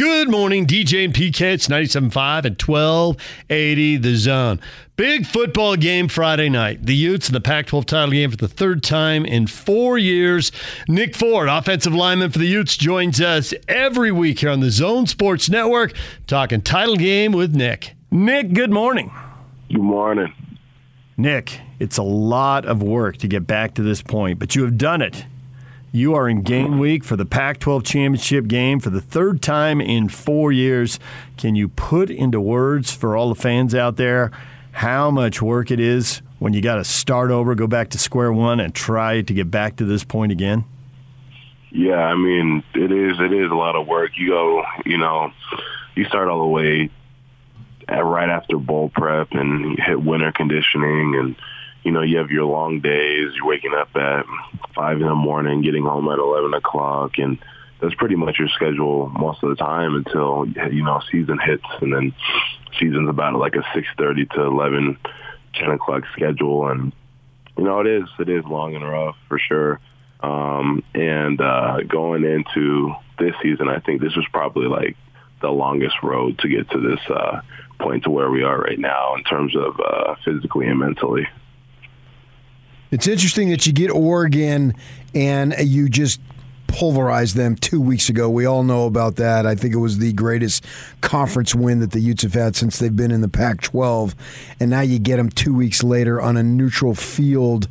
Good morning, DJ and PK. It's 97.5 and 1280 the zone. Big football game Friday night. The Utes in the Pac 12 title game for the third time in four years. Nick Ford, offensive lineman for the Utes, joins us every week here on the Zone Sports Network, talking title game with Nick. Nick, good morning. Good morning. Nick, it's a lot of work to get back to this point, but you have done it. You are in game week for the Pac 12 championship game for the third time in four years. Can you put into words for all the fans out there how much work it is when you got to start over, go back to square one, and try to get back to this point again? Yeah, I mean, it is. It is a lot of work. You go, you know, you start all the way right after bowl prep and hit winter conditioning and you know, you have your long days. You're waking up at five in the morning, getting home at eleven o'clock, and that's pretty much your schedule most of the time until you know season hits, and then season's about like a six thirty to eleven, ten o'clock schedule, and you know it is it is long and rough for sure. Um, and uh, going into this season, I think this was probably like the longest road to get to this uh, point to where we are right now in terms of uh, physically and mentally. It's interesting that you get Oregon and you just pulverized them two weeks ago. We all know about that. I think it was the greatest conference win that the Utes have had since they've been in the Pac 12. And now you get them two weeks later on a neutral field.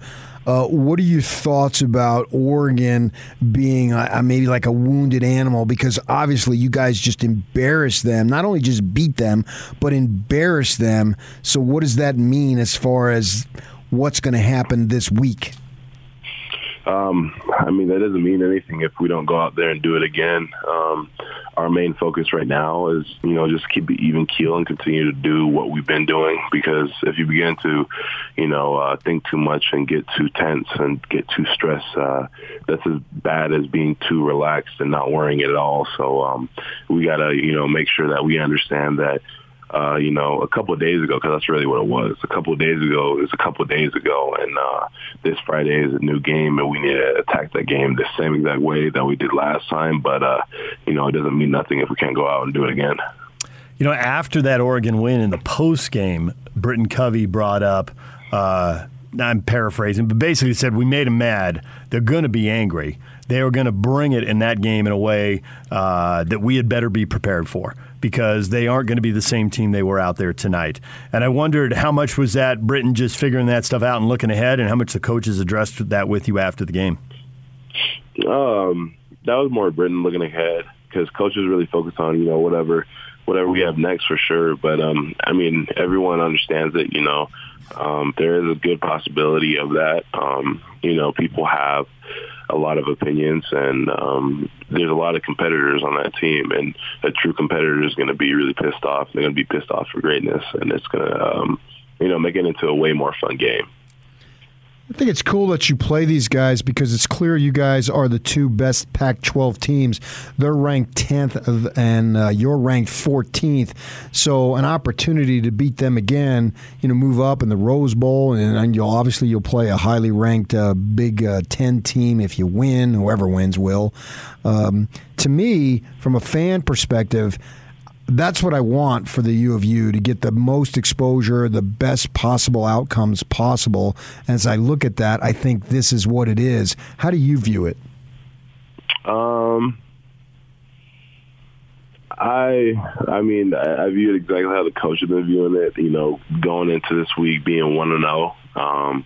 Uh, what are your thoughts about Oregon being maybe like a wounded animal? Because obviously you guys just embarrassed them, not only just beat them, but embarrassed them. So, what does that mean as far as what's going to happen this week? Um, I mean, that doesn't mean anything if we don't go out there and do it again. Um, our main focus right now is, you know, just keep it even keel and continue to do what we've been doing. Because if you begin to, you know, uh, think too much and get too tense and get too stressed, uh, that's as bad as being too relaxed and not worrying at all. So um, we got to, you know, make sure that we understand that uh, you know, a couple of days ago, because that's really what it was. A couple of days ago, it was a couple of days ago, and uh, this Friday is a new game, and we need to attack that game the same exact way that we did last time. But uh, you know, it doesn't mean nothing if we can't go out and do it again. You know, after that Oregon win in the post game, Britain Covey brought up. Uh, I'm paraphrasing, but basically said we made them mad. They're going to be angry. They are going to bring it in that game in a way uh, that we had better be prepared for because they aren't going to be the same team they were out there tonight. And I wondered how much was that Britain just figuring that stuff out and looking ahead, and how much the coaches addressed that with you after the game. Um, that was more Britain looking ahead because coaches really focus on you know whatever whatever we have next for sure. But um, I mean, everyone understands that you know um, there is a good possibility of that. Um, you know, people have a lot of opinions, and um, there's a lot of competitors on that team. And a true competitor is going to be really pissed off. They're going to be pissed off for greatness, and it's going to, um, you know, make it into a way more fun game. I think it's cool that you play these guys because it's clear you guys are the two best Pac-12 teams. They're ranked 10th, and uh, you're ranked 14th. So an opportunity to beat them again, you know, move up in the Rose Bowl, and, and you'll obviously you'll play a highly ranked uh, Big uh, 10 team if you win. Whoever wins will. Um, to me, from a fan perspective that's what I want for the U of U to get the most exposure, the best possible outcomes possible. As I look at that, I think this is what it is. How do you view it? Um, I, I mean, I, I view it exactly how the coach has been viewing it. You know, going into this week being one and zero. Oh, um,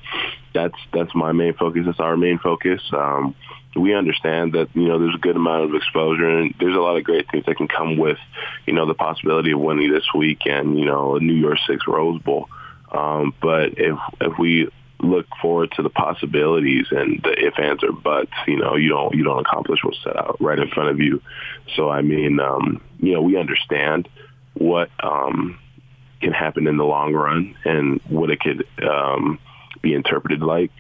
that's that's my main focus. That's our main focus. Um, we understand that you know there's a good amount of exposure and there's a lot of great things that can come with you know the possibility of winning this week and you know a New Year's Six Rose Bowl. Um, but if if we look forward to the possibilities and the if, ands, or buts, you know, you don't you don't accomplish what's set out right in front of you. So I mean, um, you know, we understand what um, can happen in the long run and what it could um, be interpreted like.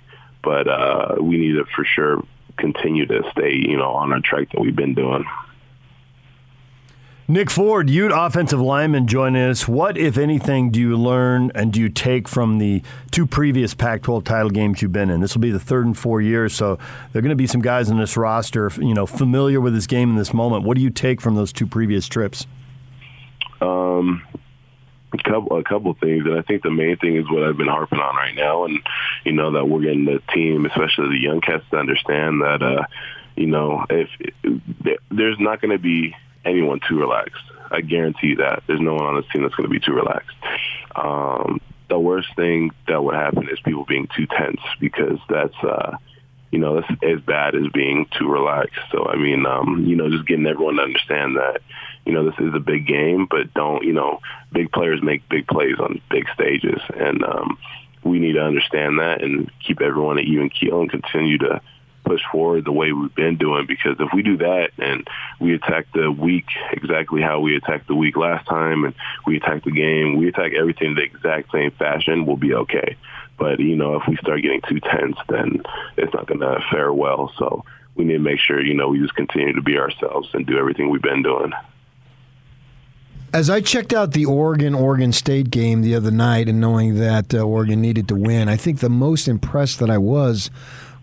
But uh, we need to for sure continue to stay, you know, on our track that we've been doing. Nick Ford, Ute offensive lineman, joining us. What, if anything, do you learn and do you take from the two previous Pac-12 title games you've been in? This will be the third and four years, so there are going to be some guys in this roster, you know, familiar with this game in this moment. What do you take from those two previous trips? Um, a couple, a couple things, and I think the main thing is what I've been harping on right now, and you know that we're getting the team, especially the young cats, to understand that, uh, you know, if, there's not going to be anyone too relaxed. I guarantee that there's no one on this team that's going to be too relaxed. Um, the worst thing that would happen is people being too tense because that's, uh, you know, that's as bad as being too relaxed. So, I mean, um, you know, just getting everyone to understand that, you know, this is a big game, but don't, you know, big players make big plays on big stages. And um, we need to understand that and keep everyone at even keel and continue to push forward the way we've been doing because if we do that and we attack the week exactly how we attacked the week last time and we attack the game, we attack everything the exact same fashion, we'll be okay. But, you know, if we start getting too tense, then it's not going to fare well. So we need to make sure, you know, we just continue to be ourselves and do everything we've been doing. As I checked out the Oregon Oregon State game the other night and knowing that uh, Oregon needed to win, I think the most impressed that I was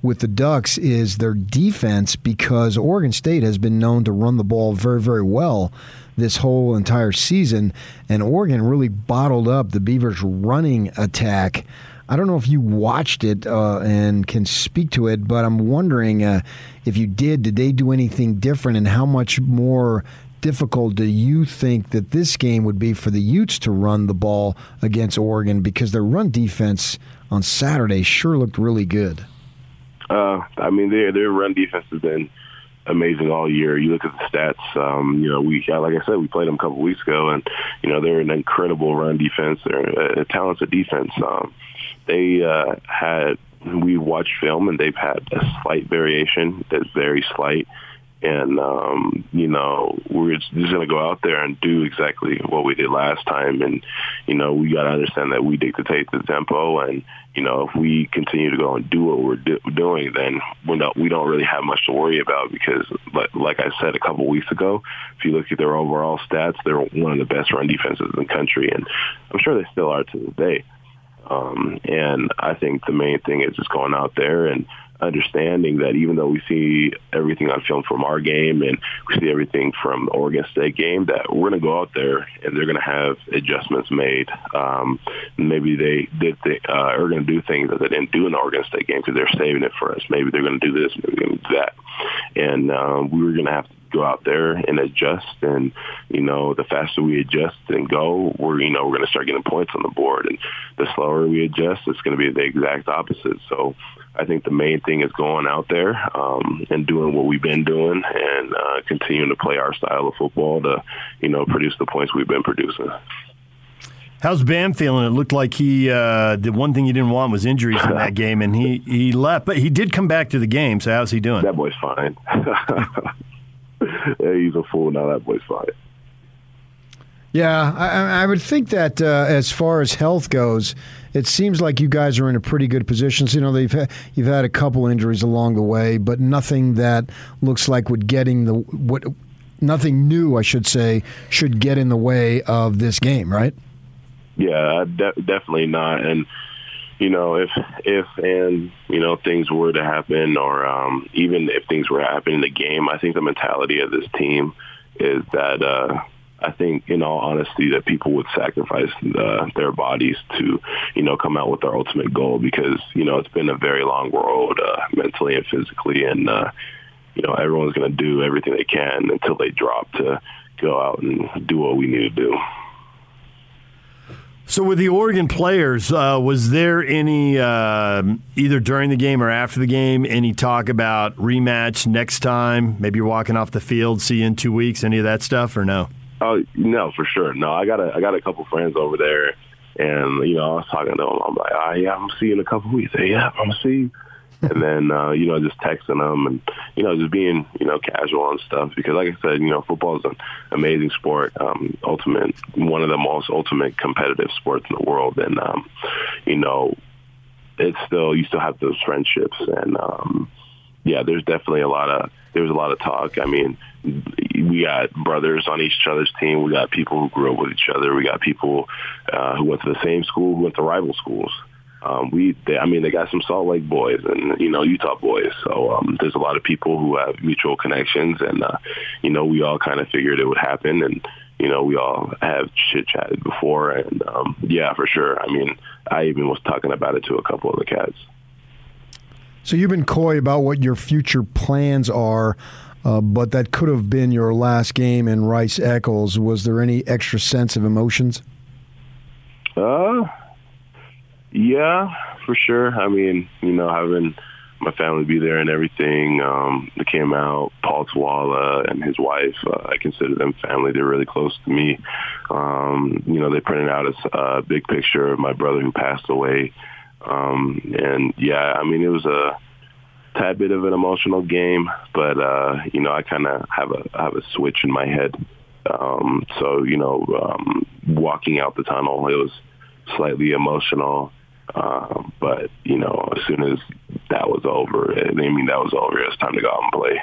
with the Ducks is their defense because Oregon State has been known to run the ball very, very well this whole entire season, and Oregon really bottled up the Beavers' running attack. I don't know if you watched it uh, and can speak to it, but I'm wondering uh, if you did, did they do anything different, and how much more difficult do you think that this game would be for the Utes to run the ball against Oregon because their run defense on Saturday sure looked really good? Uh, I mean, their their run defense has been amazing all year. You look at the stats. Um, you know, we like I said, we played them a couple weeks ago, and you know they're an incredible run defense. They're a, a talented defense. Um, they uh, had we watched film, and they've had a slight variation that's very slight and um, you know we're just going to go out there and do exactly what we did last time. And you know we got to understand that we dictate the tempo, and you know if we continue to go and do what we're do- doing, then we don't we don't really have much to worry about because, like, like I said a couple weeks ago, if you look at their overall stats, they're one of the best run defenses in the country, and I'm sure they still are to this day. Um, and I think the main thing is just going out there and understanding that even though we see everything on film from our game and we see everything from the Oregon State game, that we're going to go out there and they're going to have adjustments made. Um, maybe they did th- uh, are going to do things that they didn't do in the Oregon State game because they're saving it for us. Maybe they're going to do this, maybe they're going to do that, and um, we were going to have to go out there and adjust. And you know, the faster we adjust and go, we're you know we're going to start getting points on the board. And the slower we adjust, it's going to be the exact opposite. So I think the main thing is going out there um, and doing what we've been doing and uh, continuing to play our style of football to you know produce the points we've been producing. How's Bam feeling? It looked like he uh, the one thing he didn't want was injuries in that game, and he he left, but he did come back to the game. So how's he doing? That boy's fine. yeah, he's a fool now. That boy's fine. Yeah, I, I would think that uh, as far as health goes, it seems like you guys are in a pretty good position. So, you know, they've had, you've had a couple injuries along the way, but nothing that looks like would getting the what nothing new, I should say, should get in the way of this game, right? Yeah, de- definitely not. And you know, if if and you know things were to happen, or um, even if things were to happen in the game, I think the mentality of this team is that. Uh, I think, in all honesty, that people would sacrifice uh, their bodies to, you know, come out with their ultimate goal because, you know, it's been a very long road uh, mentally and physically, and uh, you know, everyone's going to do everything they can until they drop to go out and do what we need to do. So, with the Oregon players, uh, was there any, uh, either during the game or after the game, any talk about rematch next time? Maybe you're walking off the field, see you in two weeks, any of that stuff, or no? Oh no, for sure. No, I got a I got a couple friends over there, and you know I was talking to them. I'm like, ah, yeah, I'm gonna see you in a couple weeks. Hey, yeah, I'm gonna see you. and then uh, you know just texting them and you know just being you know casual and stuff because like I said you know football is an amazing sport um, ultimate one of the most ultimate competitive sports in the world and um, you know it's still you still have those friendships and um, yeah there's definitely a lot of there was a lot of talk I mean we got brothers on each other's team. We got people who grew up with each other. We got people uh, who went to the same school, who went to rival schools. Um, we, they, I mean, they got some Salt Lake boys and you know Utah boys. So um, there's a lot of people who have mutual connections, and uh, you know we all kind of figured it would happen, and you know we all have chit chatted before, and um, yeah, for sure. I mean, I even was talking about it to a couple of the cats. So you've been coy about what your future plans are. Uh, but that could have been your last game in Rice Eccles. Was there any extra sense of emotions? Uh, yeah, for sure. I mean, you know, having my family be there and everything. Um, they came out. Paul Tawala and his wife, uh, I consider them family. They're really close to me. Um, you know, they printed out a, a big picture of my brother who passed away. Um, and yeah, I mean, it was a tad bit of an emotional game, but uh, you know, I kind of have a have a switch in my head. Um, so you know, um, walking out the tunnel, it was slightly emotional. Um, but you know, as soon as that was over, I mean that was over. It was time to go out and play.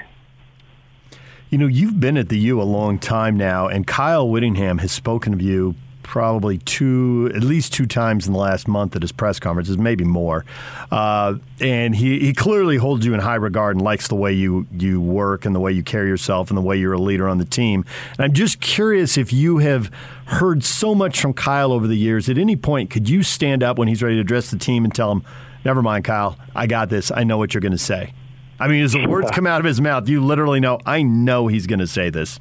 You know, you've been at the U a long time now, and Kyle Whittingham has spoken of you probably two, at least two times in the last month at his press conferences, maybe more. Uh, and he, he clearly holds you in high regard and likes the way you, you work and the way you carry yourself and the way you're a leader on the team. And I'm just curious if you have heard so much from Kyle over the years. At any point, could you stand up when he's ready to address the team and tell him, never mind, Kyle, I got this. I know what you're going to say. I mean, as the words come out of his mouth, you literally know, I know he's going to say this.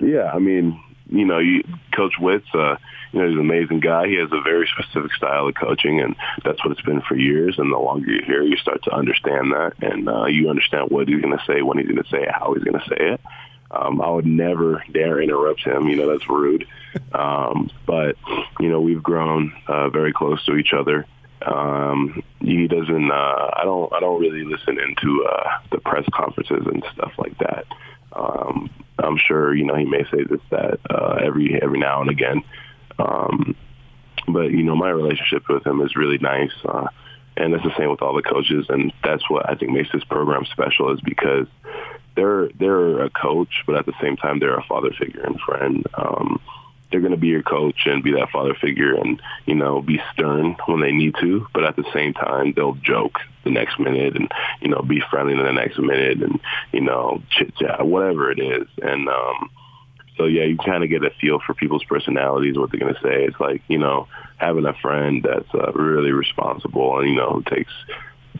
Yeah, I mean, you know, you, Coach Witz, uh, you know, he's an amazing guy. He has a very specific style of coaching, and that's what it's been for years. And the longer you're here, you start to understand that, and uh, you understand what he's going to say, when he's going to say it, how he's going to say it. Um, I would never dare interrupt him. You know, that's rude. Um, but you know, we've grown uh, very close to each other. Um, he doesn't. Uh, I don't. I don't really listen into uh, the press conferences and stuff like that. Um, I'm sure you know he may say this that uh, every every now and again, um, but you know my relationship with him is really nice, uh, and it's the same with all the coaches, and that's what I think makes this program special is because they're they're a coach, but at the same time they're a father figure and friend. Um, they're going to be your coach and be that father figure and you know be stern when they need to but at the same time they'll joke the next minute and you know be friendly the next minute and you know chit chat whatever it is. And um so yeah you kind of get a feel for people's personalities what they're going to say. It's like you know having a friend that's uh, really responsible and you know who takes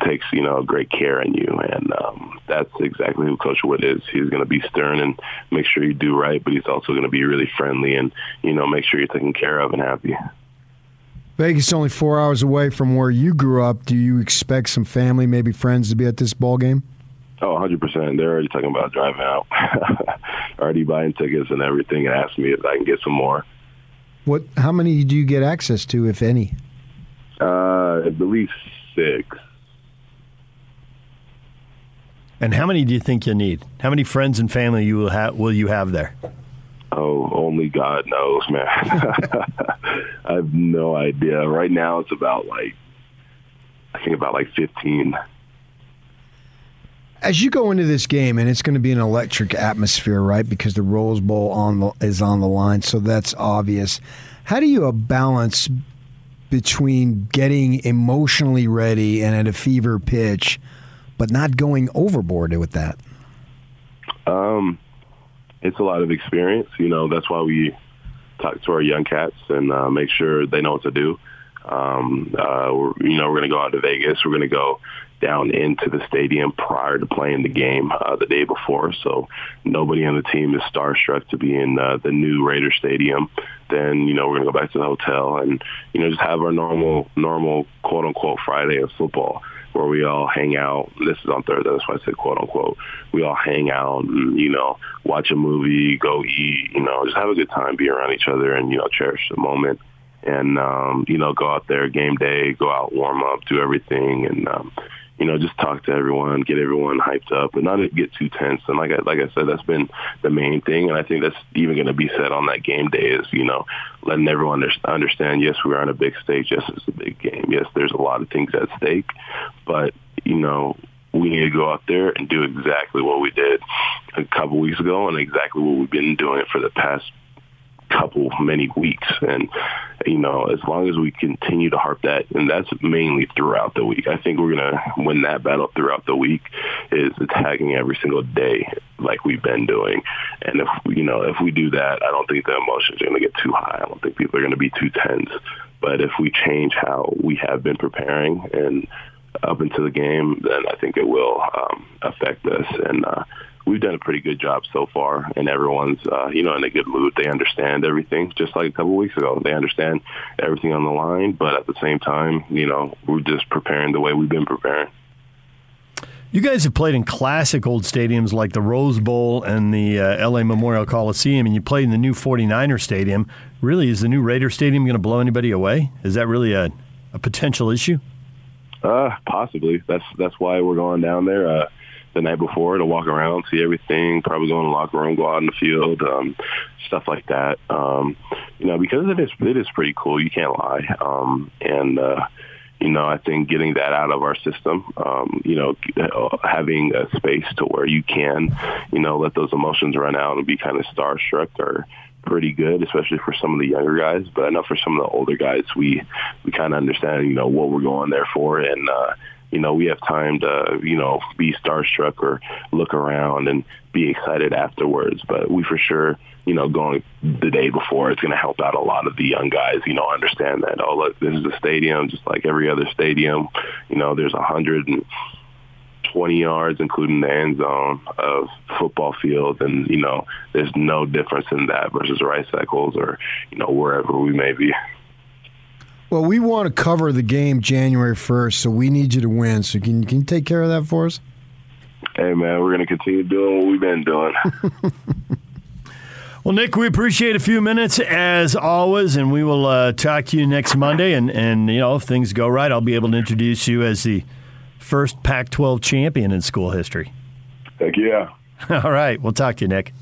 takes you know great care in you, and um, that's exactly who Coach Wood is. He's going to be stern and make sure you do right, but he's also going to be really friendly and you know make sure you're taken care of and happy. Vegas is only four hours away from where you grew up. Do you expect some family, maybe friends, to be at this ball game? Oh, 100%. They're already talking about driving out. already buying tickets and everything and asking me if I can get some more. What? How many do you get access to, if any? Uh, at least six. And how many do you think you need? How many friends and family you will have will you have there? Oh, only God knows, man. I have no idea. Right now, it's about like I think about like fifteen. As you go into this game, and it's going to be an electric atmosphere, right? Because the Rose Bowl on the, is on the line, so that's obvious. How do you balance between getting emotionally ready and at a fever pitch? But not going overboard with that? Um, it's a lot of experience. You know, that's why we talk to our young cats and uh, make sure they know what to do. Um, uh, we're, you know, we're going to go out to Vegas. We're going to go down into the stadium prior to playing the game uh, the day before. So nobody on the team is starstruck to be in uh, the new Raider Stadium. Then you know we're gonna go back to the hotel and you know just have our normal normal quote unquote Friday of football where we all hang out. This is on Thursday, that's why I said quote unquote. We all hang out and, you know, watch a movie, go eat, you know, just have a good time, be around each other and, you know, cherish the moment. And, um, you know, go out there game day, go out, warm up, do everything. And, um, you know, just talk to everyone, get everyone hyped up, but not get too tense. And like I, like I said, that's been the main thing. And I think that's even going to be said on that game day is, you know, letting everyone understand, yes, we're on a big stage. Yes, it's a big game. Yes, there's a lot of things at stake, but, you know, we need to go out there and do exactly what we did a couple weeks ago and exactly what we've been doing for the past couple many weeks. And you know as long as we continue to harp that and that's mainly throughout the week. I think we're going to win that battle throughout the week is attacking every single day like we've been doing. And if you know if we do that i don't think the emotions are going to get too high. I don't think people are going to be too tense. But if we change how we have been preparing and up into the game then i think it will um, affect us. And uh we've done a pretty good job so far, and everyone's uh, you know in a good mood. They understand everything, just like a couple weeks ago. They understand everything on the line, but at the same time, you know, we're just preparing the way we've been preparing. You guys have played in classic old stadiums like the Rose Bowl and the uh, LA Memorial Coliseum, and you played in the new 49er Stadium. Really, is the new Raider Stadium going to blow anybody away? Is that really a, a potential issue? Uh, possibly. That's that's why we're going down there. Uh, the night before to walk around, see everything, probably go in the locker room, go out in the field, um, stuff like that. Um, you know, because it is it is pretty cool. You can't lie. Um, and uh, you know, I think getting that out of our system, um, you know, having a space to where you can, you know, let those emotions run out and be kind of starstruck or pretty good, especially for some of the younger guys. But I know for some of the older guys, we we kind of understand, you know, what we're going there for, and uh, you know, we have time to, you know, be starstruck or look around and be excited afterwards. But we for sure, you know, going the day before, it's going to help out a lot of the young guys, you know, understand that, oh, look, this is a stadium just like every other stadium. You know, there's a and 20 yards, including the end zone of football field. And, you know, there's no difference in that versus Rice Eccles or, you know, wherever we may be. Well, we want to cover the game January 1st, so we need you to win. So can, can you take care of that for us? Hey, man, we're going to continue doing what we've been doing. well, Nick, we appreciate a few minutes as always, and we will uh, talk to you next Monday. And, and, you know, if things go right, I'll be able to introduce you as the first Pac 12 champion in school history. Heck yeah. All right. We'll talk to you, Nick.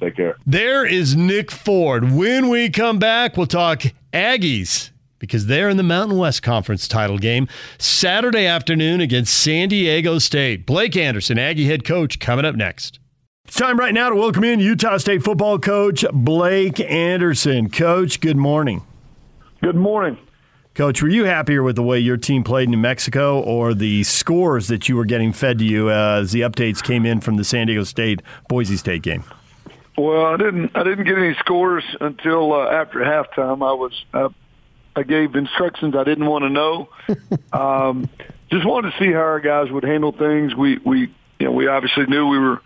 Take care. There is Nick Ford. When we come back, we'll talk Aggies because they're in the Mountain West Conference title game Saturday afternoon against San Diego State. Blake Anderson, Aggie head coach, coming up next. It's time right now to welcome in Utah State football coach Blake Anderson. Coach, good morning. Good morning. Coach, were you happier with the way your team played in New Mexico or the scores that you were getting fed to you as the updates came in from the San Diego State Boise State game? Well, I didn't. I didn't get any scores until uh, after halftime. I was uh, I gave instructions I didn't want to know. um, just wanted to see how our guys would handle things. We we you know we obviously knew we were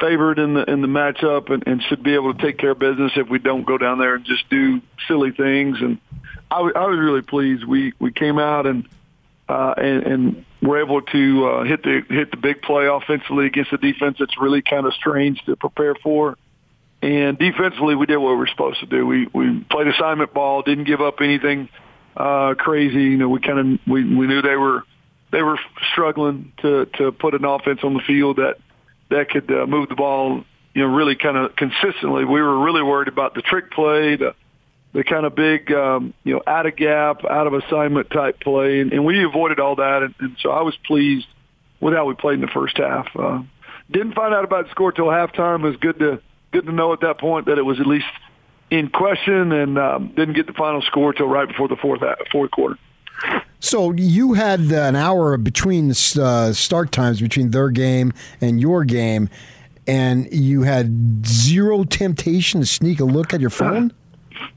favored in the in the matchup and, and should be able to take care of business if we don't go down there and just do silly things. And I, w- I was really pleased. We we came out and uh, and, and were able to uh, hit the hit the big play offensively against a defense that's really kind of strange to prepare for. And defensively, we did what we were supposed to do. We we played assignment ball, didn't give up anything uh, crazy. You know, we kind of we we knew they were they were struggling to to put an offense on the field that that could uh, move the ball. You know, really kind of consistently. We were really worried about the trick play, the the kind of big, um, you know, out of gap, out of assignment type play, and, and we avoided all that. And, and so I was pleased with how we played in the first half. Uh, didn't find out about the score till halftime. It was good to good to know at that point that it was at least in question, and um, didn't get the final score till right before the fourth fourth quarter. So you had an hour between uh, start times between their game and your game, and you had zero temptation to sneak a look at your phone.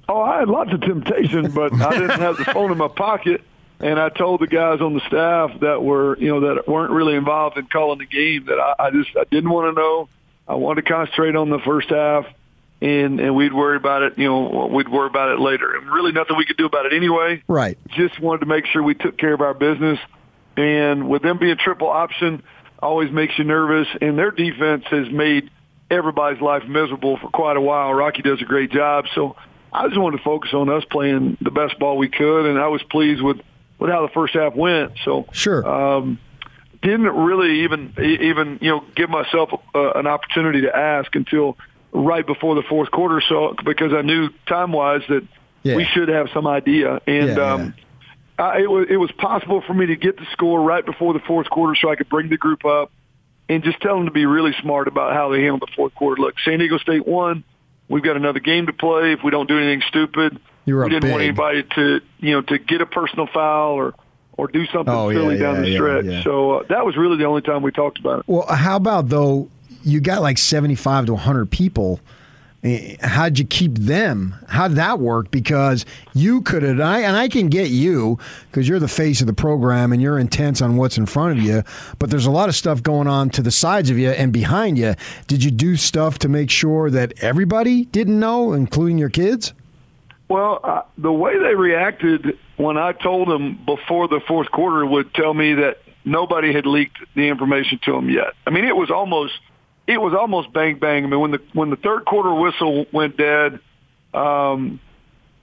Oh, I had lots of temptation, but I didn't have the phone in my pocket. And I told the guys on the staff that were, you know, that weren't really involved in calling the game that I, I just I didn't want to know. I wanted to concentrate on the first half, and and we'd worry about it. You know, we'd worry about it later. And really, nothing we could do about it anyway. Right. Just wanted to make sure we took care of our business. And with them being triple option, always makes you nervous. And their defense has made everybody's life miserable for quite a while. Rocky does a great job. So I just wanted to focus on us playing the best ball we could, and I was pleased with with how the first half went. So sure. Um, didn't really even even you know give myself uh, an opportunity to ask until right before the fourth quarter. So because I knew time wise that yeah. we should have some idea, and yeah, um, uh, it was it was possible for me to get the score right before the fourth quarter, so I could bring the group up and just tell them to be really smart about how they handle the fourth quarter. Look, San Diego State won. We've got another game to play. If we don't do anything stupid, we didn't want anybody to you know to get a personal foul or or do something Oh, yeah, down yeah, the stretch. yeah. So uh, that was really the only time we talked about it. Well, how about though? You got like seventy-five to hundred people. Eh, How'd you keep them? How'd that work? Because you could have, and I, and I can get you because you're the face of the program and you're intense on what's in front of you. But there's a lot of stuff going on to the sides of you and behind you. Did you do stuff to make sure that everybody didn't know, including your kids? Well, uh, the way they reacted when I told them before the fourth quarter would tell me that nobody had leaked the information to them yet. I mean, it was almost it was almost bang bang. I mean, when the when the third quarter whistle went dead, um,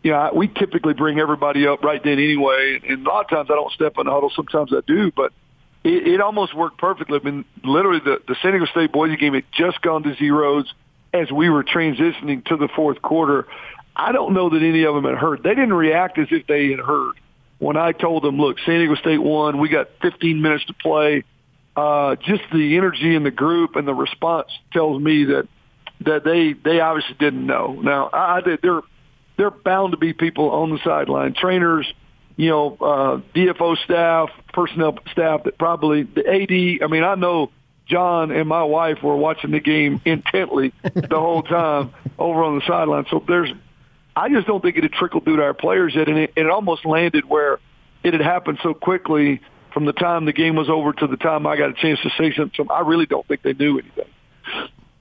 you know, we typically bring everybody up right then anyway. And a lot of times I don't step in the huddle. Sometimes I do, but it, it almost worked perfectly. I mean, literally the the San Diego State Boise game had just gone to zeros as we were transitioning to the fourth quarter. I don't know that any of them had heard. They didn't react as if they had heard when I told them, "Look, San Diego State won. We got 15 minutes to play." Uh, just the energy in the group and the response tells me that that they they obviously didn't know. Now, I, I. They're they're bound to be people on the sideline, trainers, you know, uh, DFO staff, personnel staff that probably the AD. I mean, I know John and my wife were watching the game intently the whole time over on the sideline. So there's, I just don't think it had trickled through to our players yet, and it, it almost landed where it had happened so quickly from the time the game was over to the time I got a chance to say something. I really don't think they knew anything.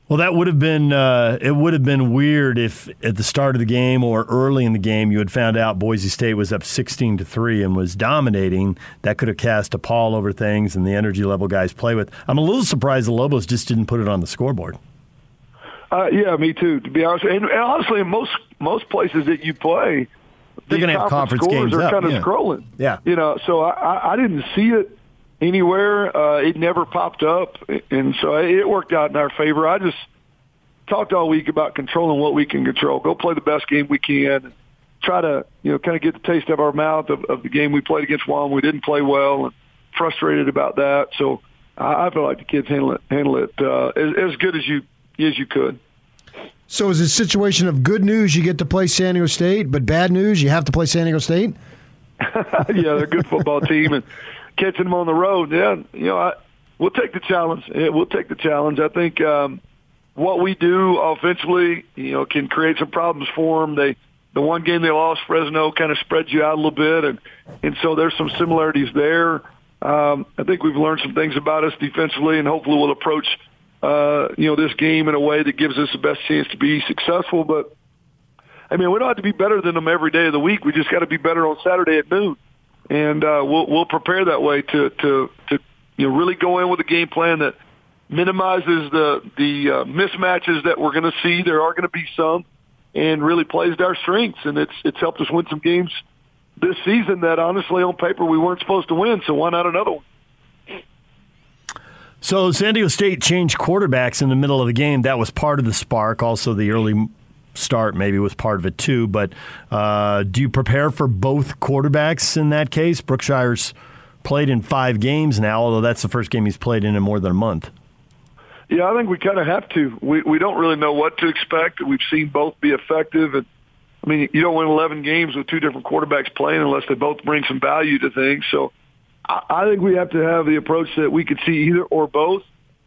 Well, that would have been uh, it would have been weird if at the start of the game or early in the game you had found out Boise State was up sixteen to three and was dominating. That could have cast a pall over things and the energy level guys play with. I'm a little surprised the Lobos just didn't put it on the scoreboard. Uh, yeah, me too. To be honest, and, and honestly, in most most places that you play, They're gonna have conference scores games are up, kind of yeah. scrolling. Yeah. you know, so I, I, I didn't see it anywhere. Uh, it never popped up, and so it worked out in our favor. I just talked all week about controlling what we can control. Go play the best game we can. Try to you know kind of get the taste of our mouth of, of the game we played against Wyoming. We didn't play well, and frustrated about that. So I, I feel like the kids handle it handle it uh, as, as good as you as you could. So is it a situation of good news you get to play San Diego State, but bad news you have to play San Diego State? yeah, they're a good football team, and catching them on the road, yeah, you know, I, we'll take the challenge. Yeah, we'll take the challenge. I think um, what we do offensively, you know, can create some problems for them. They the one game they lost, Fresno, kind of spreads you out a little bit, and and so there's some similarities there. Um, I think we've learned some things about us defensively, and hopefully we'll approach uh, you know this game in a way that gives us the best chance to be successful. But I mean, we don't have to be better than them every day of the week. We just got to be better on Saturday at noon, and uh, we'll we'll prepare that way to to to you know really go in with a game plan that minimizes the the uh, mismatches that we're going to see. There are going to be some, and really plays to our strengths. And it's it's helped us win some games this season that honestly on paper we weren't supposed to win. So why not another one? So San Diego State changed quarterbacks in the middle of the game. That was part of the spark. Also, the early start maybe was part of it too. But uh, do you prepare for both quarterbacks in that case? Brookshire's played in five games now, although that's the first game he's played in in more than a month. Yeah, I think we kind of have to. We we don't really know what to expect. We've seen both be effective, and I mean, you don't win 11 games with two different quarterbacks playing unless they both bring some value to things. So, I, think we have to have the approach that we could see either or both,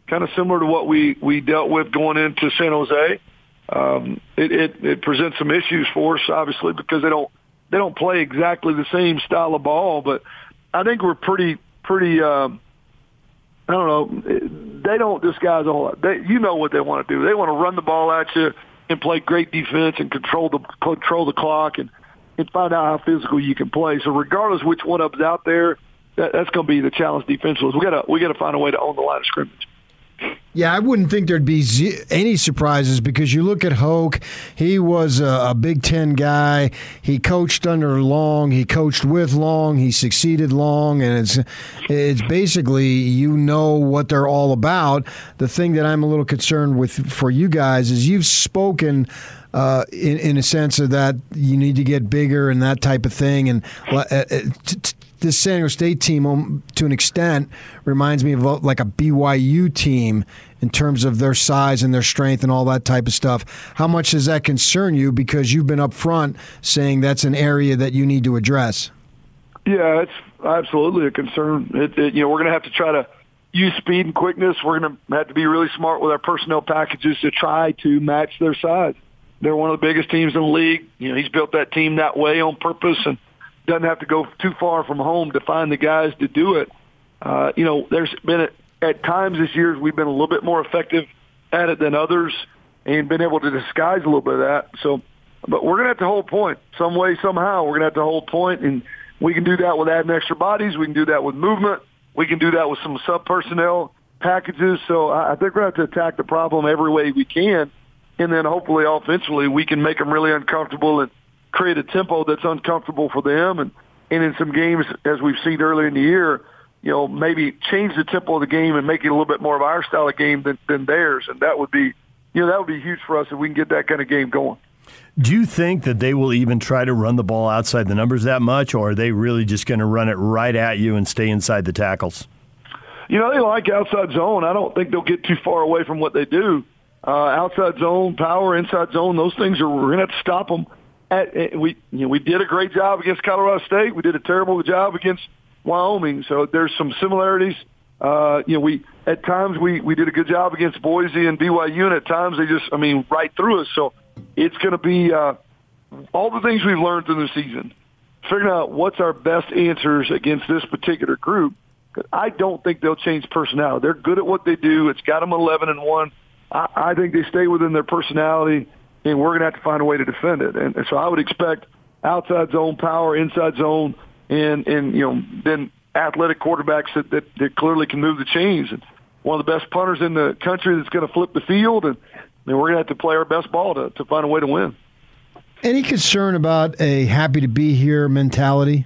kind of similar to what we we dealt with going into San Jose. Um, it, it it presents some issues for us, obviously, because they don't they don't play exactly the same style of ball. But I think we're pretty pretty. Um, I don't know. They don't disguise a whole lot. They, you know what they want to do. They want to run the ball at you and play great defense and control the control the clock and and find out how physical you can play. So regardless which one of them's out there, that, that's going to be the challenge defensively. We got to we got to find a way to own the line of scrimmage. Yeah, I wouldn't think there'd be any surprises because you look at Hoke. He was a, Big Ten guy. He coached under Long. He coached with Long. He succeeded Long, and it's it's basically you know what they're all about. The thing that I'm a little concerned with for you guys is you've spoken. Uh, in, in a sense of that you need to get bigger and that type of thing, and uh, uh, t- this San Diego State team, um, to an extent, reminds me of uh, like a BYU team in terms of their size and their strength and all that type of stuff. How much does that concern you? Because you've been up front saying that's an area that you need to address. Yeah, it's absolutely a concern. It, it, you know, we're going to have to try to use speed and quickness. We're going to have to be really smart with our personnel packages to try to match their size. They're one of the biggest teams in the league. You know, he's built that team that way on purpose and doesn't have to go too far from home to find the guys to do it. Uh, you know, there's been a, at times this year we've been a little bit more effective at it than others and been able to disguise a little bit of that. So, but we're to have to hold point some way, somehow. We're to have to hold point, and we can do that with adding extra bodies. We can do that with movement. We can do that with some sub personnel packages. So I think we're going to have to attack the problem every way we can, and then hopefully offensively we can make them really uncomfortable and create a tempo that's uncomfortable for them. And and in some games, as we've seen earlier in the year, you know, maybe change the tempo of the game and make it a little bit more of our style of game than, than theirs. And that would be, you know, that would be huge for us if we can get that kind of game going. Do you think that they will even try to run the ball outside the numbers that much, or are they really just going to run it right at you and stay inside the tackles? You know, they like outside zone. I don't think they'll get too far away from what they do. Uh, outside zone, power, inside zone, those things are, we're going to have to stop them. At, at, we, you know, we did a great job against Colorado State. We did a terrible job against Wyoming. So there's some similarities. Uh, you know, we at times we we did a good job against Boise and BYU, and at times they just, I mean, right through us. So it's going to be uh, all the things we've learned through the season. Figuring out what's our best answers against this particular group. I don't think they'll change personnel. They're good at what they do. It's got them 11 and one. I think they stay within their personality, and we're going to have to find a way to defend it. And, and so I would expect outside zone power, inside zone, and and you know then athletic quarterbacks that, that, that clearly can move the chains. And one of the best punters in the country that's going to flip the field, and, and we're going to have to play our best ball to, to find a way to win. Any concern about a happy to be here mentality?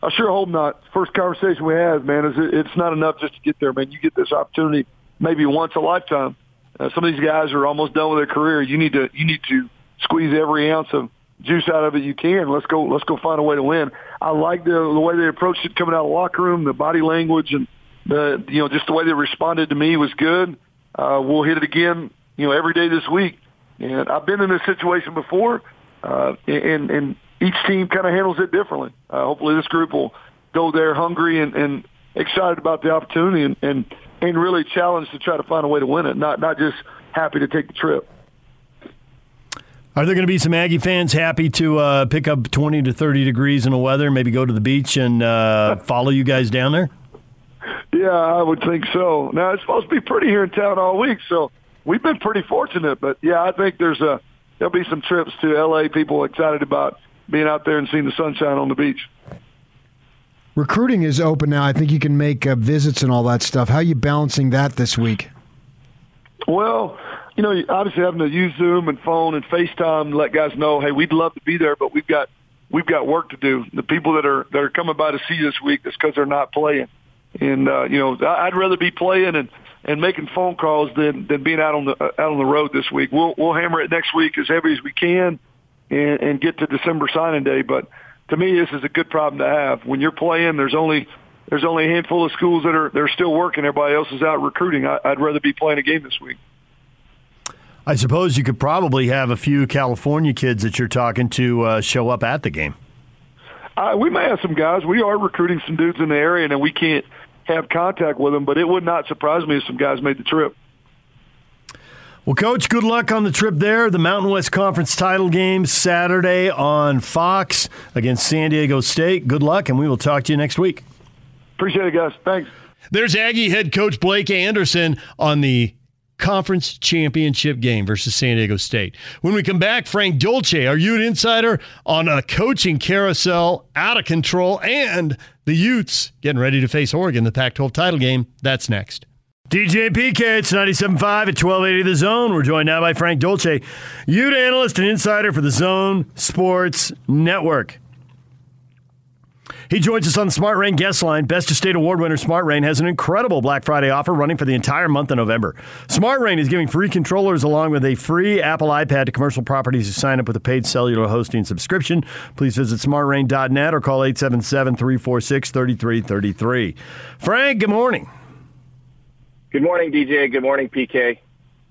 I sure hope not. First conversation we have, man, is it, it's not enough just to get there, man. You get this opportunity maybe once a lifetime. Uh, some of these guys are almost done with their career. You need to you need to squeeze every ounce of juice out of it you can. Let's go. Let's go find a way to win. I like the the way they approached it coming out of the locker room, the body language, and the you know just the way they responded to me was good. Uh, we'll hit it again, you know, every day this week. And I've been in this situation before, uh, and and each team kind of handles it differently. Uh, hopefully, this group will go there hungry and, and excited about the opportunity and, and and really challenged to try to find a way to win it, not not just happy to take the trip. Are there going to be some Aggie fans happy to uh, pick up 20 to 30 degrees in the weather, maybe go to the beach and uh, follow you guys down there? Yeah, I would think so. Now, it's supposed to be pretty here in town all week, so we've been pretty fortunate. But, yeah, I think there's a there'll be some trips to L.A. People excited about being out there and seeing the sunshine on the beach. Recruiting is open now. I think you can make uh, visits and all that stuff. How are you balancing that this week? Well, you know, obviously having to use Zoom and phone and FaceTime to let guys know, hey, we'd love to be there, but we've got we've got work to do. The people that are that are coming by to see this week, that's because they're not playing. And uh, you know, I'd rather be playing and and making phone calls than than being out on the uh, out on the road this week. We'll we'll hammer it next week as heavy as we can, and, and get to December signing day. But to me, this is a good problem to have. When you're playing, there's only there's only a handful of schools that are they're still working. Everybody else is out recruiting. I, I'd rather be playing a game this week. I suppose you could probably have a few California kids that you're talking to uh, show up at the game. Uh, we may have some guys. We are recruiting some dudes in the area, and we can't have contact with them. But it would not surprise me if some guys made the trip. Well, Coach, good luck on the trip there. The Mountain West Conference title game Saturday on Fox against San Diego State. Good luck, and we will talk to you next week. Appreciate it, guys. Thanks. There's Aggie head coach Blake Anderson on the conference championship game versus San Diego State. When we come back, Frank Dolce, our Ute insider, on a coaching carousel out of control and the Utes getting ready to face Oregon, the Pac 12 title game. That's next. DJ PK, it's 97.5 at 1280 The Zone. We're joined now by Frank Dolce, Ute analyst and insider for the Zone Sports Network. He joins us on the Smart Rain guest line. Best of State Award winner Smart Rain has an incredible Black Friday offer running for the entire month of November. Smart Rain is giving free controllers along with a free Apple iPad to commercial properties who sign up with a paid cellular hosting subscription. Please visit smartrain.net or call 877 346 3333. Frank, good morning. Good morning, DJ. Good morning, PK.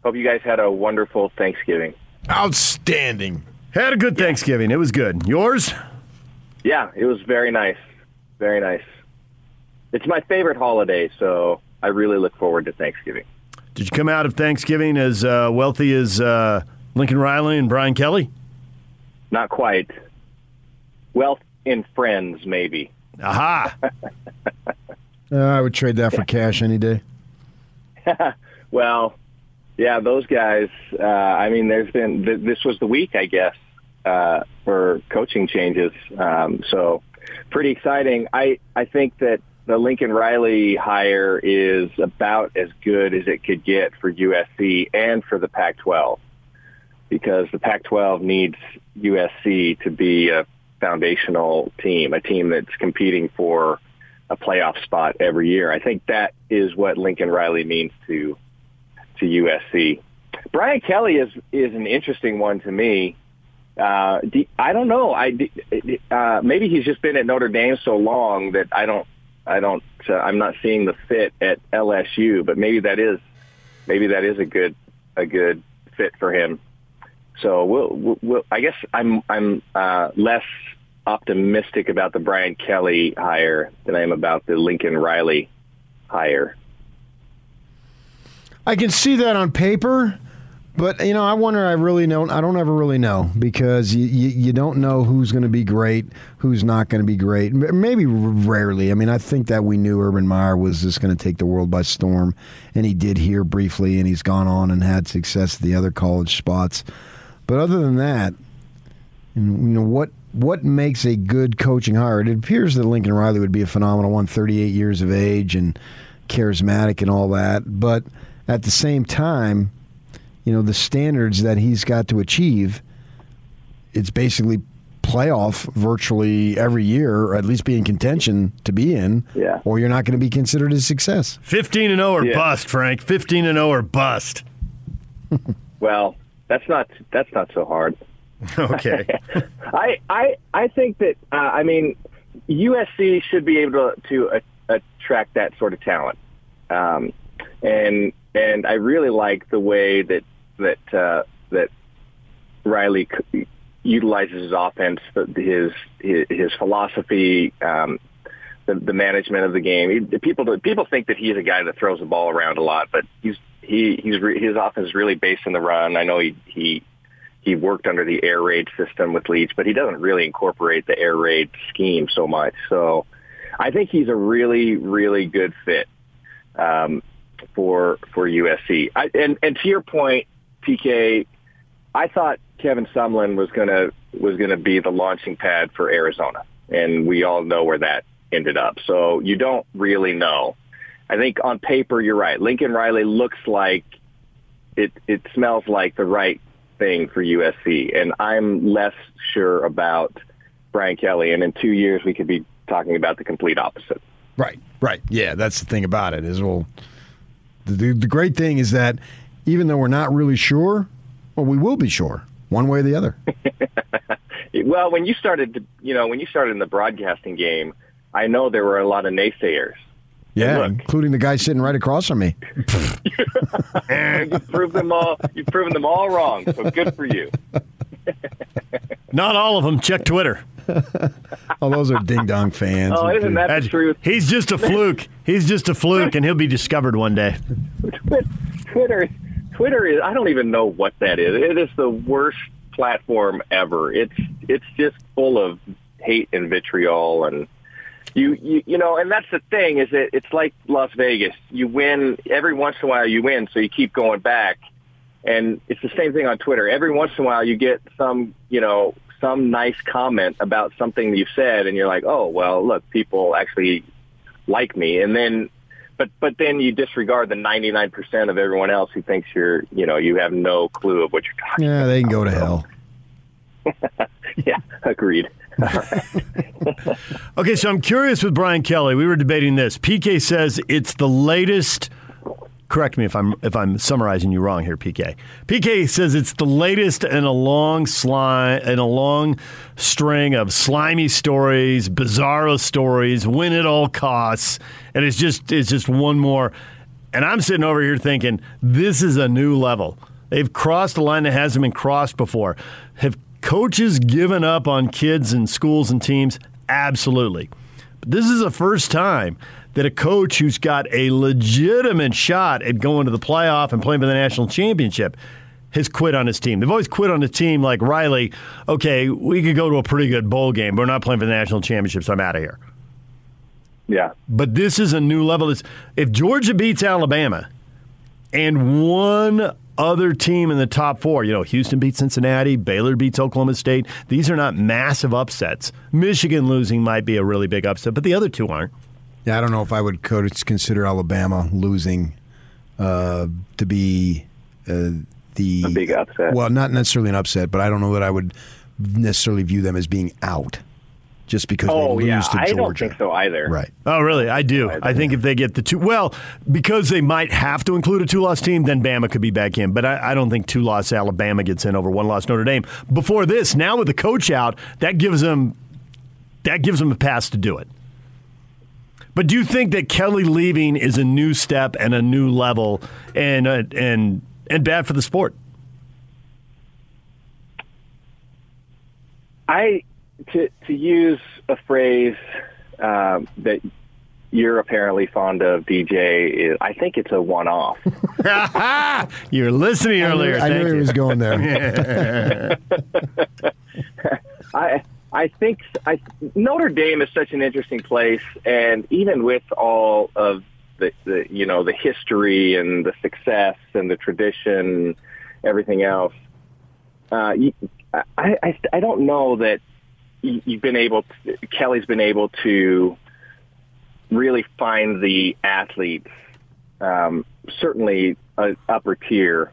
Hope you guys had a wonderful Thanksgiving. Outstanding. Had a good Thanksgiving. It was good. Yours? Yeah, it was very nice. Very nice. It's my favorite holiday, so I really look forward to Thanksgiving. Did you come out of Thanksgiving as uh, wealthy as uh, Lincoln Riley and Brian Kelly? Not quite. Wealth in friends, maybe. Aha. Uh, I would trade that for cash any day. well, yeah, those guys. Uh, I mean, there's been th- this was the week, I guess, uh, for coaching changes. Um, so, pretty exciting. I I think that the Lincoln Riley hire is about as good as it could get for USC and for the Pac-12 because the Pac-12 needs USC to be a foundational team, a team that's competing for a playoff spot every year. I think that is what Lincoln Riley means to to USC. Brian Kelly is is an interesting one to me. Uh, I don't know. I uh, maybe he's just been at Notre Dame so long that I don't I don't uh, I'm not seeing the fit at LSU. But maybe that is maybe that is a good a good fit for him. So we'll, we'll I guess I'm I'm uh, less optimistic about the Brian Kelly hire than I am about the Lincoln Riley hire. I can see that on paper, but you know, I wonder. I really don't. I don't ever really know because you you, you don't know who's going to be great, who's not going to be great. Maybe rarely. I mean, I think that we knew Urban Meyer was just going to take the world by storm, and he did here briefly, and he's gone on and had success at the other college spots. But other than that, you know what what makes a good coaching hire? It appears that Lincoln Riley would be a phenomenal one, 38 years of age and charismatic and all that, but at the same time, you know, the standards that he's got to achieve, it's basically playoff virtually every year, or at least be in contention to be in, yeah. or you're not going to be considered a success. 15 and 0 or yeah. bust, Frank. 15 and 0 or bust. well, that's not that's not so hard. Okay. I I I think that uh, I mean USC should be able to, to uh, attract that sort of talent. Um, and and I really like the way that that uh, that Riley utilizes his offense, his his, his philosophy, um, the, the management of the game. People people think that he's a guy that throws the ball around a lot, but he's he he's re, his offense is really based in the run. I know he he he worked under the air raid system with Leach, but he doesn't really incorporate the air raid scheme so much. So I think he's a really really good fit. Um, for for USC. I, and and to your point, PK, I thought Kevin Sumlin was gonna was gonna be the launching pad for Arizona, and we all know where that ended up. So you don't really know. I think on paper you're right. Lincoln Riley looks like it. It smells like the right thing for USC, and I'm less sure about Brian Kelly. And in two years, we could be talking about the complete opposite. Right, right. Yeah, that's the thing about it is well the, the great thing is that even though we're not really sure, well, we will be sure one way or the other. well, when you started, to, you know, when you started in the broadcasting game, I know there were a lot of naysayers. Yeah, including the guy sitting right across from me. you've proved them all. You've proven them all wrong. So good for you. Not all of them. Check Twitter. oh, those are ding dong fans. Oh, isn't that the truth? He's just a fluke. He's just a fluke, and he'll be discovered one day. Twitter, Twitter is. I don't even know what that is. It is the worst platform ever. It's it's just full of hate and vitriol and. You, you you know, and that's the thing is that it's like Las Vegas. You win every once in a while. You win, so you keep going back. And it's the same thing on Twitter. Every once in a while, you get some, you know, some nice comment about something you've said, and you're like, oh, well, look, people actually like me, and then. But but then you disregard the 99% of everyone else who thinks you're you know you have no clue of what you're talking. About. Yeah, about. they can go to hell. yeah, agreed. okay, so I'm curious with Brian Kelly. We were debating this. PK says it's the latest. Correct me if I'm if I'm summarizing you wrong here, PK. PK says it's the latest in a long slime in a long string of slimy stories, bizarro stories, win at all costs, and it's just it's just one more. And I'm sitting over here thinking this is a new level. They've crossed a line that hasn't been crossed before. Have coaches giving up on kids and schools and teams? Absolutely. But this is the first time that a coach who's got a legitimate shot at going to the playoff and playing for the national championship has quit on his team. They've always quit on a team like Riley. Okay, we could go to a pretty good bowl game, but we're not playing for the national championship, so I'm out of here. Yeah. But this is a new level. If Georgia beats Alabama and one other team in the top four. You know, Houston beats Cincinnati, Baylor beats Oklahoma State. These are not massive upsets. Michigan losing might be a really big upset, but the other two aren't. Yeah, I don't know if I would consider Alabama losing uh, to be uh, the a big upset. Well, not necessarily an upset, but I don't know that I would necessarily view them as being out just because oh, they lose yeah. to Georgia. I don't think so either. Right. Oh, really? I do. I think if they get the two, well, because they might have to include a two-loss team, then Bama could be back in. But I, I don't think two-loss Alabama gets in over one-loss Notre Dame. Before this, now with the coach out, that gives them that gives them a pass to do it. But do you think that Kelly leaving is a new step and a new level and uh, and and bad for the sport? I to to use a phrase um, that you're apparently fond of, DJ. I think it's a one-off. you were listening earlier. I knew, I knew he was going there. I I think I, Notre Dame is such an interesting place, and even with all of the, the you know the history and the success and the tradition, everything else, uh, I, I I don't know that you've been able to, Kelly's been able to really find the athletes, um, certainly an upper tier,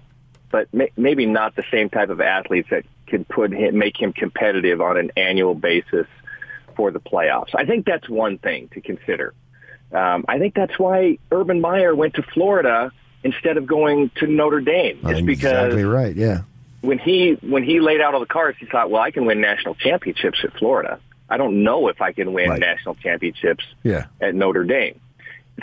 but may, maybe not the same type of athletes that could put him, make him competitive on an annual basis for the playoffs. I think that's one thing to consider. Um, I think that's why Urban Meyer went to Florida instead of going to Notre Dame. Just because exactly right. Yeah when he when he laid out all the cards, he thought, well, I can win national championships at Florida. I don't know if I can win right. national championships yeah. at Notre Dame.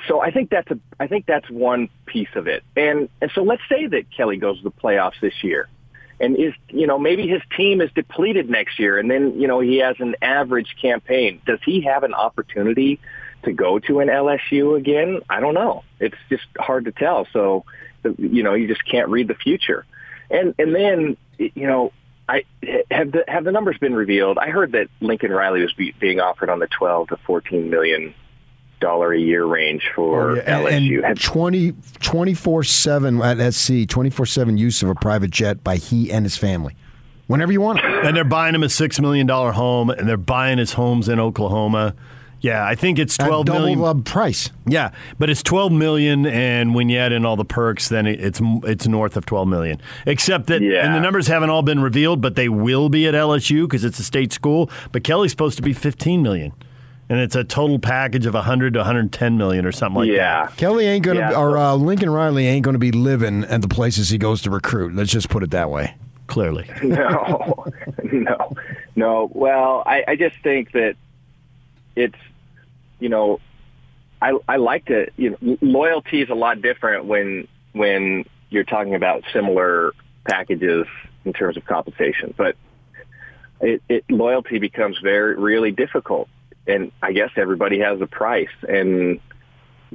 So I think that's a I think that's one piece of it. And and so let's say that Kelly goes to the playoffs this year. And is you know maybe his team is depleted next year, and then you know he has an average campaign. Does he have an opportunity to go to an LSU again? I don't know. It's just hard to tell. So you know you just can't read the future. And and then you know, I have the have the numbers been revealed. I heard that Lincoln Riley was be, being offered on the twelve to fourteen million dollar a year range for oh, yeah. LSU. And 20, 24-7 at SC, 24-7 use of a private jet by he and his family. Whenever you want it. And they're buying him a $6 million home, and they're buying his homes in Oklahoma. Yeah, I think it's twelve At double million. price. Yeah, but it's twelve million, and when you add in all the perks, then it's it's north of twelve million. Except that, yeah. and the numbers haven't all been revealed, but they will be at LSU because it's a state school. But Kelly's supposed to be fifteen million, and it's a total package of hundred to one hundred ten million or something like that. yeah. that. Kelly ain't gonna, yeah. or uh, Lincoln Riley ain't gonna be living at the places he goes to recruit. Let's just put it that way. Clearly, no, no, no. Well, I, I just think that it's you know, I I like to you know loyalty is a lot different when when you're talking about similar packages in terms of compensation, but it, it loyalty becomes very really difficult, and I guess everybody has a price, and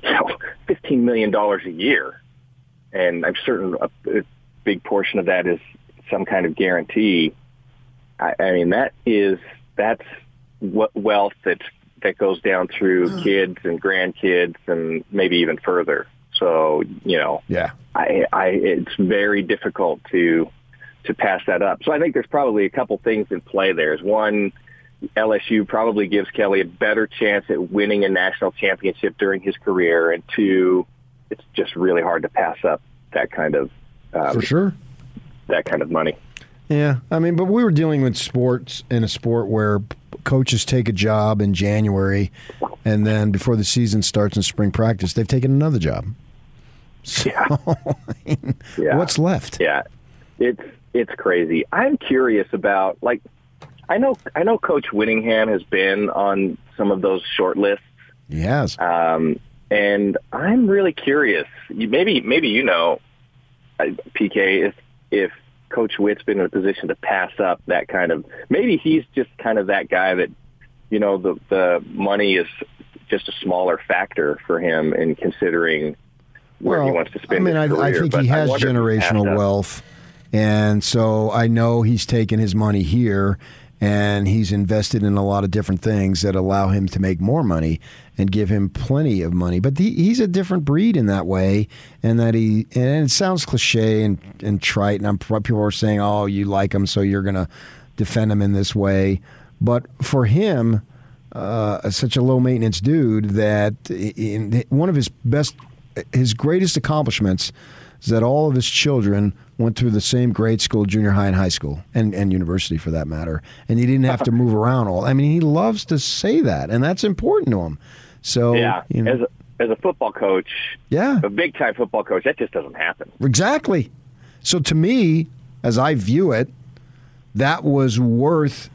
you know, fifteen million dollars a year, and I'm certain a, a big portion of that is some kind of guarantee. I, I mean, that is that's what wealth that's that goes down through mm. kids and grandkids and maybe even further. So you know, yeah, I, I it's very difficult to to pass that up. So I think there's probably a couple things in play. There is one. LSU probably gives Kelly a better chance at winning a national championship during his career, and two, it's just really hard to pass up that kind of um, for sure that kind of money. Yeah, I mean, but we were dealing with sports in a sport where coaches take a job in January, and then before the season starts in spring practice, they've taken another job. So, Yeah. Yeah. what's left? Yeah, it's it's crazy. I'm curious about like I know I know Coach Whittingham has been on some of those short lists, He has. um, and I'm really curious. Maybe maybe you know, PK, if if Coach Whitt's been in a position to pass up that kind of maybe he's just kind of that guy that you know the the money is just a smaller factor for him in considering where he wants to spend I mean, his I, I think he has wonder if he passed generational up. wealth, and so I know he's taken his money here and he's invested in a lot of different things that allow him to make more money and give him plenty of money. But he, he's a different breed in that way, and that he and it sounds cliche and, and trite, and I'm people are saying, "Oh, you like him, so you're gonna defend him in this way," but for him uh, such a low maintenance dude that in one of his best, his greatest accomplishments is that all of his children went through the same grade school, junior high, and high school, and, and university for that matter. And he didn't have to move around all. I mean, he loves to say that, and that's important to him. So, Yeah, you know, as a, as a football coach, yeah, a big time football coach, that just doesn't happen. exactly. So to me, as I view it, that was worth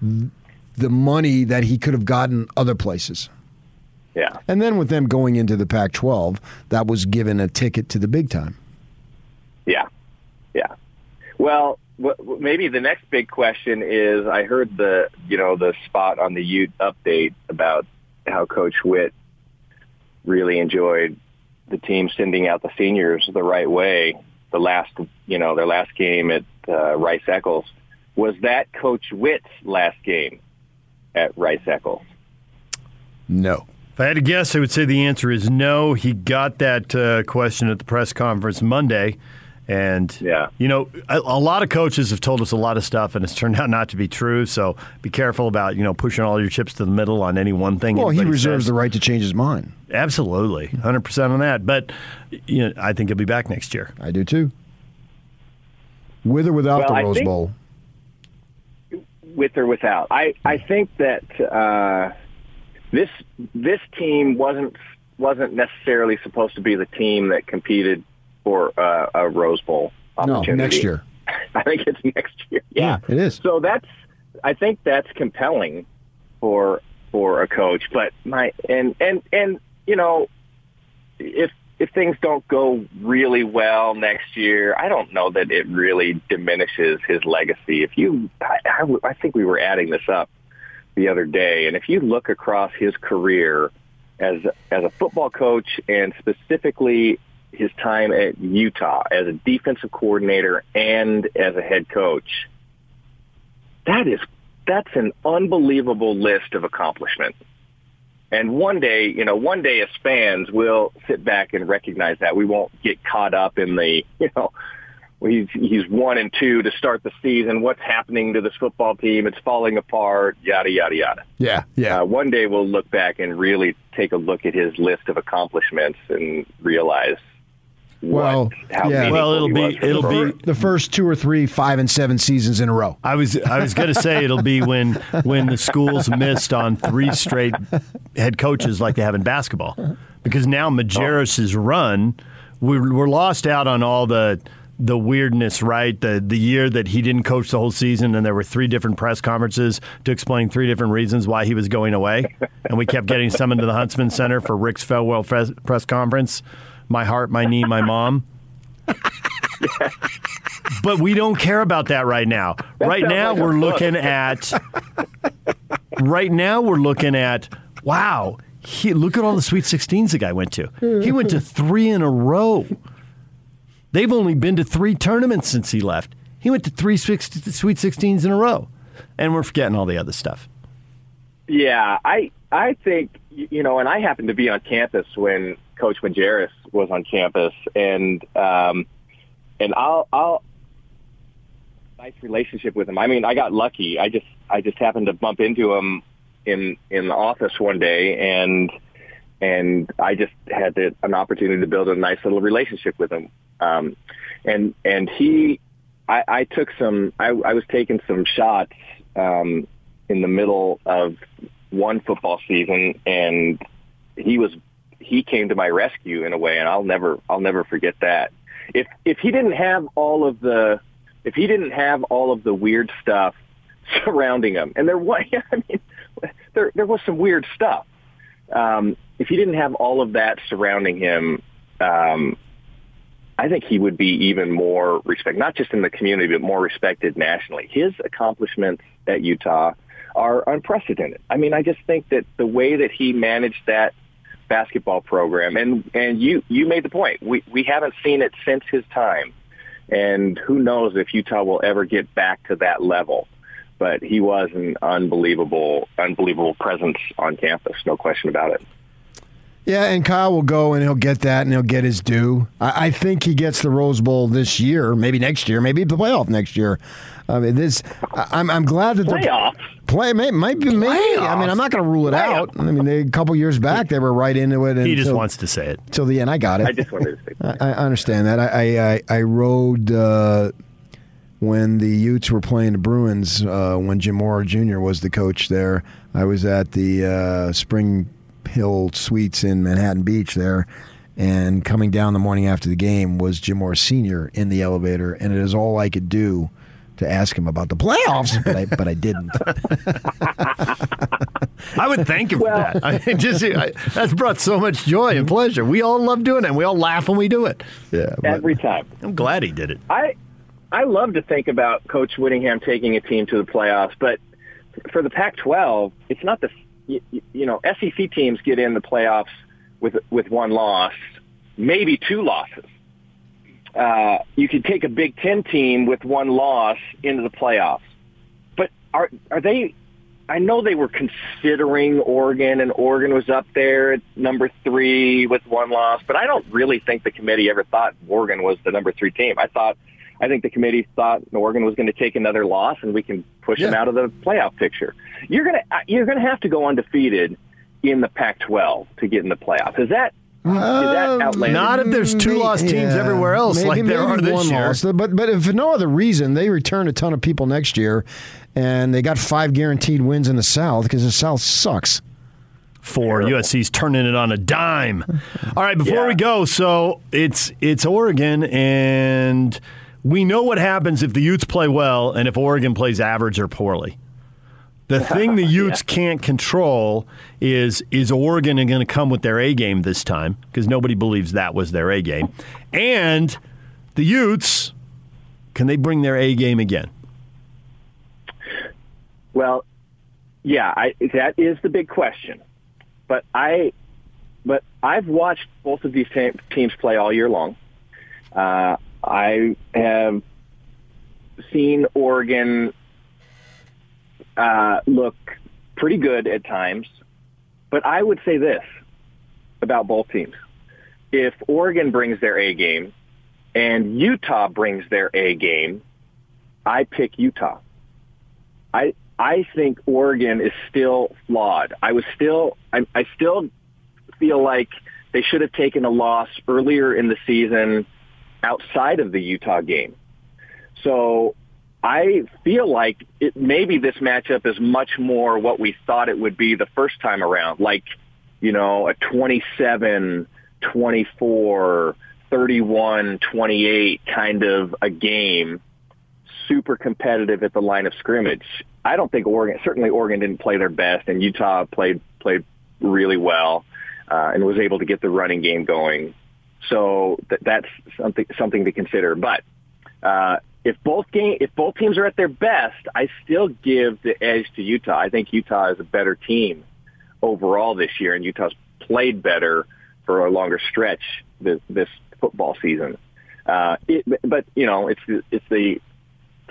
the money that he could have gotten other places. Yeah, And then with them going into the Pac 12, that was given a ticket to the big time. yeah, yeah. Well, maybe the next big question is: I heard the you know the spot on the Ute update about how Coach Whitt really enjoyed the team sending out the seniors the right way. The last you know their last game at uh, Rice Eccles was that Coach Whitt's last game at Rice Eccles. No. If I had to guess, I would say the answer is no. He got that uh, question at the press conference Monday. And, Yeah. you know, a, a lot of coaches have told us a lot of stuff, and it's turned out not to be true. So be careful about, you know, pushing all your chips to the middle on any one thing. Well, he reserves says. the right to change his mind. Absolutely. 100% on that. But, you know, I think he'll be back next year. I do too. With or without Well, the I Rose think- Bowl. with or without. I, I think that uh, this this team wasn't wasn't necessarily supposed to be the team that competed for uh, a Rose Bowl opportunity. No, next year. I think it's next year. Yeah, it is. So that's I think that's compelling for for a coach. But my and and and you know if if things don't go really well next year, I don't know that it really diminishes his legacy. If you, i i think we were adding this up the other day, and if you look across his career as as a football coach and specifically his time at Utah as a defensive coordinator and as a head coach, that is that's an unbelievable list of accomplishments. And one day, you know, one day as fans, we'll sit back and recognize that. We won't get caught up in the, you know, he's he's one and two to start the season. What's happening to this football team? It's falling apart. Yada yada yada. Yeah, yeah. Uh, one day we'll look back and really take a look at his list of accomplishments and realize Well, what, how yeah. meaningful Well, it'll be- was for the it'll be- the first two or three, five and seven seasons in a row. I was I was going to say it'll be when when the schools missed on three straight head coaches like they have in basketball, because now Majerus's run, we're, we're lost out on all the the weirdness, right? The the year that he didn't coach the whole season, and there were three different press conferences to explain three different reasons why he was going away, and we kept getting summoned to the Huntsman Center for Rick's farewell press, press conference. My heart, my knee, my mom. But we don't care about that right now. right now, like we're looking at. right now, we're looking at. Wow, he, look at all the Sweet 16s the guy went to. He went to three in a row. They've only been to three tournaments since he left. He went to three six, Sweet 16s in a row, and we're forgetting all the other stuff. Yeah, I I think you know, and I happened to be on campus when Coach Majerus was on campus, and um, and I'll I'll nice relationship with him. I mean, I got lucky. I just I just happened to bump into him in in the office one day, and and I just had an opportunity to build a nice little relationship with him. Um, and and he, I, I took some. I, I was taking some shots um, in the middle of one football season, and he was he came to my rescue in a way, and I'll never I'll never forget that. If if he didn't have all of the if he didn't have all of the weird stuff surrounding him, and there was I mean there there was some weird stuff. Um, if he didn't have all of that surrounding him, um, I think he would be even more respected, not just in the community, but more respected nationally. His accomplishments at Utah are unprecedented. I mean, I just think that the way that he managed that basketball program, and and you you made the point, we we haven't seen it since his time, and who knows if Utah will ever get back to that level. But he was an unbelievable, unbelievable presence on campus, no question about it. Yeah, and Kyle will go and he'll get that and he'll get his due. I, I think he gets the Rose Bowl this year, maybe next year, maybe the playoff next year. I mean, this. I, am I'm glad that playoff. the play may, might be maybe. I mean, I'm not going to rule it out. I mean, they, a couple years back they were right into it. He just until- wants to say it. till the end. I got it. I just wanted to say. I, I understand that. I I, I, I rode uh, when the Utes were playing the Bruins. Uh, when Jim Mora Jr. was the coach there, I was at the uh, Spring Hill Suites in Manhattan Beach there. And coming down the morning after the game was Jim Mora Sr. in the elevator, and it is all I could do to ask him about the playoffs, but I but I didn't. I would thank him for that. I mean, just I, that's brought so much joy and pleasure. We all love doing it. and We all laugh when we do it. Yeah, Every time. I'm glad he did it. I I love to think about Coach Whittingham taking a team to the playoffs, but for the Pac-12, it's not the you, you know SEC teams get in the playoffs with with one loss, maybe two losses. Uh, you could take a Big Ten team with one loss into the playoffs, but are are they? I know they were considering Oregon, and Oregon was up there at number three with one loss, but I don't really think the committee ever thought Oregon was the number three team. I thought, I think the committee thought Oregon was going to take another loss, and we can push them out of the playoff picture. You're gonna uh, you're gonna have to go undefeated in the Pac-12 to get in the playoffs. Is that is that uh, outlandish? Not if there's two lost teams everywhere else, like there are this one year. Loss. But but if for no other reason, they return a ton of people next year, and they got five guaranteed wins in the South because the South sucks. Four. USC's turning it on a dime. All right, before Yeah. we go, so it's it's Oregon, and we know what happens if the Utes play well and if Oregon plays average or poorly. The thing the Utes can't control is is Oregon going to come with their A game this time because nobody believes that was their A game, and the Utes can they bring their A game again? Well, yeah, I, that is the big question. But I, but I've watched both of these teams play all year long. Uh, I have seen Oregon uh, look pretty good at times, but I would say this about both teams: if Oregon brings their A game and Utah brings their A game, I pick Utah. I I think Oregon is still flawed. I was still I, I still feel like they should have taken a loss earlier in the season outside of the Utah game. So I feel like it maybe this matchup is much more what we thought it would be the first time around, like, you know, a 27, 24, 31, 28 kind of a game super competitive at the line of scrimmage. I don't think Oregon, certainly Oregon didn't play their best, and Utah played played really well uh, and was able to get the running game going. So th- that's something something to consider. But uh, if both game if both teams are at their best, I still give the edge to Utah. I think Utah is a better team overall this year, and Utah's played better for a longer stretch this, this football season. Uh, it, but you know, it's it's the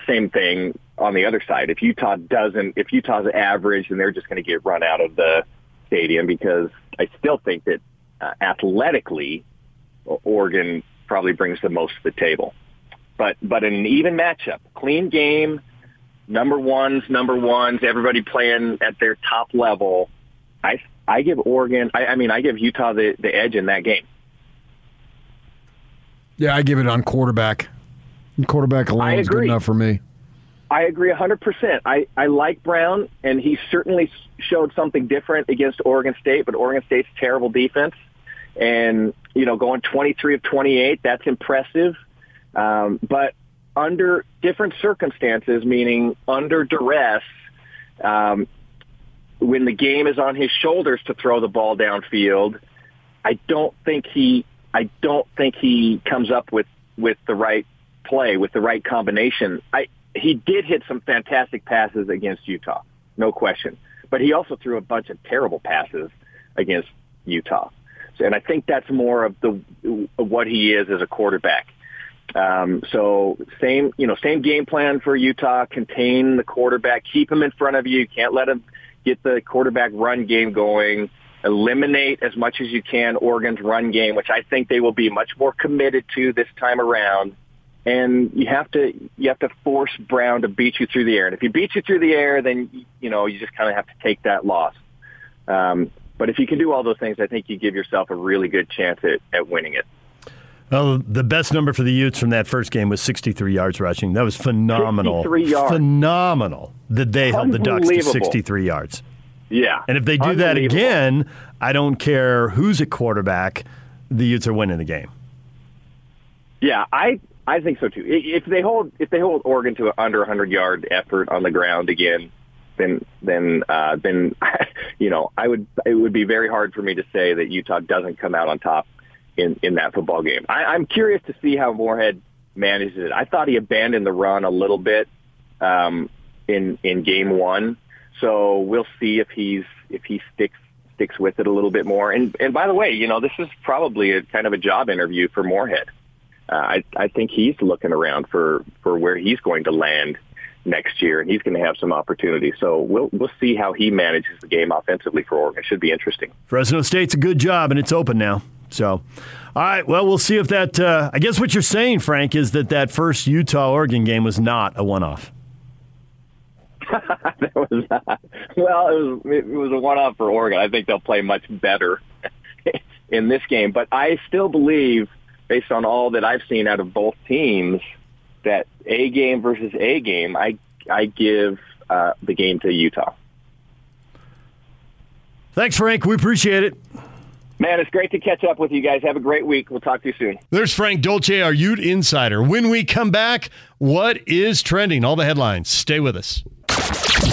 same thing on the other side. If Utah doesn't, if Utah's average, then they're just going to get run out of the stadium because I still think that uh, athletically, Oregon probably brings the most to the table. But but in an even matchup, clean game, number ones, number ones, everybody playing at their top level. I I give Oregon. I, I mean, I give Utah the the edge in that game. Yeah, I give it on quarterback. Quarterback alone is good enough for me. I agree 100%. I, I like Brown, and he certainly showed something different against Oregon State, but Oregon State's terrible defense. And, you know, going 23 of 28, that's impressive. Um, but under different circumstances, meaning under duress, um, when the game is on his shoulders to throw the ball downfield, I don't think he I don't think he comes up with with the right play with the right combination. I he did hit some fantastic passes against Utah, no question, but he also threw a bunch of terrible passes against Utah. And I think that's more of the what he is as a quarterback. Um, so same, you know, same game plan for Utah. Contain the quarterback, keep him in front of you. You can't let him get the quarterback run game going. Eliminate as much as you can Oregon's run game, which I think they will be much more committed to this time around. And you have to you have to force Brown to beat you through the air. And if he beats you through the air, then you know you just kind of have to take that loss. Um, but if you can do all those things, I think you give yourself a really good chance at, at winning it. Well, the best number for the Utes from that first game was 63 yards rushing. That was phenomenal. 63 yards. Phenomenal that they held the Ducks to 63 yards. Yeah. And if they do that again, I don't care who's at quarterback, the Utes are winning the game. Yeah, I I think so too. If they hold if they hold Oregon to an under 100 yard effort on the ground again, then then uh, then you know I would it would be very hard for me to say that Utah doesn't come out on top in in that football game. I, I'm curious to see how Moorhead manages it. I thought he abandoned the run a little bit um, in in game one, so we'll see if he's if he sticks sticks with it a little bit more. And and by the way, you know this is probably a kind of a job interview for Moorhead. Uh, I I think he's looking around for for where he's going to land next year, and he's going to have some opportunity. So we'll we'll see how he manages the game offensively for Oregon. It should be interesting. Fresno State's a good job, and it's open now. So, all right. Well, we'll see if that. Uh, I guess what you're saying, Frank, is that that first Utah Oregon game was not a one-off. that was not, well, it was it was a one off for Oregon. I think they'll play much better in this game, but I still believe, based on all that I've seen out of both teams, that A game versus A game, I I give uh, the game to Utah. Thanks, Frank. We appreciate it. Man, it's great to catch up with you guys. Have a great week. We'll talk to you soon. There's Frank Dolce, our Ute insider. When we come back, what is trending? All the headlines. Stay with us.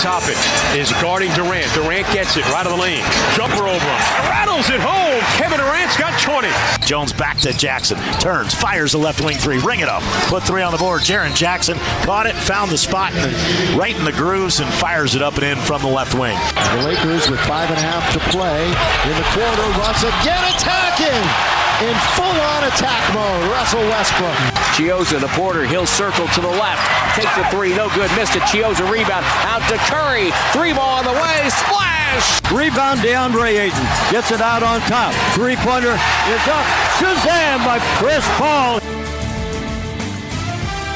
Toppin is guarding Durant. Durant gets it right of the lane. Jumper over him. Rattles it home. Kevin Durant's got 20. Jones back to Jackson. Turns, fires the left wing three. Ring it up. Put three on the board. Jaren Jackson caught it, found the spot in the, right in the grooves, and fires it up and in from the left wing. The Lakers with five and a half to play in the quarter. Russ again attacking in full-on attack mode. Russell Westbrook. Chiozza, the Porter, he'll circle to the left. Takes the three, no good. Missed it. Chiozza rebound out to Curry. Three ball on the way. Splash! Rebound DeAndre Ayton gets it out on top. Three-pointer is up. Shazam by Chris Paul.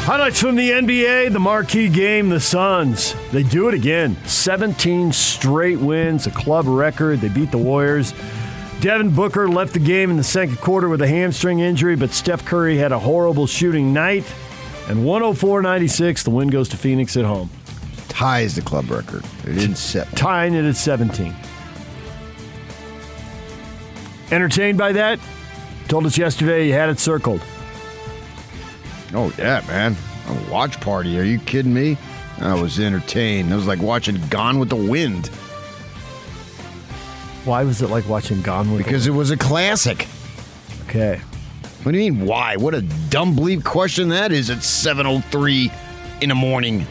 Highlights from the NBA, the marquee game, the Suns. They do it again. 17 straight wins, a club record. They beat the Warriors. Devin Booker left the game in the second quarter with a hamstring injury, but Steph Curry had a horrible shooting night. And 104 96, the win goes to Phoenix at home, Ties the club record. They didn't set. tying it at 17. Entertained by that? Told us yesterday you had it circled. Oh yeah, man. A watch party. Are you kidding me? I was entertained. It was like watching Gone with the Wind Why was it like watching Gone with because it was a classic. Okay. What do you mean why? What a dumb bleep question that is at 7:03 in the morning.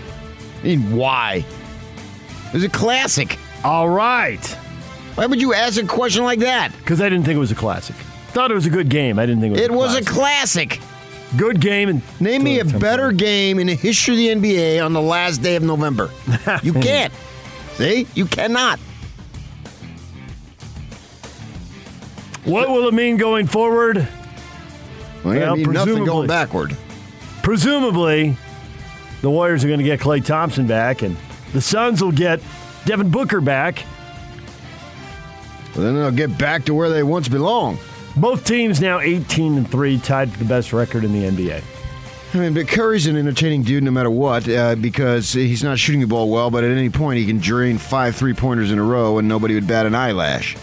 I mean why? It was a classic. All right. Why would you ask a question like that? Because I didn't think it was a classic. Thought it was a good game. I didn't think it was. It a was a classic. classic. good game. And Name me a better game in the history of the NBA on the last day of November. You can't. See? You cannot. What will it mean going forward? Well, Well, I mean, nothing going backward. Presumably, the Warriors are going to get Klay Thompson back, and the Suns will get Devin Booker back. Well, then they'll get back to where they once belonged. Both teams now 18 and 3, tied for the best record in the NBA. I mean, but Curry's an entertaining dude no matter what uh, because he's not shooting the ball well, but at any point he can drain five three pointers in a row and nobody would bat an eyelash.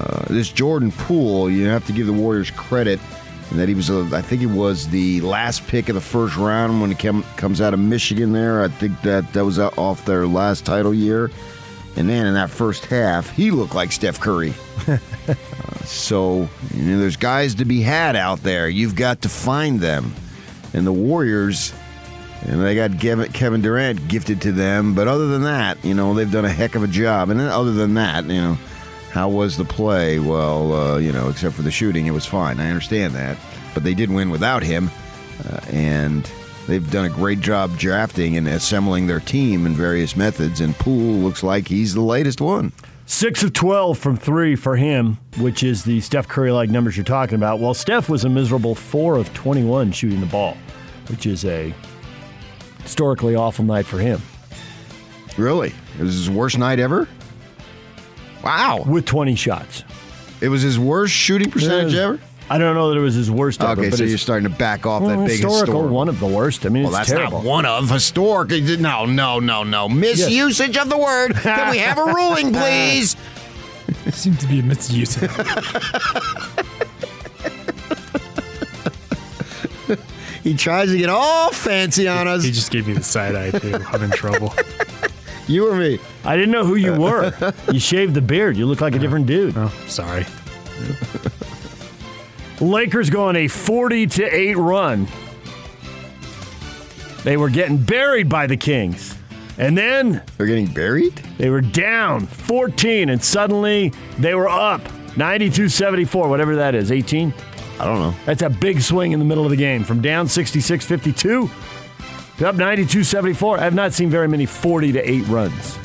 Uh, this Jordan Poole, you have to give the Warriors credit in that he was, a, I think it was the last pick of the first round when he came, comes out of Michigan there. I think that that was off their last title year. And then in that first half, he looked like Steph Curry. Uh, so, you know, there's guys to be had out there. You've got to find them. And the Warriors, and they got Kevin Durant gifted to them. But other than that, you know, they've done a heck of a job. And then other than that, you know, how was the play? Well, uh, you know, except for the shooting, it was fine. I understand that. But they did win without him. Uh, and they've done a great job drafting and assembling their team in various methods. And Poole looks like he's the latest one. 6 of 12 from 3 for him, which is the Steph Curry like numbers you're talking about. Well, Steph was a miserable 4 of 21 shooting the ball, which is a historically awful night for him. Really? It was his worst night ever? Wow. With 20 shots. It was his worst shooting percentage ever? I don't know that it was his worst ever. Okay, but so it's- you're starting to back off well, that big historical, historical. one of the worst. I mean, Well, it's that's terrible. not one of historic. No, no, no, no. Misusage of the word. Can we have a ruling, please? Seems to be a misuse. He tries to get all fancy on us. he just gave me the side eye too. I'm in trouble. You or me? I didn't know who you uh, were. you shaved the beard. You look like a different dude. Oh, sorry. Lakers go on a 40 to 8 run. They were getting buried by the Kings. And then They're getting buried? they were down 14 and suddenly they were up 92-74, whatever that is, 18. I don't know. That's a big swing in the middle of the game from down 66-52 up 92-74. I have not seen very many 40 to 8 runs.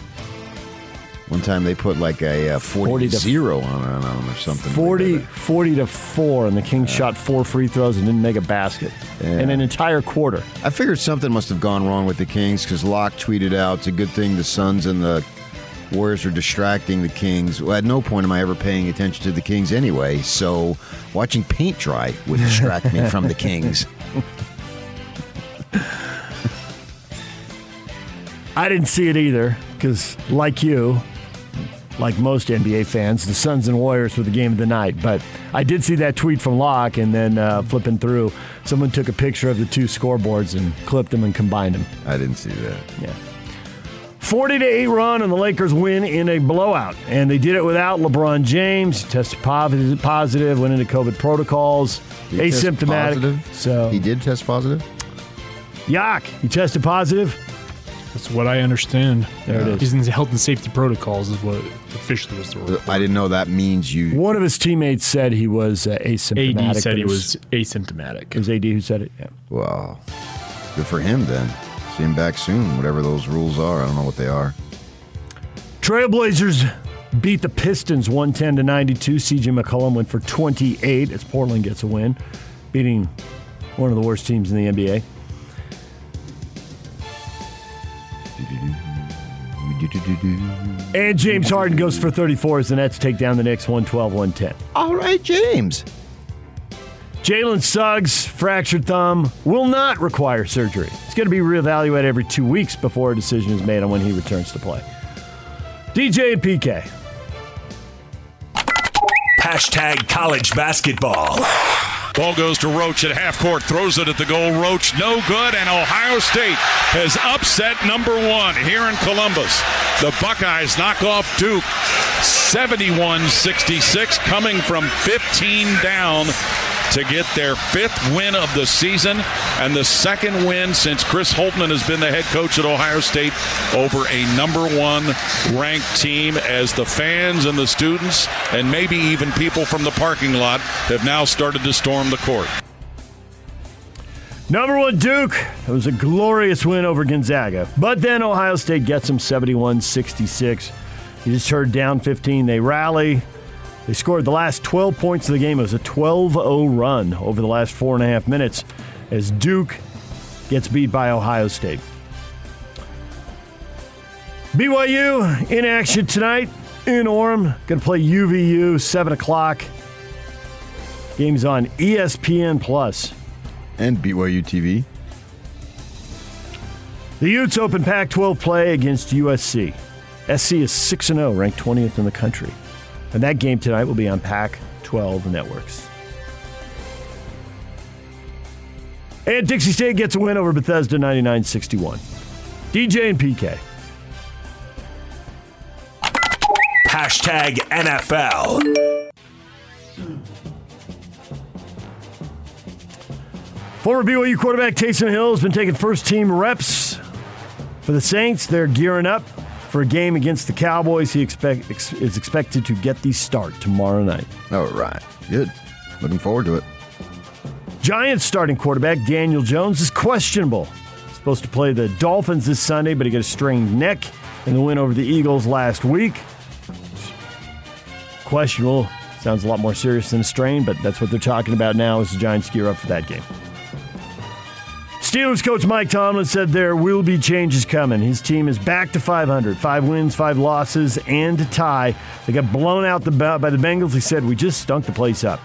One time they put like a uh, 40, 40 to to- 0 on, on them or something. like 40, that. 40 to 4 and the Kings shot four free throws and didn't make a basket Yeah. in an entire quarter. I figured something must have gone wrong with the Kings because Locke tweeted out, it's a good thing the Suns and the Warriors are distracting the Kings. Well, at no point am I ever paying attention to the Kings anyway, so watching paint dry would distract me from the Kings. I didn't see it either because, like you, like most NBA fans, the Suns and Warriors were the game of the night. But I did see that tweet from Locke, and then uh, flipping through, someone took a picture of the two scoreboards and clipped them and combined them. I didn't see that. Yeah. 40 to 8 run, and the Lakers win in a blowout. And they did it without LeBron James. He tested positive, positive went into COVID protocols, he asymptomatic. positive? So, He did test positive? Yak, he tested positive. That's what I understand. There it is. He's in the health and safety protocols, is what officially was the report. I didn't know that means you. One of his teammates said he was uh, asymptomatic. AD said he was asymptomatic. It was AD who said it. Yeah. Well, good for him then. See him back soon, whatever those rules are. I don't know what they are. Trailblazers beat the Pistons 110 to 92. CJ McCollum went for 28 as Portland gets a win, beating one of the worst teams in the NBA. And James Harden goes for 34 as the Nets take down the Knicks 112 110. All right, James. Jalen Suggs, fractured thumb, will not require surgery. It's going to be reevaluated every two weeks before a decision is made on when he returns to play. DJ and PK. Hashtag college basketball. Ball goes to Roach at half court, throws it at the goal. Roach, no good, and Ohio State has upset number one here in Columbus. The Buckeyes knock off Duke 71 66, coming from 15 down to get their fifth win of the season and the second win since Chris Holtmann has been the head coach at Ohio State over a number one ranked team as the fans and the students and maybe even people from the parking lot have now started to storm the court. Number one Duke. It was a glorious win over Gonzaga. But then Ohio State gets them 71 66. You just heard down 15. They rally. They scored the last 12 points of the game. It was a 12 0 run over the last four and a half minutes as Duke gets beat by Ohio State. BYU in action tonight in Orem. Going to play UVU, 7 o'clock. Game's on ESPN Plus. And BYU TV. The Utes open Pac 12 play against USC. SC is 6 0, ranked 20th in the country. And that game tonight will be on Pac 12 networks. And Dixie State gets a win over Bethesda 99 61. DJ and PK. Hashtag NFL. Former BYU quarterback Taysom Hill has been taking first team reps for the Saints. They're gearing up for a game against the Cowboys. He expect, ex, is expected to get the start tomorrow night. All right. Good. Looking forward to it. Giants starting quarterback Daniel Jones is questionable. Supposed to play the Dolphins this Sunday, but he got a strained neck in the win over the Eagles last week. Questionable. Sounds a lot more serious than a strain, but that's what they're talking about now as the Giants gear up for that game. Steelers coach Mike Tomlin said there will be changes coming. His team is back to 500, five wins, five losses, and a tie. They got blown out the, by the Bengals. He said, We just stunk the place up.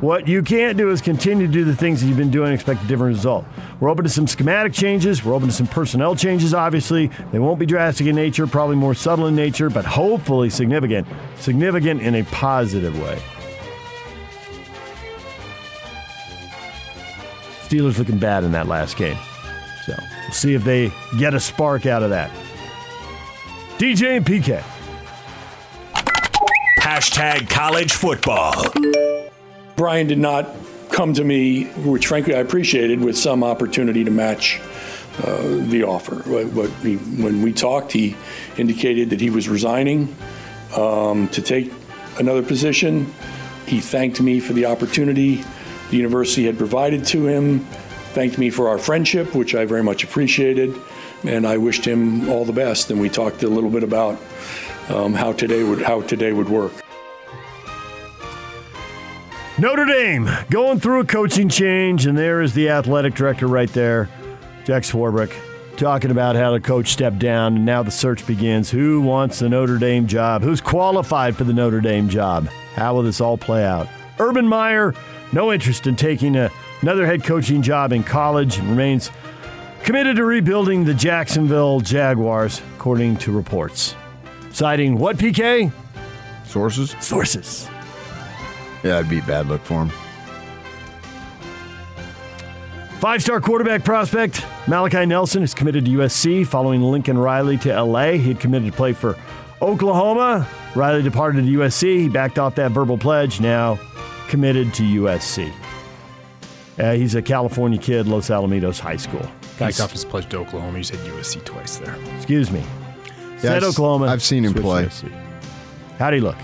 What you can't do is continue to do the things that you've been doing and expect a different result. We're open to some schematic changes. We're open to some personnel changes, obviously. They won't be drastic in nature, probably more subtle in nature, but hopefully significant. Significant in a positive way. Steelers looking bad in that last game. So we'll see if they get a spark out of that. DJ and PK. Hashtag college football. Brian did not come to me, which frankly I appreciated, with some opportunity to match uh, the offer. What he, when we talked, he indicated that he was resigning um, to take another position. He thanked me for the opportunity the university had provided to him, thanked me for our friendship, which I very much appreciated, and I wished him all the best. And we talked a little bit about um, how today would how today would work. Notre Dame going through a coaching change, and there is the athletic director right there, Jack Swarbrick, talking about how the coach stepped down, and now the search begins. Who wants the Notre Dame job? Who's qualified for the Notre Dame job? How will this all play out? Urban Meyer, no interest in taking a, another head coaching job in college, and remains committed to rebuilding the Jacksonville Jaguars, according to reports. Citing what, PK? Sources? Sources. Yeah, that'd be a bad look for him. Five star quarterback prospect Malachi Nelson is committed to USC following Lincoln Riley to LA. He had committed to play for Oklahoma. Riley departed to USC. He backed off that verbal pledge, now committed to USC. Uh, he's a California kid, Los Alamitos High School. Backed off his pledge to Oklahoma. You said USC twice there. Excuse me. Yeah, Said I've- Oklahoma. I've seen him play. How'd he look?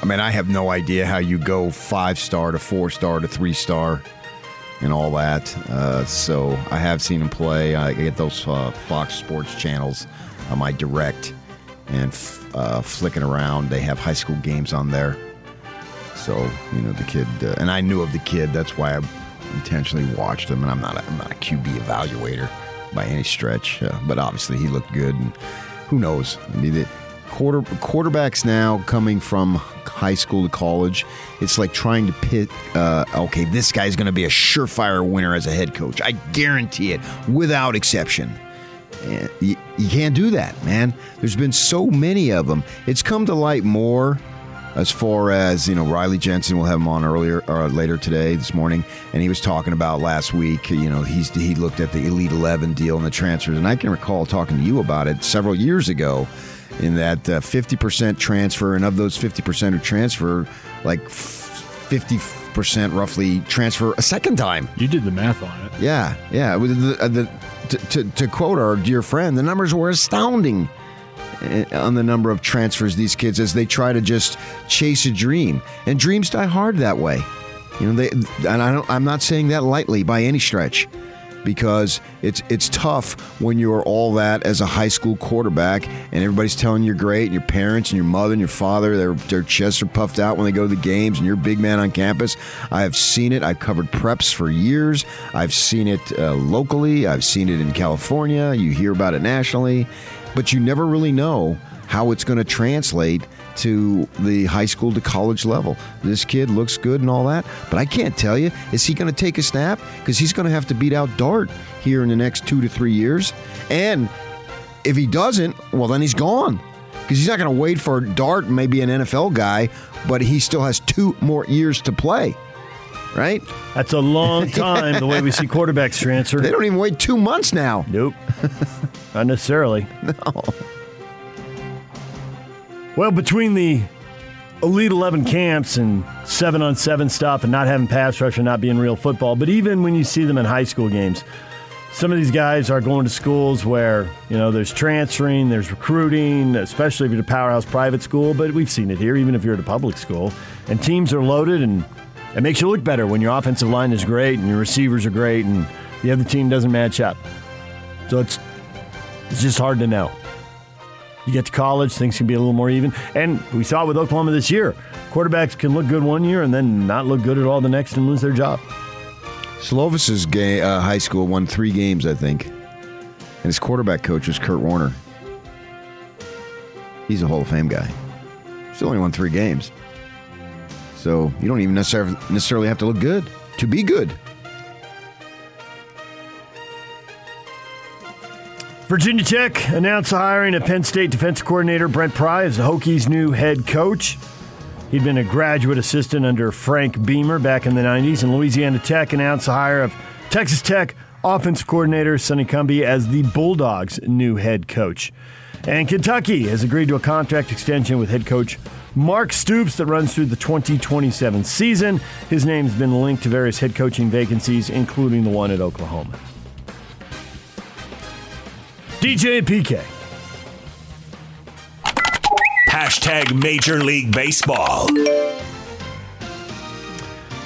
I mean, I have no idea how you go five star to four star to three star and all that. Uh, so I have seen him play. I get those uh, Fox Sports channels on my direct and f- uh, flicking around. They have high school games on there. So you know the kid, uh, and I knew of the kid. That's why I intentionally watched him. And I'm not, a, I'm not a QB evaluator by any stretch, uh, but obviously he looked good. And who knows? I mean, the quarter quarterbacks now coming from high school to college, it's like trying to pit. Uh, okay, this guy's going to be a surefire winner as a head coach. I guarantee it, without exception. You, you can't do that, man. There's been so many of them. It's come to light more as far as you know riley jensen will have him on earlier or later today this morning and he was talking about last week you know he's he looked at the elite 11 deal and the transfers and i can recall talking to you about it several years ago in that uh, 50% transfer and of those 50% who transfer like 50% roughly transfer a second time You did the math on it. yeah yeah the, uh, the, to, to, to quote our dear friend the numbers were astounding on the number of transfers these kids as they try to just chase a dream and dreams die hard that way you know they and I don't, i'm not saying that lightly by any stretch because it's it's tough when you're all that as a high school quarterback and everybody's telling you you're great and your parents and your mother and your father their their chests are puffed out when they go to the games and you're a big man on campus. I have seen it. I've covered preps for years. I've seen it uh, locally. I've seen it in California. You hear about it nationally, but you never really know how it's going to translate to the high school to college level. This kid looks good and all that, but I can't tell you, is he going to take a snap? Because he's going to have to beat out Dart here in the next two to three years. And if he doesn't, well, then he's gone. Because he's not going to wait for Dart, maybe an NFL guy, but he still has two more years to play. Right? That's a long time, the way we see quarterbacks transfer. They don't even wait two months now. Nope. not necessarily. No. Well, between the Elite 11 camps and seven on seven stuff and not having pass rush and not being real football, but even when you see them in high school games, some of these guys are going to schools where, you know, there's transferring, there's recruiting, especially if you're at a powerhouse private school, but we've seen it here, even if you're at a public school. And teams are loaded, and it makes you look better when your offensive line is great and your receivers are great and the other team doesn't match up. So it's, it's just hard to know. You get to college, things can be a little more even. And we saw it with Oklahoma this year. Quarterbacks can look good one year and then not look good at all the next and lose their job. Slovis's uh, high school won three games, I think. And his quarterback coach was Kurt Warner. He's a Hall of Fame guy. Still only won three games. So you don't even necessarily necessarily have to look good to be good. Virginia Tech announced the hiring of Penn State defensive coordinator Brent Pry as the Hokies' new head coach. He'd been a graduate assistant under Frank Beamer back in the 90s, and Louisiana Tech announced the hire of Texas Tech offense coordinator Sonny Cumbie as the Bulldogs' new head coach. And Kentucky has agreed to a contract extension with head coach Mark Stoops that runs through the 2027 season. His name's been linked to various head coaching vacancies, including the one at Oklahoma. DJ and PK. Hashtag Major League Baseball.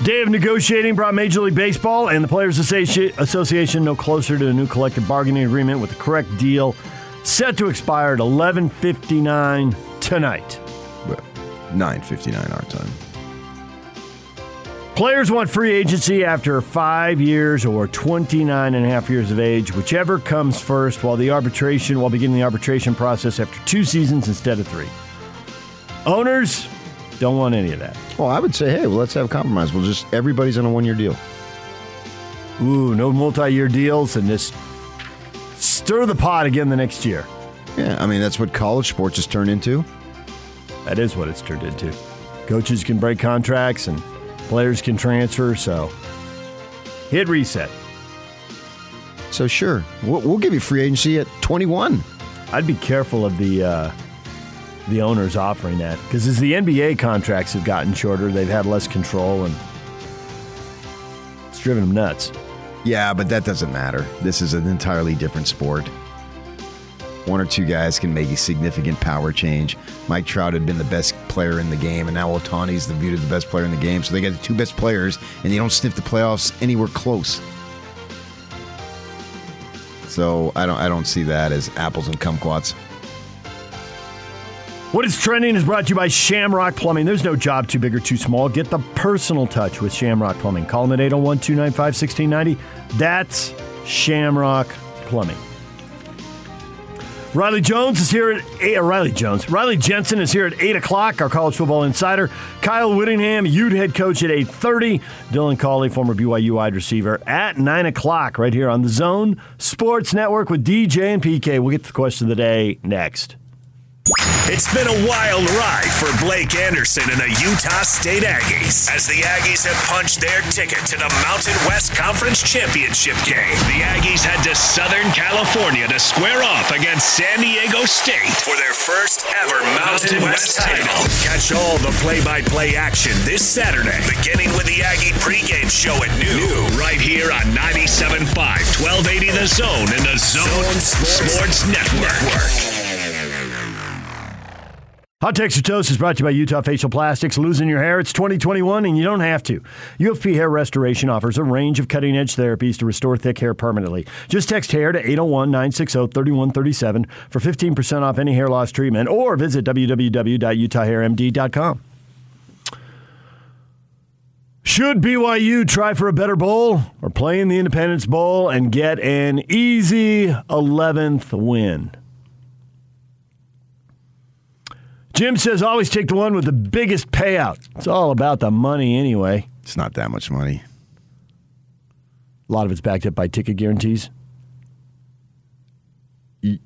Day of negotiating brought Major League Baseball and the Players Association no closer to a new collective bargaining agreement with the correct deal set to expire at 11:59 tonight. 9:59 our time. Players want free agency after five years or 29 and a half years of age, whichever comes first, while the arbitration, while beginning the arbitration process after two seasons instead of three. Owners don't want any of that. Well, I would say, hey, well, let's have a compromise. We'll just everybody's on a one-year deal. Ooh, no multi-year deals and just stir the pot again the next year. Yeah, I mean that's what college sports has turned into. That is what it's turned into. Coaches can break contracts and players can transfer, so hit reset. So sure, we'll, we'll give you free agency at 21. I'd be careful of the uh, the owners offering that because as the NBA contracts have gotten shorter, they've had less control and it's driven them nuts. Yeah, but that doesn't matter. This is an entirely different sport. One or two guys can make a significant power change. Mike Trout had been the best player in the game, and now Ohtani's the viewed the best player in the game. So they got the two best players, and they don't sniff the playoffs anywhere close. So I don't I don't see that as apples and kumquats. What is trending is brought to you by Shamrock Plumbing. There's no job too big or too small. Get the personal touch with Shamrock Plumbing. Call them at 801 295 1690. That's Shamrock Plumbing. Riley Jones is here at eight. Uh, Riley Jones. Riley Jensen is here at eight o'clock. Our college football insider. Kyle Whittingham, Ute head coach at eight thirty. Dylan Collie, former BYU wide receiver, at nine o'clock. Right here on the Zone Sports Network with DJ and PK. We'll get to the question of the day next. It's been a wild ride for Blake Anderson and the Utah State Aggies as the Aggies have punched their ticket to the Mountain West Conference Championship game. The Aggies head to Southern California to square off against San Diego State for their first ever Mountain West title. Catch all the play-by-play action this Saturday, beginning with the Aggie pregame show at noon, right here on 97.5, 1280 The Zone and the Zone, Sports, Network. Hot or Toast is brought to you by Utah Facial Plastics. Losing your hair, it's 2021 and you don't have to. UFP Hair Restoration offers a range of cutting edge therapies to restore thick hair permanently. Just text hair to 801 960 3137 for 15% off any hair loss treatment or visit www.utahhairmd.com. Should BYU try for a better bowl or play in the Independence Bowl and get an easy 11th win? Jim says always take the one with the biggest payout. It's all about the money anyway. It's not that much money. A lot of it's backed up by ticket guarantees. The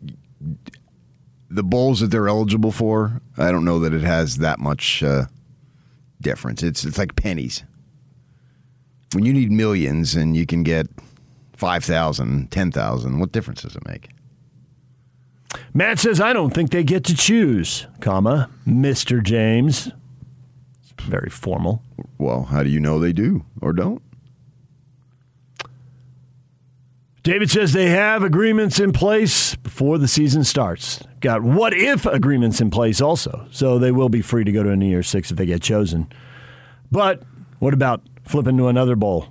bowls that they're eligible for, I don't know that it has that much uh, difference. It's it's like pennies. When you need millions and you can get 5,000, 10,000, what difference does it make? Matt says, I don't think they get to choose, comma, Mr. James. It's very formal. Well, how do you know they do or don't? David says they have agreements in place before the season starts. Got what if agreements in place also, so they will be free to go to a New Year's Six if they get chosen. But what about flipping to another bowl?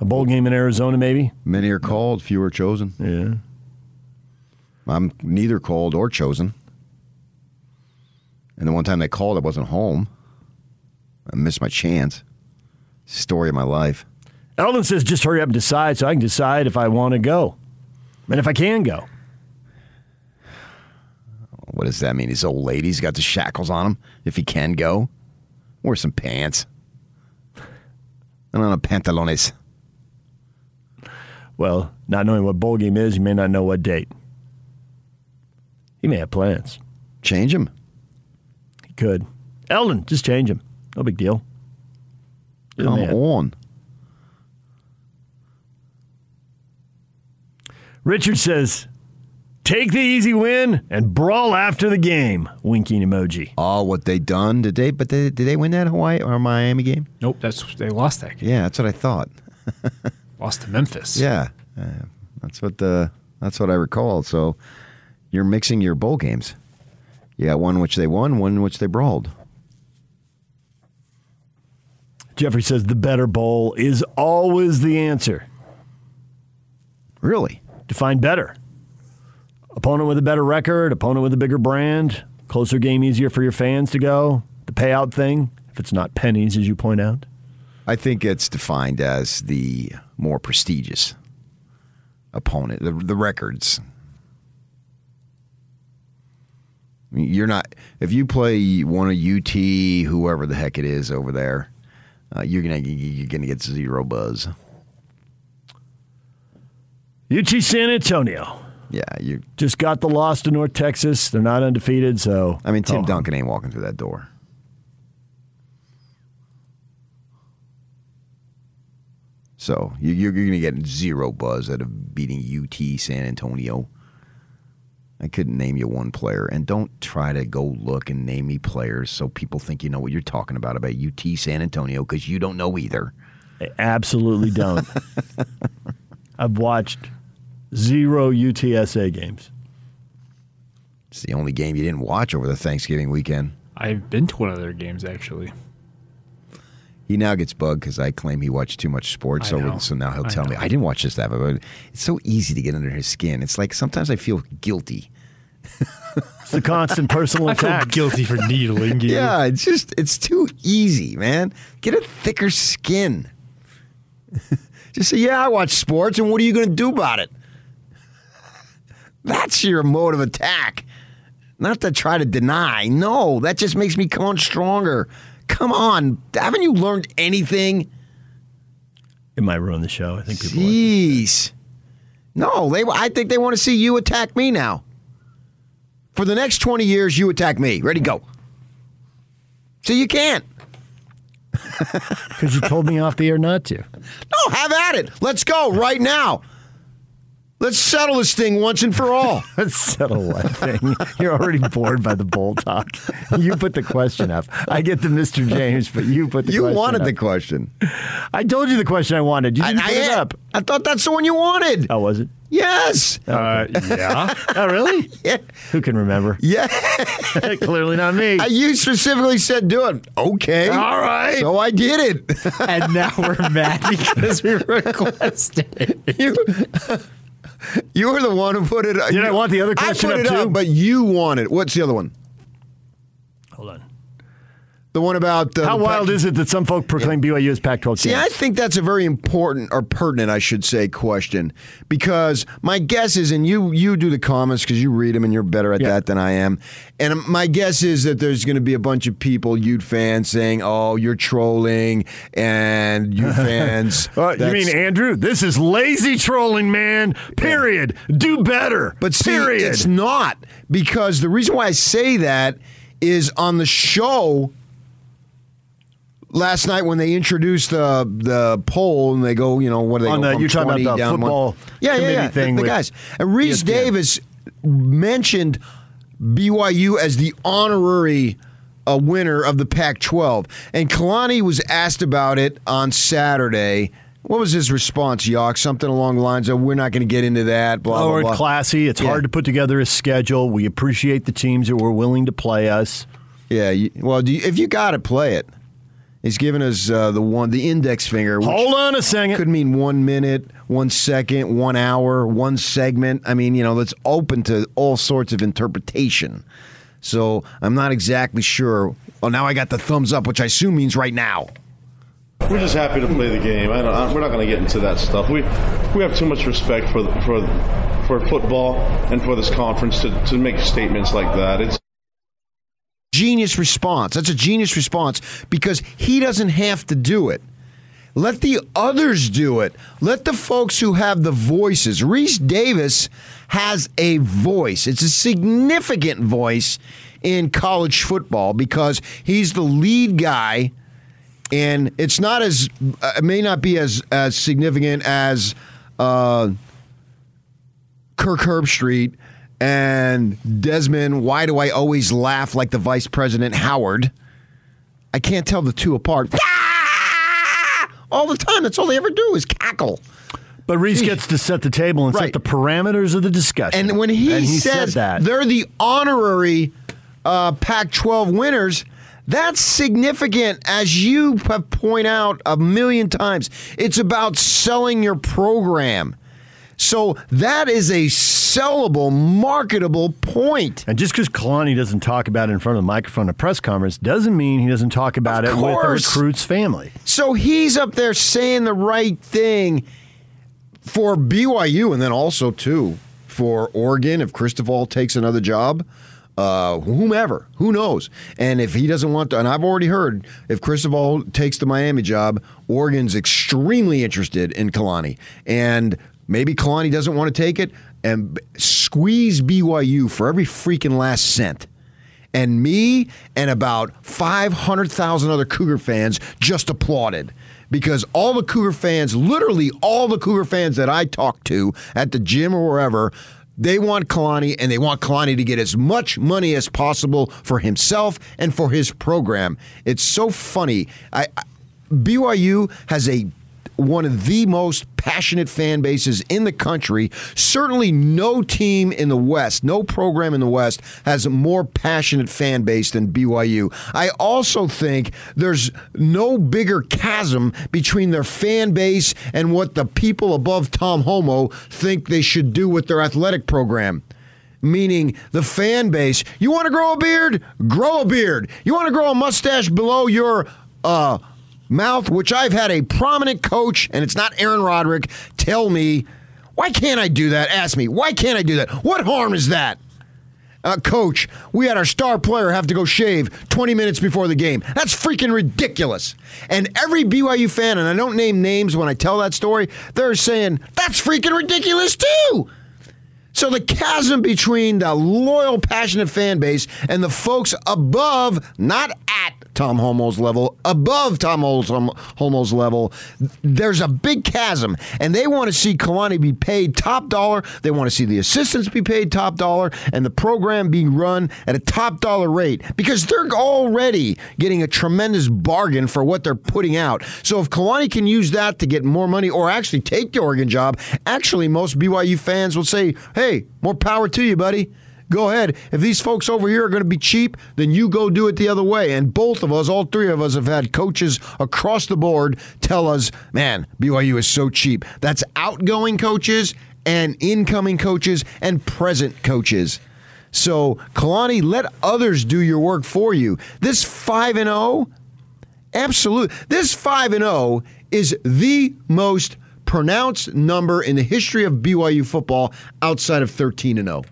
A bowl game in Arizona, maybe? Many are called, few are chosen. Yeah. I'm neither called or chosen. And the one time they called, I wasn't home. I missed my chance. Story of my life. Eldon says, just hurry up and decide so I can decide if I want to go and if I can go. What does that mean? His old lady's got the shackles on him. If he can go, wear some pants. And on a pantalones. Well, not knowing what bowl game is, you may not know what date. He may have plans. Change him. He could. Eldon, just change him. No big deal. You're Come on. Richard says, take the easy win and brawl after the game. Winking emoji. Oh, what they done? Did they? But they, did they win that Hawaii or Miami game? Nope, that's they lost that game. Yeah, that's what I thought. Lost to Memphis. Yeah, uh, that's what the that's what I recall. So you're mixing your bowl games. You got one which they won, one in which they brawled. Jeffrey says the better bowl is always the answer. Really? Define better. Opponent with a better record, opponent with a bigger brand, closer game easier for your fans to go. The payout thing, if it's not pennies, as you point out. I think it's defined as the more prestigious opponent. The, the records. I mean, You're not if you play one of UT, whoever the heck it is over there, uh, you're gonna you're gonna get zero buzz. UT San Antonio. Yeah, you Just got the loss to North Texas. They're not undefeated, so. I mean, Tim Oh. Duncan ain't walking through that door. So you, you're, you're going to get zero buzz out of beating UT San Antonio. I couldn't name you one player, and don't try to go look and name me players so people think you know what you're talking about about UT San Antonio because you don't know either. I absolutely don't. I've watched zero UTSA games. It's the only game you didn't watch over the Thanksgiving weekend. I've been to one of their games actually. He now gets bugged because I claim he watched too much sports I know. So now he'll I tell me. I didn't watch this that, but it's so easy to get under his skin. It's like sometimes I feel guilty. It's the constant personal I feel guilty for needling you. Yeah, it's just it's too easy, man. Get a thicker skin. just say, yeah, I watch sports, and what are you going to do about it? That's your mode of attack. Not to try to deny. No, that just makes me come on stronger. Come on, haven't you learned anything? It might ruin the show. I think people. Jeez. No, they. I think they want to see you attack me now. For the next twenty years, you attack me. Ready, go. So you can't. Because you told me off the air not to. No, have at it. Let's go right now. Let's settle this thing once and for all. Let's settle one thing. You're already bored by the bowl talk. You put the question up. I get the Mr. James, but you put the You question wanted up. the question. I told you the question I wanted. You didn't I, put it up. I thought that's the one you wanted. Oh, was it? Yes. Uh, yeah. oh, really? Yeah. Who can remember? Yeah. Clearly not me. Uh, You specifically said do it. Okay. All right. So I did it. and now we're mad because we requested it. you, you were the one who put it. Uh You Did I want the other question I put up it too? up, but you wanted. What's the other one? The one about uh, How wild Pac- is it that some folk proclaim BYU as Pac-12 See, I think that's a very important or pertinent, I should say, question because my guess is, and you you do the comments because you read them and you're better at Yeah. that than I am, and my guess is that there's going to be a bunch of people, Ute fans, saying, "Oh, you're trolling," and you fans. Uh, you mean Andrew? This is lazy trolling, man. Period. Do better. But see, period. it's not because the reason why I say that is on the show last night when they introduced the the poll and they go, you know, what do they On go the- from you're talking about the down one- football yeah, yeah, yeah, thing the, the guys. And Rece ESPN. Davis mentioned BYU as the honorary uh, winner of the Pac-12, and Kalani was asked about it on Saturday. What was his response, Yock? Something along the lines of, "We're not going to get into that." Blah Oh, blah we're blah. classy. It's Yeah. hard to put together a schedule. We appreciate the teams that were willing to play us. Yeah, you, well, do you, if you got it, play it. He's giving us uh, the one, the index finger. Hold on a second. Could mean one minute, one second, one hour, one segment. I mean, you know, that's open to all sorts of interpretation. So I'm not exactly sure. Well, now I got the thumbs up, which I assume means right now. We're just happy to play the game. I don't, I, we're not going to get into that stuff. We we have too much respect for the, for for football and for this conference to, to make statements like that. It's Genius response. That's a genius response because he doesn't have to do it. Let the others do it. Let the folks who have the voices. Rece Davis has a voice. It's a significant voice in college football because he's the lead guy and it's not as uh, it may not be as as significant as uh, Kirk Herbstreit and Desmond. Why do I always laugh like the Vice President Howard? I can't tell the two apart. All the time. That's all they ever do is cackle. But Rece gets to set the table and set the parameters of the discussion. And when he, And says said that, they're the honorary uh, Pac-12 winners, that's significant. As you have point out a million times, it's about selling your program. So that is a sellable, marketable point. And just because Kalani doesn't talk about it in front of the microphone at a press conference doesn't mean he doesn't talk about Of it with a course. recruit's family. So he's up there saying the right thing for BYU and then also, too, for Oregon if Cristobal takes another job. Uh, whomever, who knows? And if he doesn't want to, and I've already heard if Cristobal takes the Miami job, Oregon's extremely interested in Kalani. And maybe Kalani doesn't want to take it and squeeze BYU for every freaking last cent and me and about 500,000 other Cougar fans just applauded because all the Cougar fans, literally all the Cougar fans that I talked to at the gym or wherever, they want Kalani and they want Kalani to get as much money as possible for himself and for his program. It's so funny. I, I BYU has a one of the most passionate fan bases in the country. Certainly, no team in the West, no program in the West has a more passionate fan base than BYU. I also think there's no bigger chasm between their fan base and what the people above Tom Holmoe think they should do with their athletic program meaning the fan base. You want to grow a beard? Grow a beard. You want to grow a mustache below your uh, mouth, which I've had a prominent coach, and it's not Aaron Roderick, tell me, why can't I do that? Ask me, why can't I do that? What harm is that? Uh, coach, we had our star player have to go shave 20 minutes before the game. That's freaking ridiculous. And every BYU fan, and I don't name names when I tell that story, they're saying, that's freaking ridiculous too. So the chasm between the loyal, passionate fan base and the folks above, not at Tom Holmoe's level, above Tom Holmoe's level. There's a big chasm, and they want to see Kalani be paid top dollar. They want to see the assistants be paid top dollar, and the program being run at a top dollar rate because they're already getting a tremendous bargain for what they're putting out. So if Kalani can use that to get more money or actually take the Oregon job, actually most BYU fans will say, "Hey, more power to you, buddy." Go ahead. If these folks over here are going to be cheap, then you go do it the other way. And both of us, all three of us, have had coaches across the board tell us, man, BYU is so cheap. That's outgoing coaches and incoming coaches and present coaches. So, Kalani, let others do your work for you. This 5 and 0, absolute. This 5 and 0 is the most pronounced number in the history of BYU football outside of 13 and 0.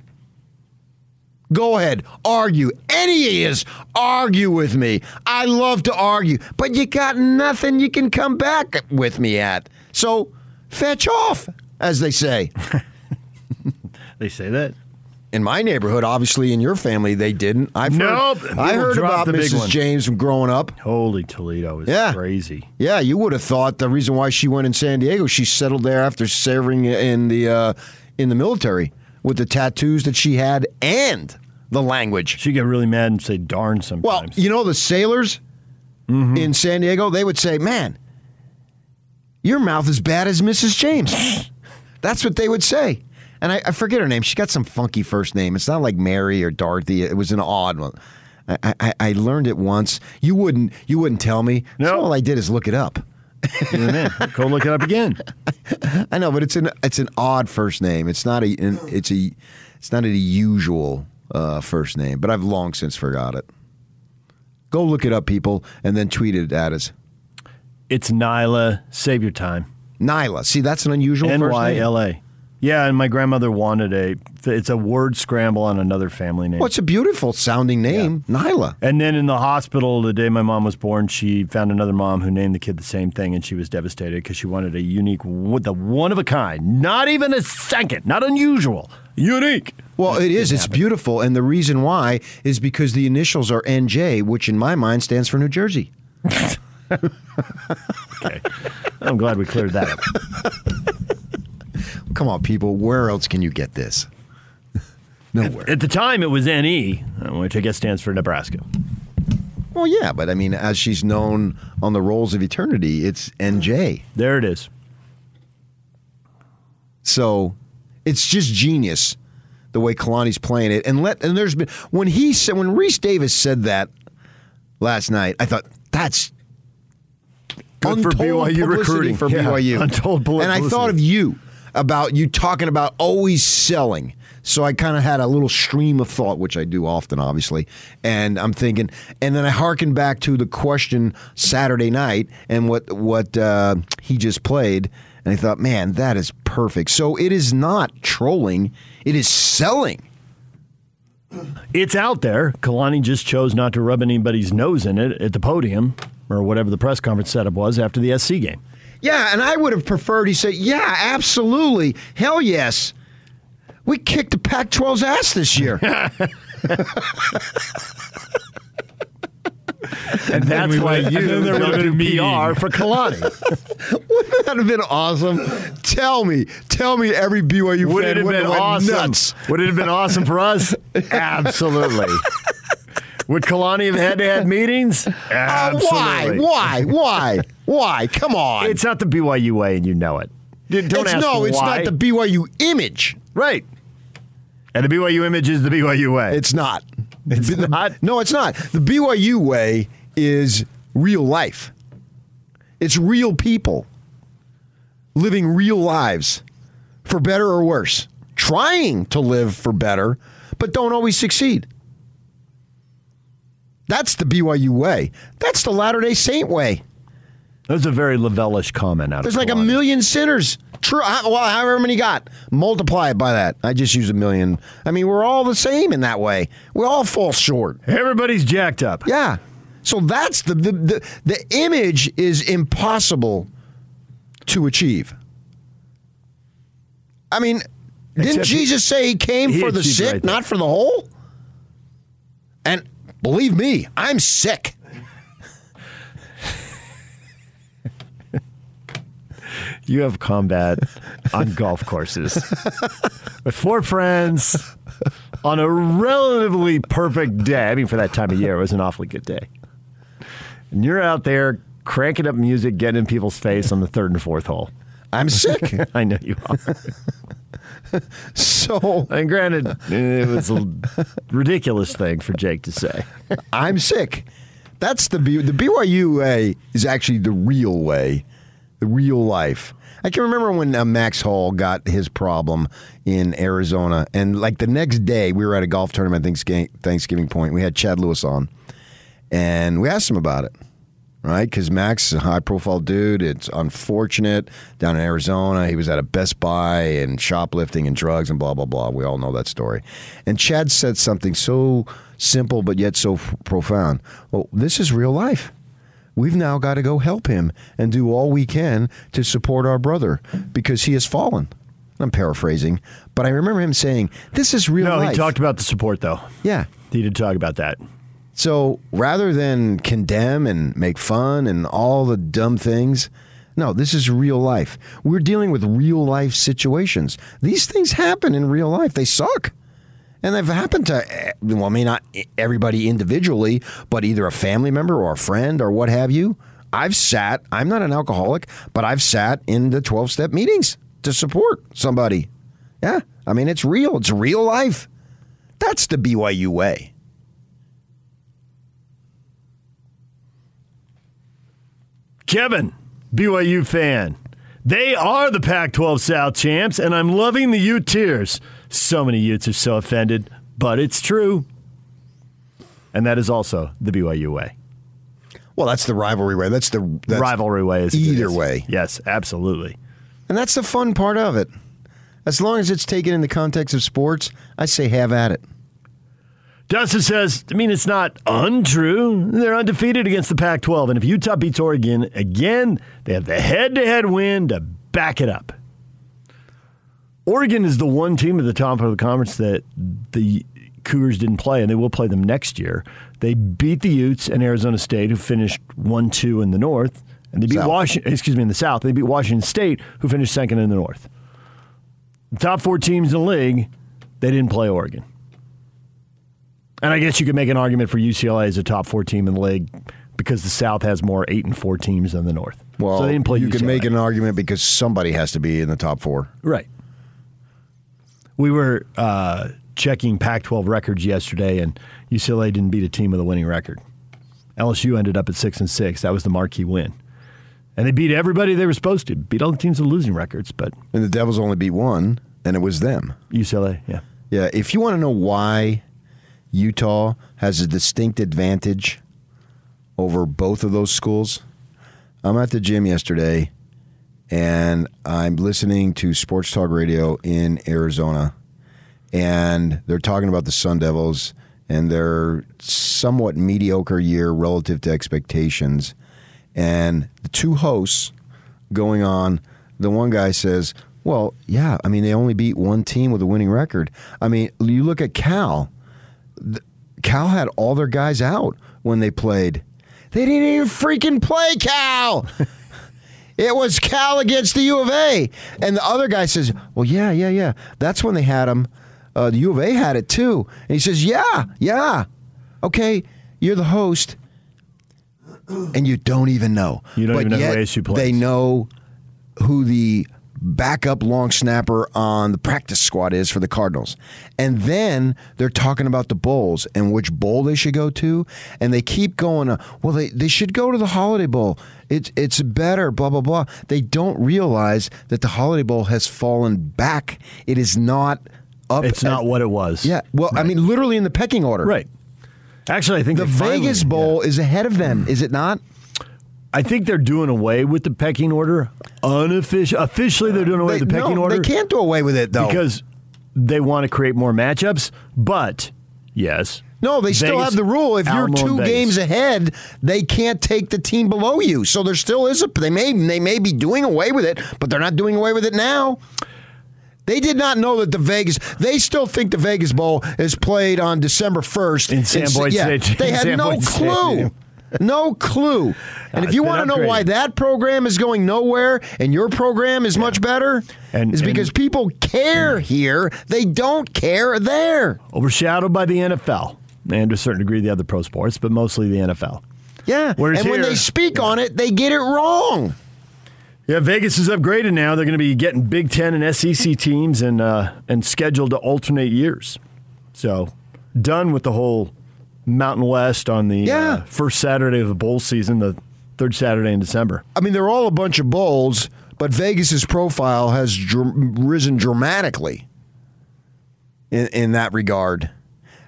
Go ahead, argue. Any of you is argue with me. I love to argue, but you got nothing you can come back with me at. So fetch off, as they say. they say that in my neighborhood. Obviously, in your family, they didn't. I've nope. heard, I heard about Mrs. James from growing up. Holy Toledo is yeah. crazy. Yeah, you would have thought the reason why she went in San Diego, she settled there after serving in the uh, in the military with the tattoos that she had and the language. She'd get really mad and say darn sometimes. Well, you know, the sailors mm-hmm. in San Diego, they would say, man, your mouth is bad as Mrs. James. That's what they would say. And I, I, forget her name. She got some funky first name. It's not like Mary or Dorothy. It was an odd one. I, I, I learned it once. You wouldn't you wouldn't tell me. No. So all I did is look it up. Man, go look it up again. I know, but it's an it's an odd first name. It's not a it's a it's not a usual uh, first name, but I've long since forgot it. Go look it up, people, and then tweet it at us. It's Nyla. Save your time. Nyla. See, that's an unusual N Y L A. Yeah, and my grandmother wanted a. It's a word scramble on another family name. Well, it's a beautiful sounding name, yeah. Nyla. And then in the hospital, the day my mom was born, she found another mom who named the kid the same thing, and she was devastated because she wanted a unique, the one of a kind, not even a second, not unusual, unique. Well, it is. It's beautiful, and the reason why is because the initials are NJ, which in my mind stands for New Jersey. okay, I'm glad we cleared that up. Come on, people. Where else can you get this? Nowhere. At, at the time, it was NE, which I guess stands for Nebraska. Well, yeah, but I mean, as she's known on the rolls of eternity, it's NJ. There it is. So it's just genius the way Kalani's playing it. And let and there's been when he said when Rece Davis said that last night, I thought that's good for BYU recruiting for yeah, BYU. Untold publicity. And I thought of you about you talking about always selling. So I kind of had a little stream of thought, which I do often, obviously. And I'm thinking, and then I harken back to the question Saturday night and what what uh, he just played, and I thought, man, that is perfect. So it is not trolling; it is selling. It's out there. Kalani just chose not to rub anybody's nose in it at the podium or whatever the press conference setup was after the SC game. Yeah, and I would have preferred he said, yeah, absolutely. Hell yes. We kicked the Pac 12's ass this year. and that's why you there would have been PR for Kalani. Wouldn't that have been awesome? Tell me, tell me, every BYU would fan it have been awesome? Nuts. Would it have been awesome for us? Absolutely. Would Kalani have had to have meetings? Absolutely. Uh, why? Why? Why? Why? Come on. It's not the BYU way, and you know it. Don't it's, ask no, why. it's not the BYU image. Right. And the BYU image is the BYU way. It's not. It's the, not. No, it's not. The BYU way is real life. It's real people living real lives for better or worse, trying to live for better, but don't always succeed. That's the BYU way. That's the Latter day Saint way. That's a very Lavelish comment out There's of There's like a million sinners. True. Well, however many got, multiply it by that. I just use a million. I mean, we're all the same in that way. We all fall short. Everybody's jacked up. Yeah. So that's the the the, the image is impossible to achieve. I mean, didn't Except Jesus he, say he came he for the sick, right not for the whole? And Believe me, I'm sick. you have combat on golf courses with four friends on a relatively perfect day. I mean, for that time of year, it was an awfully good day. And you're out there cranking up music, getting in people's face on the third and fourth hole. I'm sick. I know you are. So, and granted, it was a ridiculous thing for Jake to say. I'm sick. That's the B- the BYU way is actually the real way, the real life. I can remember when uh, Max Hall got his problem in Arizona, and like the next day, we were at a golf tournament Thanksgiving, Thanksgiving Point. We had Chad Lewis on, and we asked him about it, right? Because Max is a high profile dude. It's unfortunate down in Arizona. He was at a Best Buy and shoplifting and drugs and blah blah blah. We all know that story. And Chad said something so simple but yet so f- profound. Well, this is real life. We've now got to go help him and do all we can to support our brother because he has fallen. I'm paraphrasing, but I remember him saying, "This is real No, life." he talked about the support, though. Yeah. He did talk about that. So rather than condemn and make fun and all the dumb things, no, this is real life. We're dealing with real life situations. These things happen in real life. They suck. And they've happened to, eh, well, I mean, not everybody individually, but either a family member or a friend or what have you. I've sat, I'm not an alcoholic, but I've sat in the 12 step meetings to support somebody. Yeah. I mean, it's real. It's real life. That's the BYU way. Kevin, BYU fan. They are the Pac 12 South champs, and I'm loving the Ute tears. So many Utes are so offended, but it's true. And that is also the BYU way. Well, that's the rivalry way. That's the that's rivalry way. Is either way. Yes, absolutely. And that's the fun part of it. As long as it's taken in the context of sports, I say have at it. Dustin says, I mean, it's not untrue. They're undefeated against the Pac 12. And if Utah beats Oregon again, they have the head to head win to back it up. Oregon is the one team at the top of the conference that the Cougars didn't play, and they will play them next year. They beat the Utes and Arizona State, who finished 1 2 in the North. And they beat South. Washington, excuse me, in the South. They beat Washington State, who finished second in the North. The top four teams in the league, they didn't play Oregon. And I guess you could make an argument for UCLA as a top four team in the league because the South has more eight and four teams than the North. Well, so they didn't play you UCLA. can make an argument because somebody has to be in the top four. Right. We were uh, checking Pac 12 records yesterday, and UCLA didn't beat a team with a winning record. LSU ended up at 6 and 6. That was the marquee win. And they beat everybody they were supposed to. Beat all the teams with losing records, but And the Devils only beat one, and it was them. UCLA, yeah. Yeah, if you want to know why Utah has a distinct advantage over both of those schools, I'm at the gym yesterday and I'm listening to Sports Talk Radio in Arizona, and they're talking about the Sun Devils and their somewhat mediocre year relative to expectations. And the two hosts going on, the one guy says, Well, yeah, I mean, they only beat one team with a winning record. I mean, you look at Cal, Cal had all their guys out when they played. They didn't even freaking play Cal. It was Cal against the U of A. And the other guy says, Well, yeah, yeah, yeah. That's when they had him. Uh, the U of A had it too. And he says, Yeah, yeah. Okay, you're the host. And you don't even know. You don't but even know who yet ASU plays. They know who the backup long snapper on the practice squad is for the Cardinals. And then they're talking about the bowls and which bowl they should go to. And they keep going, uh, well, they, they should go to the Holiday Bowl. It's, it's better, blah, blah, blah. They don't realize that the Holiday Bowl has fallen back. It is not up. It's not what it was. Yeah. Well, I mean, literally in the pecking order. Right. Actually, I think The they finally- Vegas Bowl is ahead of them, is it not? I think they're doing away with the pecking order. Unofficial, officially, they're doing away They- with the pecking no, order. They can't do away with it, though. because they want to create more matchups. But yes, No, they still have the rule. If you're Alamo two games ahead, they can't take the team below you. So there still is a. They may they may be doing away with it, but they're not doing away with it now. They did not know that the Vegas. They still think the Vegas Bowl is played on December first In Sam Boyd yeah, Stadium- They had no clue. Stadium. No clue. And if you want to know why that program is going nowhere and your program is much better, And- is because and- people care here. They don't care there. Overshadowed by the NFL and to a certain degree the other pro sports, but mostly the NFL. Yeah. Whereas and when they speak on it, they get it wrong. Yeah, Vegas is upgraded now. They're going to be getting Big Ten and SEC teams and uh, and scheduled to alternate years. So done with the whole Mountain West on the Yeah. uh, first Saturday of the bowl season, the third Saturday in December. I mean, they're all a bunch of bowls, but Vegas's profile has dr- risen dramatically in, in that regard.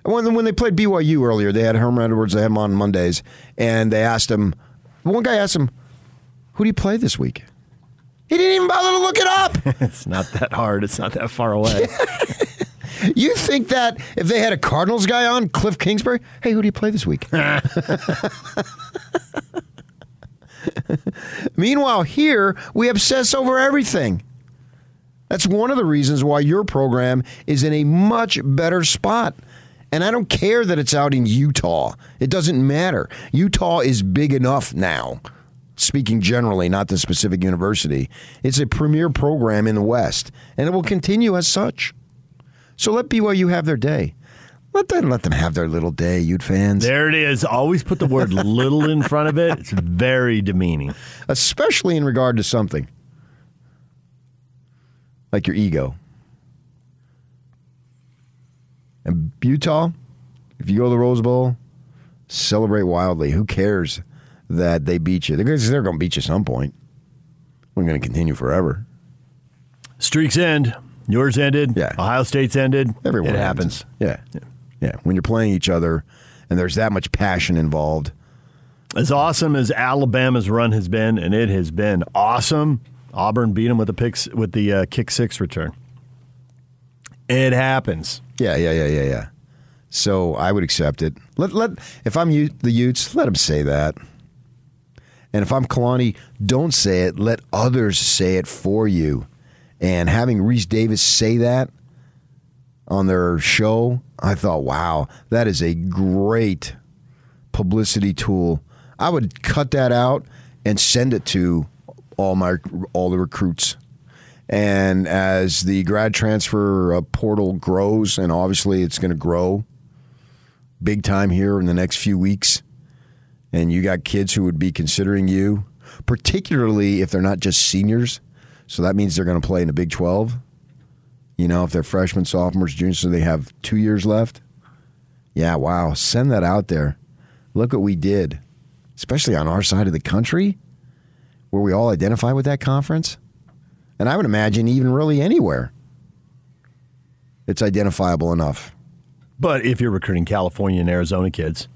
When, when they played BYU earlier, they had Herman Edwards, they had him on Mondays, and they asked him, one guy asked him, Who do you play this week? He didn't even bother to look it up. it's not that hard. It's not that far away. You think that if they had a Cardinals guy on, Kliff Kingsbury, hey, who do you play this week? Meanwhile, here we obsess over everything. That's one of the reasons why your program is in a much better spot. And I don't care that it's out in Utah. It doesn't matter. Utah is big enough now, speaking generally, not the specific university. It's a premier program in the West, and it will continue as such. So let BYU have their day. Let them let them have their little day, Ute fans. there it is. Always put the word little in front of it. It's very demeaning. especially in regard to something like your ego. And Utah, if you go to the Rose Bowl, celebrate wildly. Who cares that they beat you? They're going they're going to beat you at some point. We're going to continue forever. Streaks end. Yours ended. Yeah. Ohio State's ended. Everyone it ends. happens. Yeah. yeah. When you're playing each other and there's that much passion involved. As awesome as Alabama's run has been, and it has been awesome, Auburn beat them with the picks with the uh, kick six return. It happens. Yeah, yeah, yeah, yeah, yeah. So I would accept it. Let let if I'm Ute, the Utes, let them say that. And if I'm Kalani, don't say it. Let others say it for you. And having Rece Davis say that on their show, I thought, wow, that is a great publicity tool. I would cut that out and send it to all my all the recruits. And as the grad transfer uh, portal grows, and obviously it's going to grow big time here in the next few weeks, and you got kids who would be considering you, particularly if they're not just seniors. So that means they're going to play in the Big 12. You know, if they're freshmen, sophomores, juniors, so they have two years left. Yeah, wow. Send that out there. Look what we did, especially on our side of the country, where we all identify with that conference. And I would imagine even really anywhere, it's identifiable enough. But if you're recruiting California and Arizona kids,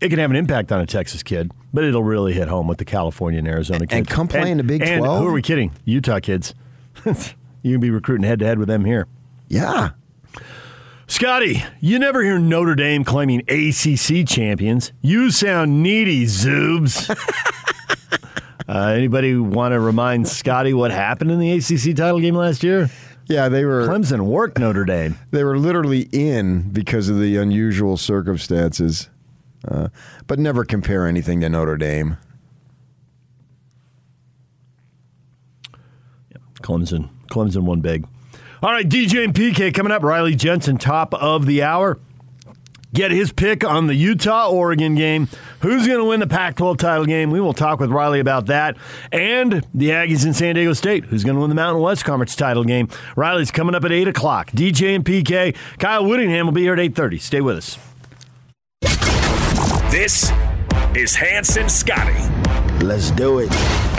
it can have an impact on a Texas kid, but it'll really hit home with the California and Arizona kids. and come play in the Big and 12? Who are we kidding? Utah kids. you can be recruiting head to head with them here. Yeah. Scotty, you never hear Notre Dame claiming ACC champions. You sound needy, Zoobs. uh, anybody want to remind Scotty what happened in the ACC title game last year? Yeah, they were Clemson worked Notre Dame. they were literally in because of the unusual circumstances, uh, but never compare anything to Notre Dame. Clemson. Clemson won big. All right, DJ and PK coming up. Riley Jensen, top of the hour. Get his pick on the Utah Oregon game. Who's going to win the Pac 12 title game? We will talk with Riley about that. And the Aggies in San Diego State. Who's going to win the Mountain West Conference title game? Riley's coming up at 8 o'clock. DJ and PK. Kyle Whittingham will be here at 8.30. Stay with us. This is Hans and Scotty. Let's do it.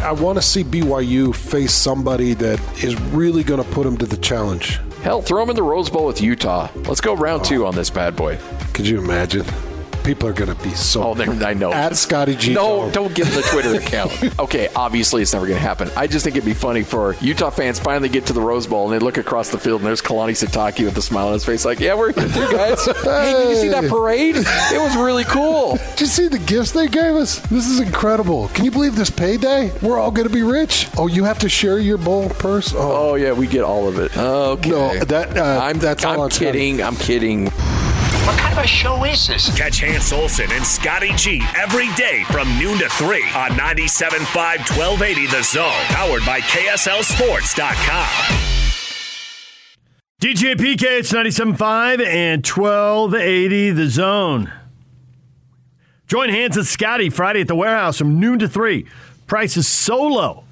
I want to see BYU face somebody that is really going to put them to the challenge. Hell, throw him in the Rose Bowl with Utah. Let's go round two oh. on this bad boy. Could you imagine? People are going to be so. Oh, I know. At Scotty G. No, don't give the Twitter account. Okay, obviously it's never going to happen. I just think it'd be funny for Utah fans finally get to the Rose Bowl and they look across the field and there's Kalani Sitake with a smile on his face, like, "Yeah, we're here guys. hey, did you see that parade? It was really cool." Did you see the gifts they gave us? This is incredible. Can you believe this payday? We're all going to be rich. Oh, you have to share your bowl purse? Oh, Oh yeah, we get all of it. Okay, No, that, uh, I'm that's all I'm kidding. I'm kidding. What kind of a show is this? Catch Hans Olsen and Scotty G every day from noon to 3 on 97.5 1280 The Zone, powered by KSLSports.com. DJ PK, it's 97.5 and 1280 The Zone. Join Hans and Scotty Friday at the warehouse from noon to 3. Price is so low,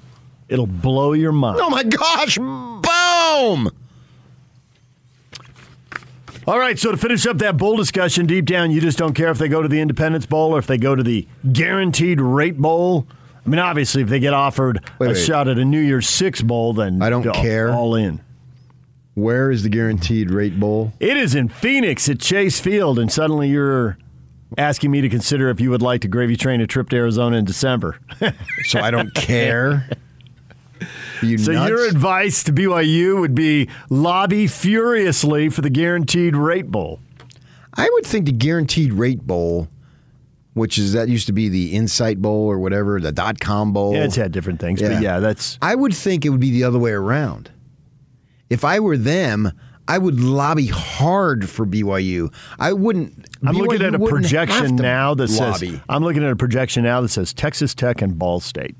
it'll blow your mind. Oh my gosh! Boom! All right, so to finish up that bowl discussion, deep down, you just don't care if they go to the Independence Bowl or if they go to the Guaranteed Rate Bowl. I mean, obviously, if they get offered Wait, a wait. shot at a New Year's Six Bowl, then I don't all- care. All in. Where is the guaranteed rate bowl? It is in Phoenix at Chase Field, and suddenly you're asking me to consider if you would like to gravy train a trip to Arizona in December. So I don't care. You so nuts? your advice to BYU would be lobby furiously for the Guaranteed Rate Bowl. I would think the guaranteed rate bowl, which is that used to be the Insight Bowl or whatever, the dot com bowl. Yeah, it's had different things, but yeah, that's. I would think it would be the other way around. If I were them, I would lobby hard for BYU. I wouldn't. I'm looking at a projection now that lobby. says I'm looking at a projection now that says Texas Tech and Ball State.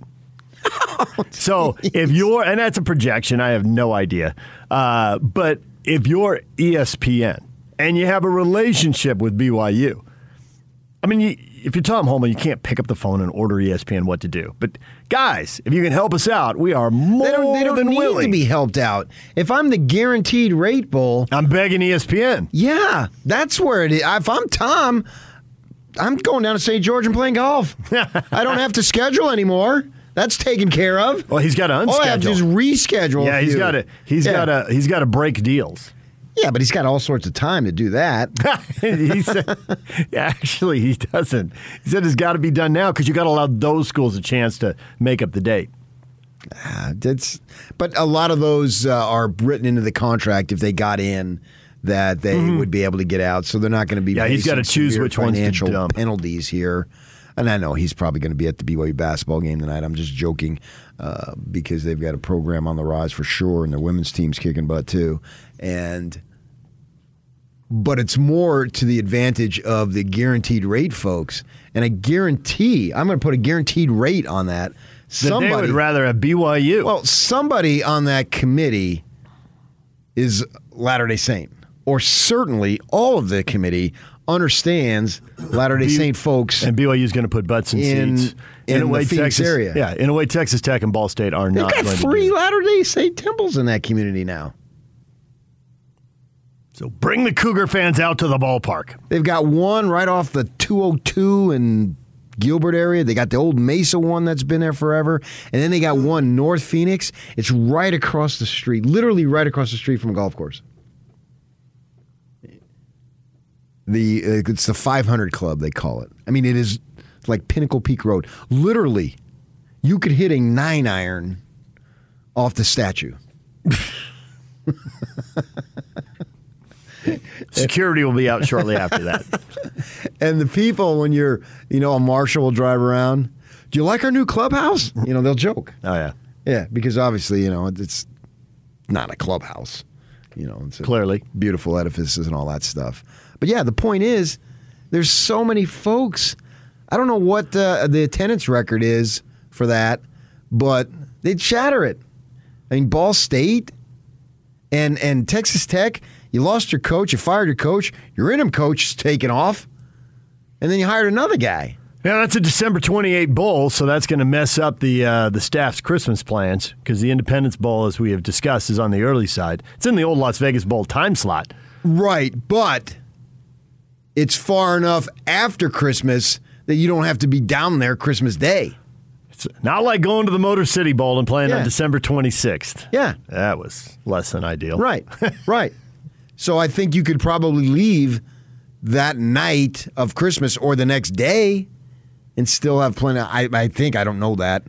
so if you're and that's a projection, I have no idea. Uh, but if you're ESPN and you have a relationship with BYU, I mean, you, if you're Tom Holmoe, you can't pick up the phone and order ESPN what to do. But guys, if you can help us out, we are more They don't, they don't than need willing to be helped out. If I'm the guaranteed rate bowl, I'm begging ESPN. Yeah, that's where it is. If I'm Tom, I'm going down to St. George and playing golf. I don't have to schedule anymore. That's taken care of. Well, he's got to unschedule. All I have to is reschedule. Yeah, he's got to. He's Yeah. got to. He's got to break deals. Yeah, but he's got all sorts of time to do that. he said, actually, he doesn't. He said it's got to be done now because you got to allow those schools a chance to make up the date. Ah, That's, but a lot of those uh, are written into the contract if they got in that they would be able to get out. So they're not going to be. Mm-hmm. Yeah, he's facing gotta choose which ones to financial dump. penalties here. And I know he's probably going to be at the BYU basketball game tonight. I'm just joking uh, because they've got a program on the rise for sure, and their women's team's kicking butt too. And but it's more to the advantage of the guaranteed rate folks. And a guarantee, I'm going to put a guaranteed rate on that. That they would rather have BYU. Well, somebody on that committee is Latter day Saint, or certainly all of the committee understands Latter day Saint folks. And BYU is going to put butts in, In- seats in a the way, Phoenix Texas, area. Yeah, in a way, Texas Tech and Ball State are They've not got three Latter day Saint temples in that community now. So bring the Cougar fans out to the ballpark. They've got one right off the 202 in Gilbert area. They got the old Mesa one that's been there forever. And then they got one North Phoenix. It's right across the street, literally right across the street from a golf course. The uh, it's the 500 Club they call it. I mean, it is like Pinnacle Peak Road. Literally, you could hit a nine iron off the statue. Security will be out shortly after that. And the people, when you're, you know, a marshal will drive around. Do you like our new clubhouse? You know, they'll joke. Oh yeah, Yeah, because obviously, you know, it's not a clubhouse. You know, it's Clearly. beautiful edifices and all that stuff. But yeah, the point is, there's so many folks. I don't know what the, the attendance record is for that, but they'd shatter it. I mean, Ball State and and Texas Tech. You lost your coach. You fired your coach. Your interim coach is taken off, and then you hired another guy. Yeah, that's a December 28 bowl, so that's going to mess up the uh, the staff's Christmas plans because the Independence Bowl, as we have discussed, is on the early side. It's in the old Las Vegas Bowl time slot. Right, but it's far enough after Christmas that you don't have to be down there Christmas Day. It's not like going to the Motor City Bowl and playing on December 26th. Yeah. That was less than ideal. Right, right. So I think you could probably leave that night of Christmas or the next day and still have plenty. I, I think, I don't know that.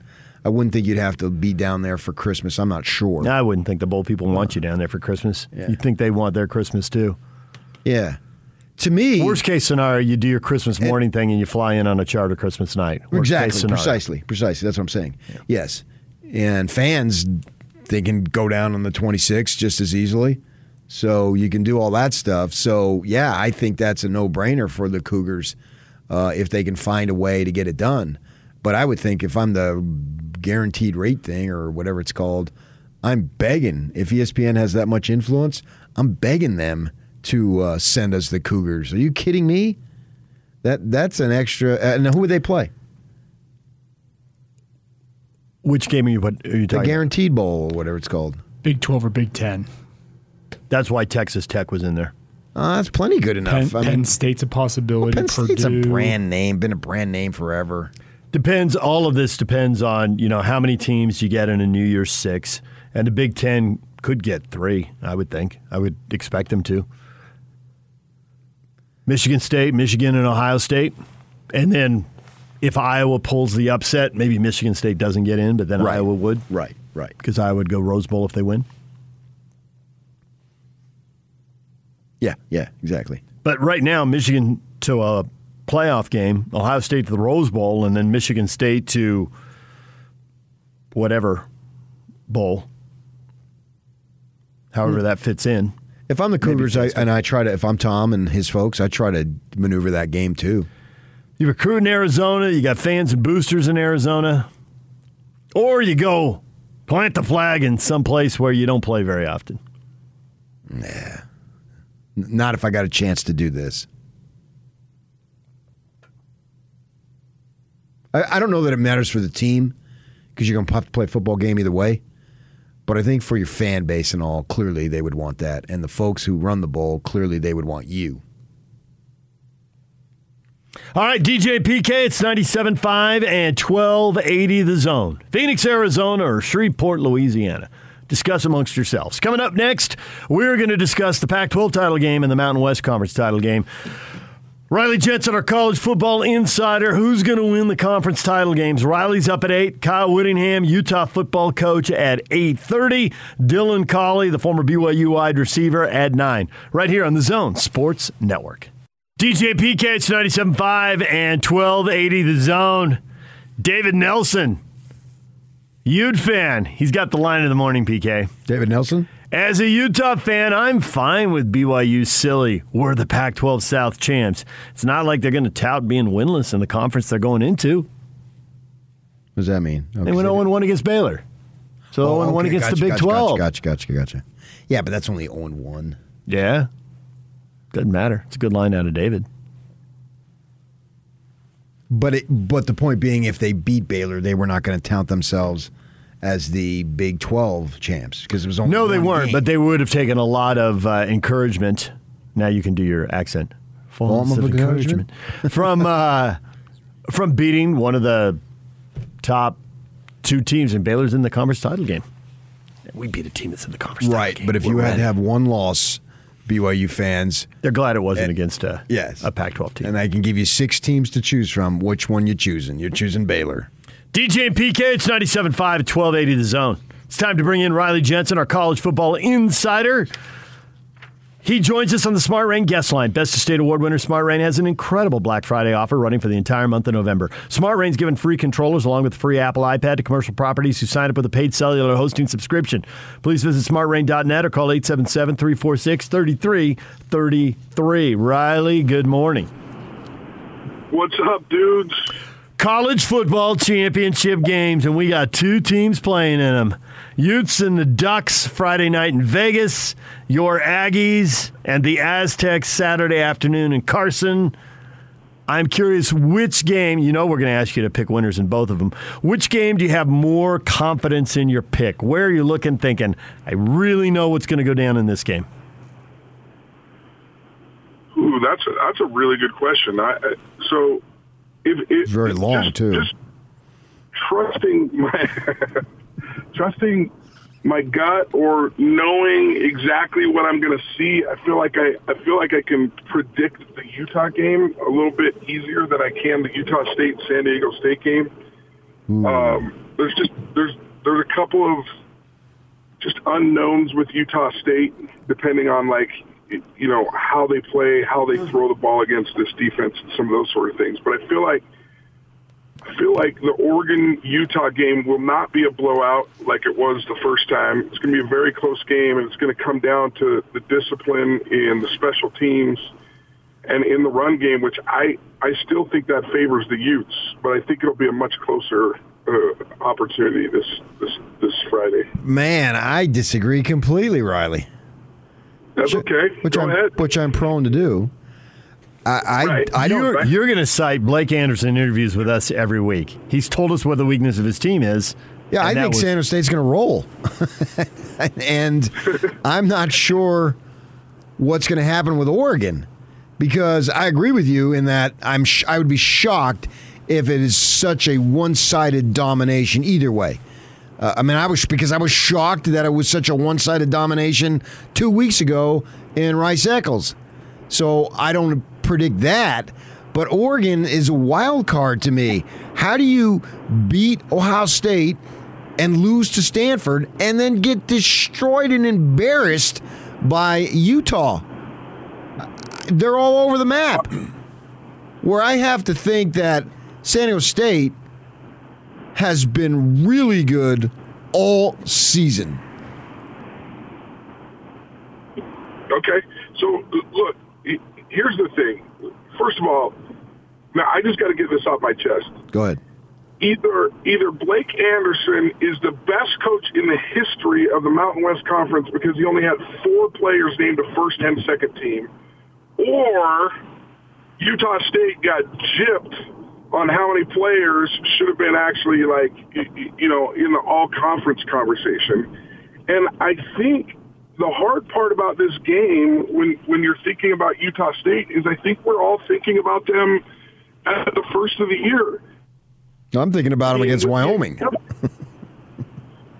I wouldn't think you'd have to be down there for Christmas. I'm not sure. I wouldn't think the bowl people want you down there for Christmas. Yeah. You think they want their Christmas too. Yeah. To me, Worst case scenario, you do your Christmas morning thing and you fly in on a charter Christmas night. Worst case exactly, scenario. precisely, precisely. That's what I'm saying. Yes, and fans they can go down on the 26th just as easily. So you can do all that stuff. So yeah, I think that's a no-brainer for the Cougars uh, if they can find a way to get it done. But I would think if I'm the guaranteed rate thing or whatever it's called, I'm begging. If ESPN has that much influence, I'm begging them to uh, send us the Cougars. Are you kidding me? That that's an extra. Uh, now, who would they play? Which game are you, what, are you The talking Guaranteed Bowl or whatever it's called. Big 12 or Big 10. That's why Texas Tech was in there. Uh, that's plenty good enough. Penn, I Penn mean, State's a possibility. Penn Purdue. State's a brand name, been a brand name forever. Depends. All of this depends on you know how many teams you get in a New Year's Six, and the Big Ten could get three. I would think. I would expect them to. Michigan State, Michigan, and Ohio State, and then if Iowa pulls the upset, maybe Michigan State doesn't get in, but then Right. Iowa would. Right, right. Because Iowa would go Rose Bowl if they win. Yeah, yeah, exactly. But right now, Michigan to a playoff game, Ohio State to the Rose Bowl, and then Michigan State to whatever bowl. However, that fits in. If I'm the Cougars, I, and I try to, if I'm Tom and his folks, I try to maneuver that game too. You recruit in Arizona, you got fans and boosters in Arizona, or you go plant the flag in some place where you don't play very often. N- Not if I got a chance to do this. I, I don't know that it matters for the team because you're going to have to play a football game either way. But I think for your fan base and all, clearly they would want that. And the folks who run the bowl, clearly they would want you. All right, DJ PK, it's 97.5 and 1280 the zone. Phoenix, Arizona, or Shreveport, Louisiana. Discuss amongst yourselves. Coming up next, we're going to discuss the Pac 12 title game and the Mountain West Conference title game. Riley Jensen, our college football insider. Who's going to win the conference title games? Riley's up at 8. Kyle Whittingham, Utah football coach at 8.30. Dylan Collie, the former BYU wide receiver, at 9. Right here on the Zone Sports Network. DJ PK, it's 97.5 and 1280 the zone. David Nelson, Ute fan. He's got the line of the morning, PK. David Nelson? As a Utah fan, I'm fine with BYU silly. We're the Pac 12 South champs. It's not like they're going to tout being winless in the conference they're going into. What does that mean? They went 0 1 against Baylor. So 0 1 Oh, okay, against gotcha, the Big gotcha, 12. Gotcha, gotcha, gotcha, gotcha. Yeah, but that's only 0 1. Yeah. Doesn't matter. It's a good line out of David. But it, but the point being, if they beat Baylor, they were not going to tout themselves as the Big 12 champs because it was only No, they weren't, game. but they would have taken a lot of uh, encouragement. Now you can do your accent. Form of of encouragement from uh, from beating one of the top two teams, and Baylor's in the conference title game. We beat a team that's in the conference title right. game. But if We're you had ready. to have one loss, BYU fans, they're glad it wasn't against a yes a Pac-12 team. and I can give you six teams to choose from. Which one you choosing? You're choosing Baylor. DJ and PK, it's 97.5 at 1280 the zone. It's time to bring in Riley Jensen, our college football insider. He joins us on the Smart Rain guest line. Best of State Award winner Smart Rain has an incredible Black Friday offer running for the entire month of November. Smart Rain's giving free controllers along with free Apple iPad to commercial properties who sign up with a paid cellular hosting subscription. Please visit smartrain.net or call 877 346 3333. Riley, good morning. What's up, dudes? College football championship games, and we got two teams playing in them. Utes and the Ducks Friday night in Vegas, your Aggies and the Aztecs Saturday afternoon in Carson. I'm curious which game, you know, we're going to ask you to pick winners in both of them. Which game do you have more confidence in your pick? Where are you looking, thinking, I really know what's going to go down in this game? Ooh, that's a, that's a really good question. I, so, if, if It's very long too. Just trusting my trusting my gut or knowing exactly what I'm going to see, I feel like I, I feel like I can predict the Utah game a little bit easier than I can the Utah State San Diego State game. Um, there's just there's there's a couple of just unknowns with Utah State, depending on like you know how they play, how they throw the ball against this defense, and some of those sort of things. But I feel like I feel like the Oregon Utah game will not be a blowout like it was the first time. It's going to be a very close game, and it's going to come down to the discipline in the special teams and in the run game, which I I still think that favors the Utes, but I think it'll be a much closer uh, opportunity this this this Friday. Man, I disagree completely, Riley. That's okay. Which Go I'm ahead. which I'm prone to do. I I, I don't. You're, you're going to cite Blake Anderson in interviews with us every week. He's told us what the weakness of his team is. Yeah, I think was- San Jose State's going to roll, and I'm not sure what's going to happen with Oregon because I agree with you in that I'm sh- I would be shocked if it is such a one-sided domination either way. Uh, I mean, I was because I was shocked that it was such a one-sided domination two weeks ago in Rice Eccles. So I don't predict that. But Oregon is a wild card to me. How do you beat Ohio State and lose to Stanford and then get destroyed and embarrassed by Utah? They're all over the map. Where I have to think that San Diego State has been really good all season. Okay. So look, here's the thing. First of all, now I just got to get this off my chest. Go ahead. Either either Blake Anderson is the best coach in the history of the Mountain West Conference because he only had four players named to first and second team, or Utah State got gypped on how many players should have been actually like you know in the all conference conversation. And I think the hard part about this game when when you're thinking about Utah State is I think we're all thinking about them at the first of the year. I'm thinking about them against Wyoming.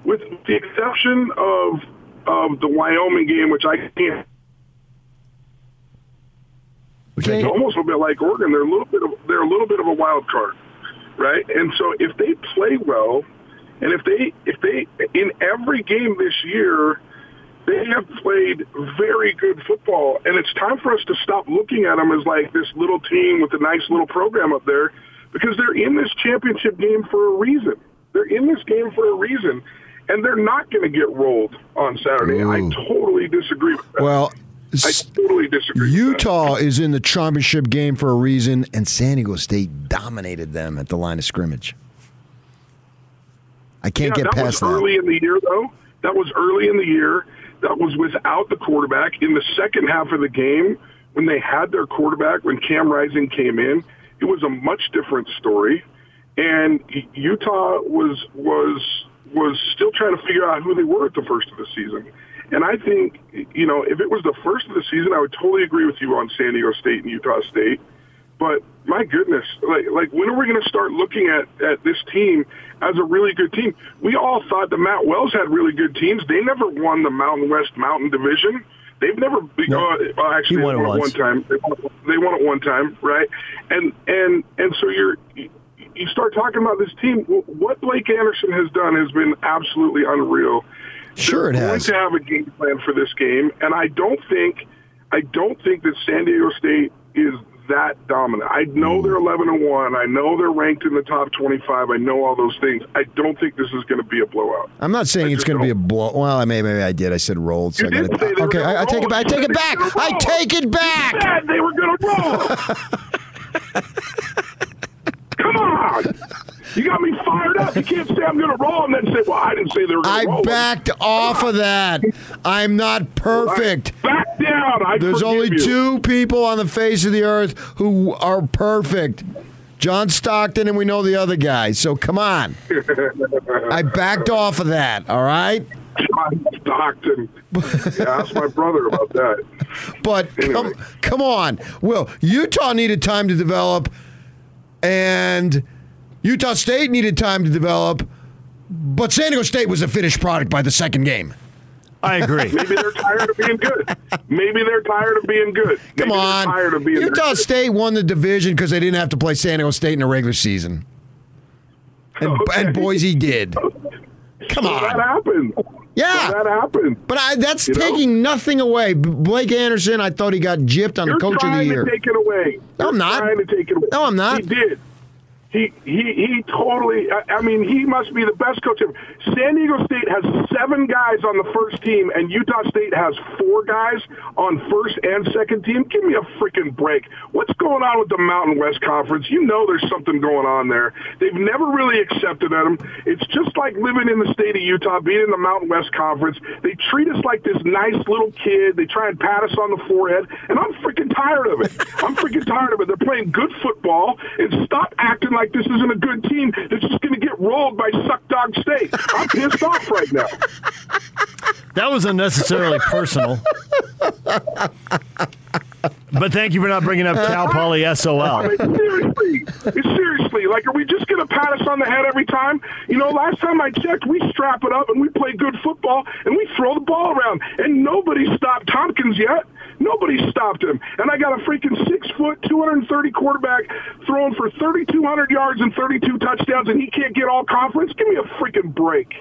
with the exception of of the Wyoming game, which I can't. Okay. It's almost a bit like Oregon. They're a little bit of they're a little bit of a wild card, right? And so if they play well, and if they if they in every game this year, they have played very good football, and it's time for us to stop looking at them as like this little team with a nice little program up there, because they're in this championship game for a reason. They're in this game for a reason, and they're not going to get rolled on Saturday. I totally disagree with that. Well, I totally disagree. Utah is in the championship game for a reason, and San Diego State dominated them at the line of scrimmage. I can't Yeah, get that past was that. early in the year, though. That was early in the year. That was without the quarterback. In the second half of the game, when they had their quarterback, when Cam Rising came in, it was a much different story. And Utah was was was still trying to figure out who they were at the first of the season. And I think, you know, if it was the first of the season, I would totally agree with you on San Diego State and Utah State. But my goodness, like, like when are we going to start looking at, at this team as a really good team? We all thought the Matt Wells had really good teams. They never won the Mountain West Mountain Division. They've never, be, uh, well, actually, won won it one time. They won, they won it one time, right? And and and so you're you start talking about this team. What Blake Anderson has done has been absolutely unreal. Sure, it has. Going to have a game plan for this game, and I don't think, I don't think that San Diego State is that dominant. I know they're hmm. eleven and one. I know they're ranked in the top twenty-five. I know all those things. I don't think this is going to be a blowout. I'm not saying it's going to be a blow. Well, I may, maybe I did. I said rolled. So I You got did say they were okay, gonna I, I take it back. I take it back. I take it back. Said they were going to roll. Come on. You got me fired up. You can't say I'm going to roll and then say, well, I didn't say they were going I to roll. backed off of that. I'm not perfect. Back down. I There's only you. two people on the face of the earth who are perfect. John Stockton, and we know the other guy. So come on. I backed off of that. All right. John Stockton. Yeah, ask my brother about that. But come, come on, Will. Utah needed time to develop, and Utah State needed time to develop. But San Diego State was a finished product by the second game. I agree. Maybe they're tired of being good. Maybe they're tired of being good. Come Maybe they're on. tired of being Utah good. State won the division because they didn't have to play San Diego State in the regular season. And, and Boise did. Come So on. That happened. Yeah. So that happened. But I, that's You know? taking nothing away. Blake Anderson, I thought he got gypped on You're the coach of the trying year. to take it away. No, I'm You're not. Trying to take it away. No, I'm not. He did. He he he totally. I, mean, he must be the best coach ever. San Diego State has seven guys on the first team, and Utah State has four guys on first and second team. Give me a freaking break. What's going on with the Mountain West Conference? You know, there's something going on there. They've never really accepted them. It's just like living in the state of Utah, being in the Mountain West Conference. They treat us like this nice little kid. They try and pat us on the forehead, and I'm freaking tired of it. I'm freaking tired of it. They're playing good football, and stop acting like this isn't a good team that's just going to get rolled by Suck Dog State. I'm pissed off right now. That was unnecessarily personal. But thank you for not bringing up Cal Poly SOL. I mean, seriously, seriously, like, are we just going to pat us on the head every time? You know, last time I checked, we strap it up and we play good football and we throw the ball around, and nobody stopped Thompkins yet. Nobody stopped him. And I got a freaking six foot, 230 quarterback throwing for 3,200 yards and 32 touchdowns, and he can't get all conference. Give me a freaking break.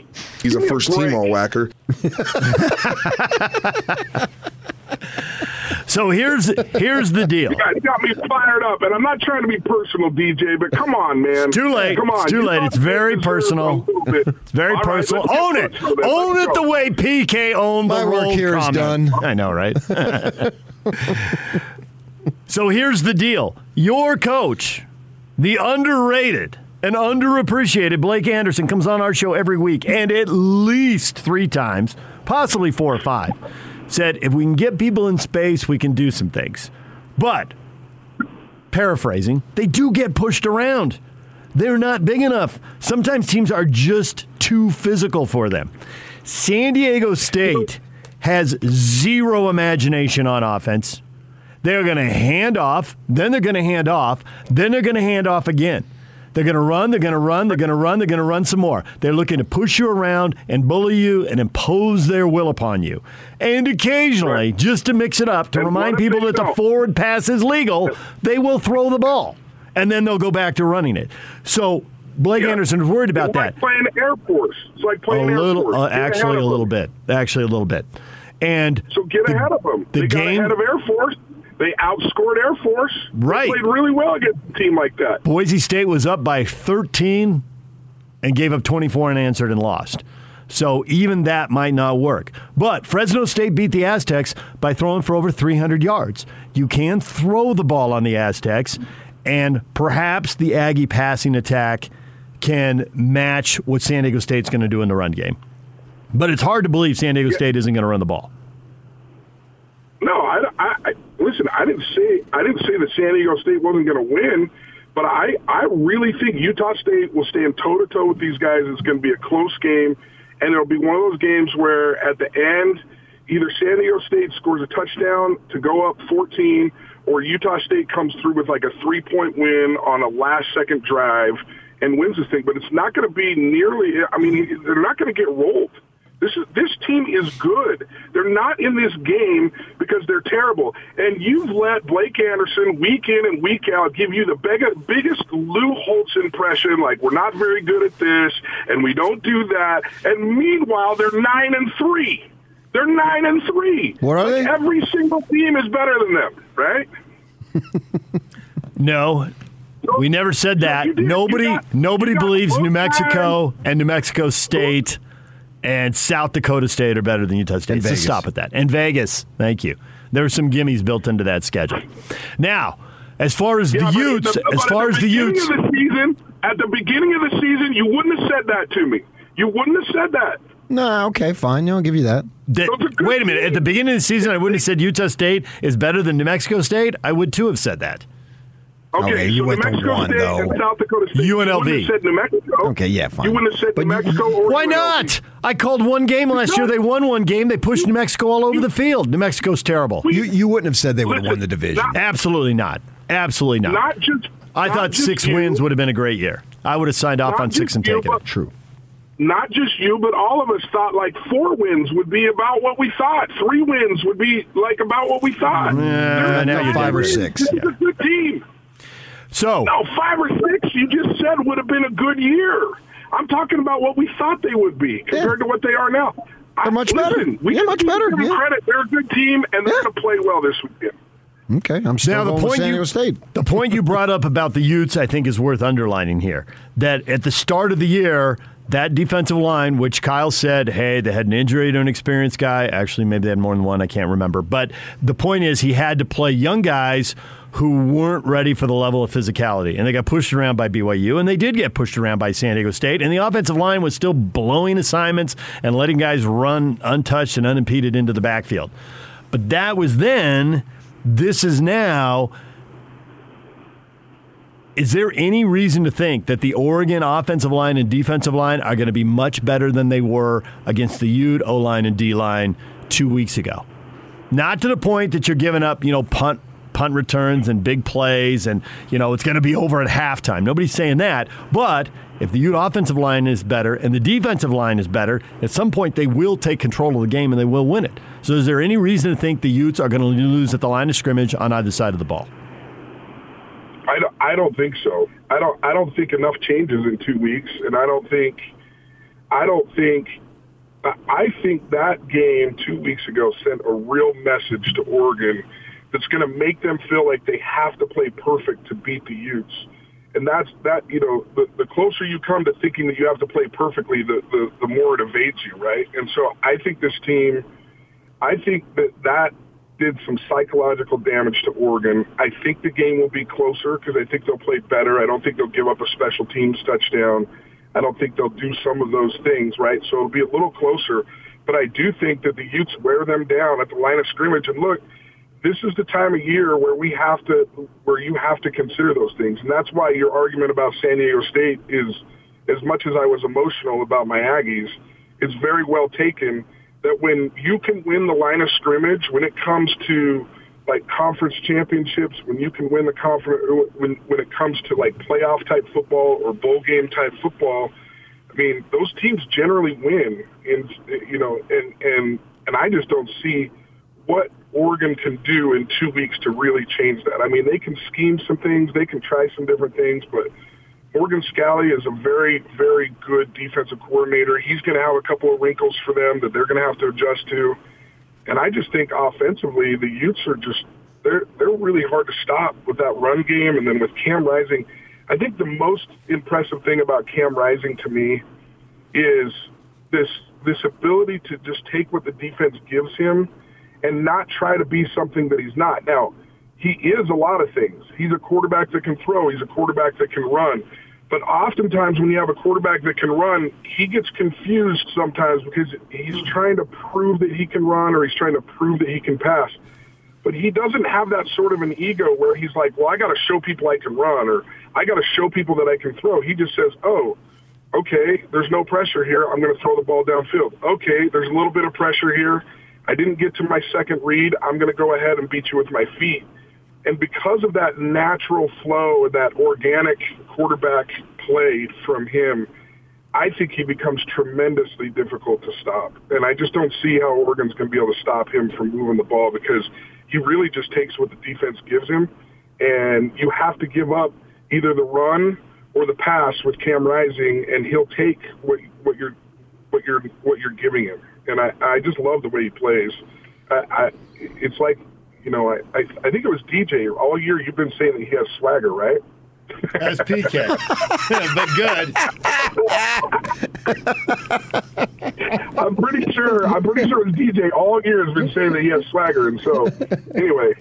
He's Give a me first team all whacker. So here's here's the deal. You got, you got me fired up, and I'm not trying to be personal, DJ, but come on, man. It's too late. Come on. It's too You late. It's very personal. It's very All right, personal. let's Own it. Own it the way PK owned My the work roll here is comment. done. I know, right? so here's the deal. Your coach, the underrated and underappreciated Blake Anderson, comes on our show every week and at least three times, possibly four or five, said if we can get people in space, we can do some things. But paraphrasing, they do get pushed around. They're not big enough. Sometimes teams are just too physical for them. San Diego State has zero imagination on offense. They're going to hand off, then they're going to hand off, then they're going to hand off again. They're going to run, they're going to run, they're going to run, they're going to run some more. They're looking to push you around and bully you and impose their will upon you. And occasionally, just to mix it up, to And remind people that the forward pass is legal, they will throw the ball. And then they'll go back to running it. So Blake Anderson is worried about It's that playing Air Force. It's like a playing Air little, Force. uh, actually, a little bit, actually, a little bit. And So get the- ahead of them. the they game- ahead of Air Force. They outscored Air Force. They Right. played really well against a team like that. Boise State was up by 13 and gave up 24 unanswered and lost. So even that might not work. But Fresno State beat the Aztecs by throwing for over 300 yards. You can throw the ball on the Aztecs, and perhaps the Aggie passing attack can match what San Diego State's going to do in the run game. But it's hard to believe San Diego State isn't going to run the ball. No, I, I listen. I didn't say I didn't say that San Diego State wasn't going to win, but I I really think Utah State will stand toe to toe with these guys. It's going to be a close game, and it'll be one of those games where at the end, either San Diego State scores a touchdown to go up 14, or Utah State comes through with like a three point win on a last second drive and wins this thing. But it's not going to be nearly. I mean, they're not going to get rolled. This is this team is good. They're not in this game because they're terrible. And you've let Blake Anderson week in and week out give you the big, biggest Lou Holtz impression, like we're not very good at this and we don't do that. And meanwhile, they're nine and three. They're nine and three. What are Like, they? Every single team is better than them, right? No, we never said that. Nobody, nobody believes New Mexico and New Mexico State and South Dakota State are better than Utah State. So Vegas. stop at that. And Vegas, thank you. There were some gimmies built into that schedule. Now, as far as Yeah, the but Utes, at the- as far as the the beginning Utes, of the season, at the beginning of the season, you wouldn't have said that to me. You wouldn't have said that. No, okay, fine. I'll give you that. that- wait a minute. At the beginning of the season, I wouldn't have said Utah State is better than New Mexico State. I would too have said that. Okay, Okay, you so went New to Mexico one, State though. and South Dakota State. You UNLV. wouldn't said New Mexico. Okay, yeah, fine. You wouldn't have said New Mexico or Why UNLV. not? I called one game last year. They won one game. They pushed New Mexico all over the field. New Mexico's terrible. You you wouldn't have said they would have won the division. Absolutely not. Absolutely not. Not just. I not thought just six you, wins would have been a great year. I would have signed off Not on six and you, taken it. True. Not just you, but all of us thought like four wins would be about what we thought. Three wins would be like about what we thought. Yeah, now you're five or six. This is a good team. So No, five or six. You just said would have been a good year. I'm talking about what we thought they would be compared to what they are now. They're much listen, better. We Yeah, just much give better, them yeah. credit. They're a good team, and they're Yeah. going to play well this weekend. Okay, I'm still now, the point San you, State. The point you brought up about the Utes, I think, is worth underlining here. That at the start of the year, that defensive line, which Kyle said, hey, they had an injury to an experienced guy. Actually, maybe they had more than one. I can't remember. But the point is, he had to play young guys who weren't ready for the level of physicality. And they got pushed around by BYU, and they did get pushed around by San Diego State. And the offensive line was still blowing assignments and letting guys run untouched and unimpeded into the backfield. But that was then. This is now. Is there any reason to think that the Oregon offensive line and defensive line are going to be much better than they were against the Ute O line and D line two weeks ago? Not to the point that you're giving up, you know, punt punt returns and big plays, and you know it's going to be over at halftime. Nobody's saying that, but if the Ute offensive line is better and the defensive line is better, at some point they will take control of the game and they will win it. So, is there any reason to think the Utes are going to lose at the line of scrimmage on either side of the ball? I don't, I don't think so. I don't I don't think enough changes in two weeks, and I don't think I don't think I think that game two weeks ago sent a real message to Oregon that's going to make them feel like they have to play perfect to beat the Utes. And that's that, you know, the, the closer you come to thinking that you have to play perfectly, the, the, the more it evades you, right? And so I think this team, I think that that did some psychological damage to Oregon. I think the game will be closer because I think they'll play better. I don't think they'll give up a special teams touchdown. I don't think they'll do some of those things, right? So it'll be a little closer. But I do think that the Utes wear them down at the line of scrimmage. And look, this is the time of year where we have to, where you have to consider those things. And that's why your argument about San Diego State is, as much as I was emotional about my Aggies, is very well taken that when you can win the line of scrimmage, when it comes to like conference championships, when you can win the conference, when when it comes to like playoff type football or bowl game type football, I mean those teams generally win, and you know, and and and I just don't see what Oregon can do in two weeks to really change that. I mean, they can scheme some things, they can try some different things, but Morgan Scalley is a very, very good defensive coordinator. He's going to have a couple of wrinkles for them that they're going to have to adjust to. And I just think offensively, the Utes are just they're they're really hard to stop with that run game, and then with Cam Rising. I think the most impressive thing about Cam Rising to me is this this ability to just take what the defense gives him and not try to be something that he's not. Now, he is a lot of things. He's a quarterback that can throw. He's a quarterback that can run. But oftentimes when you have a quarterback that can run, he gets confused sometimes because he's trying to prove that he can run or he's trying to prove that he can pass. But he doesn't have that sort of an ego where he's like, well, I got to show people I can run or I got to show people that I can throw. He just says, oh, okay, there's no pressure here. I'm going to throw the ball downfield. Okay, there's a little bit of pressure here. I didn't get to my second read. I'm going to go ahead and beat you with my feet. And because of that natural flow, that organic quarterback play from him, I think he becomes tremendously difficult to stop. And I just don't see how Oregon's going to be able to stop him from moving the ball because he really just takes what the defense gives him. And you have to give up either the run or the pass with Cam Rising, and he'll take what what you're what you're what you're giving him. And I, I just love the way he plays. I, I, it's like you know, I, I I think it was DJ. All year you've been saying that he has swagger, right? That's PK, but good. I'm pretty sure. I'm pretty sure it was DJ. All year has been saying that he has swagger, and so anyway,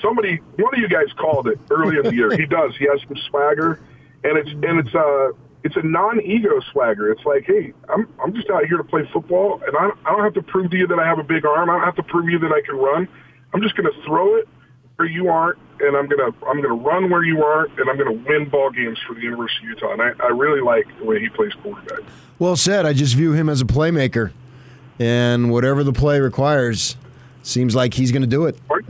somebody, one of you guys called it early in the year. He does. He has some swagger, and it's and it's uh it's a non-ego swagger. It's like, hey, I'm I'm just out here to play football, and I I don't have to prove to you that I have a big arm. I don't have to prove to you that I can run. I'm just going to throw it where you aren't, and I'm gonna I'm gonna run where you aren't, and I'm gonna win ball games for the University of Utah. And I, I really like the way he plays quarterback. Well said. I just view him as a playmaker, and whatever the play requires, seems like he's going to do it. Are,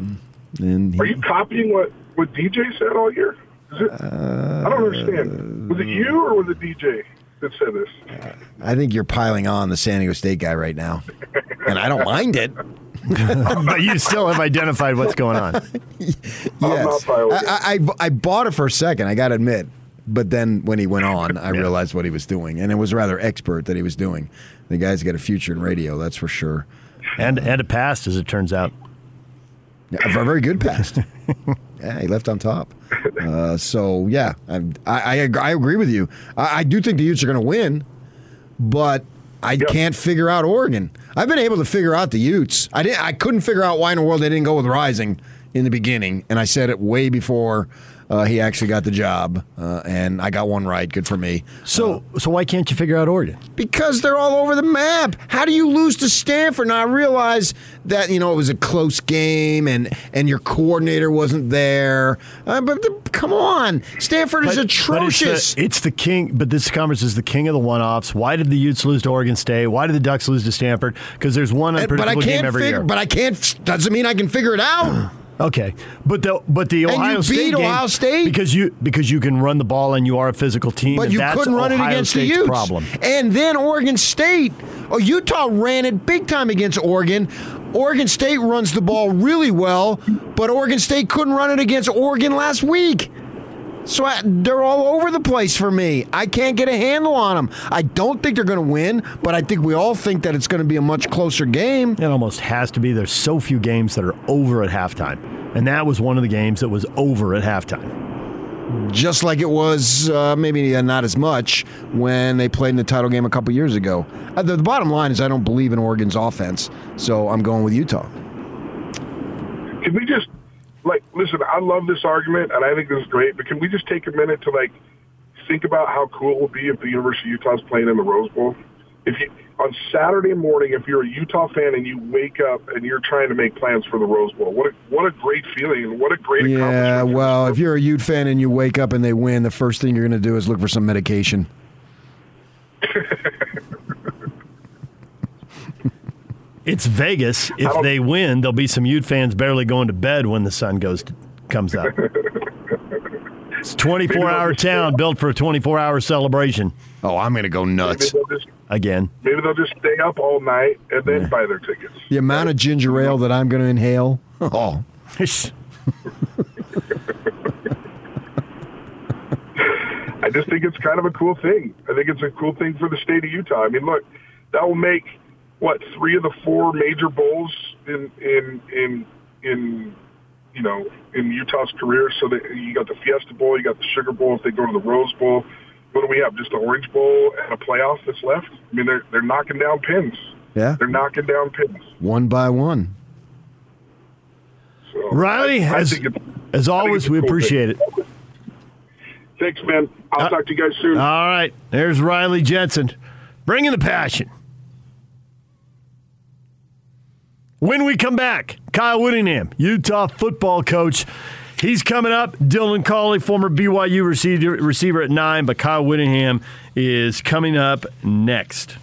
and he, are you copying what what DJ said all year? Is it, I don't understand. Was it you or was it DJ that said this? I think you're piling on the San Diego State guy right now, and I don't mind it. but you still have identified what's going on. yes, I, I, I bought it for a second. I got to admit, but then when he went on, I realized what he was doing, and it was rather expert that he was doing. The guy's got a future in radio, that's for sure. And and a past, as it turns out. Yeah, a very very good pass. yeah, he left on top. Uh, so yeah, I, I I agree with you. I, I do think the Utes are going to win, but I can't figure out Oregon. I've been able to figure out the Utes. I didn't. I couldn't figure out why in the world they didn't go with Rising in the beginning, and I said it way before uh, he actually got the job, uh, and I got one right. Good for me. So, so why can't you figure out Oregon? Because they're all over the map. How do you lose to Stanford? Now I realize that you know it was a close game, and and your coordinator wasn't there. Uh, but the, come on, Stanford is But- atrocious. But it's, the, it's the king. But this conference is the king of the one-offs. Why did the Utes lose to Oregon State? Why did the Ducks lose to Stanford? Because there's one And- but I game can't every figure. year. But I can't. Doesn't mean I can figure it out. Okay, but the but the And you Ohio State beat game, Ohio State? because you because you can run the ball and you are a physical team. But and you that's couldn't run Ohio it against State's the Utes. problem. And then Oregon State, oh, Utah ran it big time against Oregon. Oregon State runs the ball really well, but Oregon State couldn't run it against Oregon last week. So I, they're all over the place for me. I can't get a handle on them. I don't think they're going to win, but I think we all think that it's going to be a much closer game. It almost has to be. There's so few games that are over at halftime, and that was one of the games that was over at halftime. Just like it was, uh, maybe not as much when they played in the title game a couple years ago. Uh, the, the bottom line is, I don't believe in Oregon's offense, so I'm going with Utah. Can we just like listen? I love this argument, and I think this is great. But can we just take a minute to like think about how cool it would be if the University of Utah Utah's playing in the Rose Bowl? If you on Saturday morning, if you're a Utah fan and you wake up and you're trying to make plans for the Rose Bowl, what a, what a great feeling and what a great accomplishment. Yeah, well, if you're a Ute fan and you wake up and they win, the first thing you're going to do is look for some medication. It's Vegas. If they win, there'll be some Ute fans barely going to bed when the sun goes comes up. it's a 24 hour town built for a 24 hour celebration. Oh, I'm going to go nuts they'll just again. maybe they'll just stay up all night and then buy their tickets. The amount of ginger ale that I'm going to inhale. Oh, I just think it's kind of a cool thing. I think it's a cool thing for the state of Utah. I mean, look, that will make what three of the four major bowls in in in in you know in Utah's career. So that you got the Fiesta Bowl, you got the Sugar Bowl. If they go to the Rose Bowl, what do we have? Just the Orange Bowl and a playoff that's left. I mean, they're they're knocking down pins. yeah. They're knocking down pins. One by one. So Riley, I, I as, as always, we cool appreciate thing. it. Thanks, man. I'll uh, talk to you guys soon. All right. There's Riley Jensen bringing the passion. When we come back, Kyle Whittingham, Utah football coach. He's coming up. Dylan Collie, former BYU receiver, receiver at nine, but Kyle Whittingham is coming up next.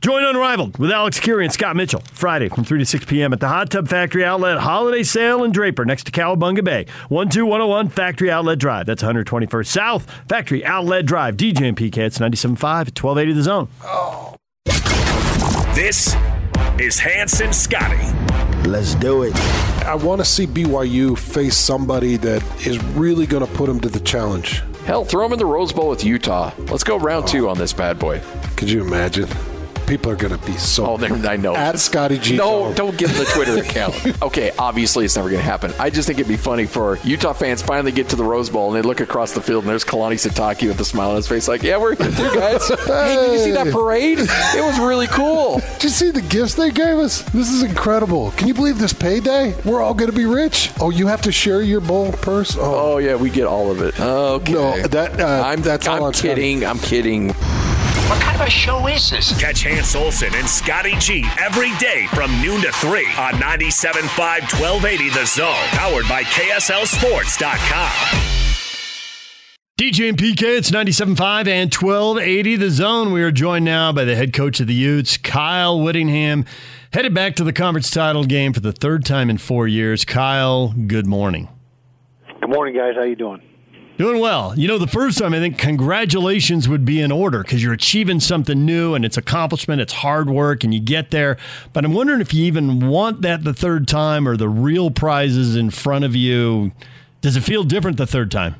Join Unrivaled with Alex Kirry and Scott Mitchell Friday from 3 to 6 p.m. at the Hot Tub Factory Outlet Holiday Sale in Draper next to Cowabunga Bay. 12101 Factory Outlet Drive. That's 121st South Factory Outlet Drive. DJ and PK. It's 97.5 at 1280 The Zone. This is Hans and Scotty. Let's do it. I want to see BYU face somebody that is really going to put them to the challenge. Hell, throw them in the Rose Bowl with Utah. Let's go round two oh. on this bad boy. Could you imagine? People are going to be so. Oh, I know. At Scotty G. No, don't give the Twitter account. Okay, obviously it's never going to happen. I just think it'd be funny for Utah fans finally get to the Rose Bowl and they look across the field and there's Kalani Sitake with a smile on his face, like, "Yeah, we're here, too, guys. hey, did you see that parade? It was really cool." Did you see the gifts they gave us? This is incredible. Can you believe this payday? We're all going to be rich. Oh, you have to share your bowl purse. Oh, Oh yeah, we get all of it. Okay. No, that uh, I'm that's all I'm kidding. I'm kidding. What kind of a show is this? Catch Hans Olsen and Scotty G every day from noon to 3 on 97.5 1280 The Zone. Powered by KSLSports.com. DJ and PK, it's 97.5 and 1280 The Zone. We are joined now by the head coach of the Utes, Kyle Whittingham, headed back to the conference title game for the third time in four years. Kyle, good morning. Good morning, guys. How you doing? Doing well. You know, the first time I think congratulations would be in order because you're achieving something new and it's accomplishment, it's hard work, and you get there. But I'm wondering if you even want that the third time or the real prizes in front of you. Does it feel different the third time?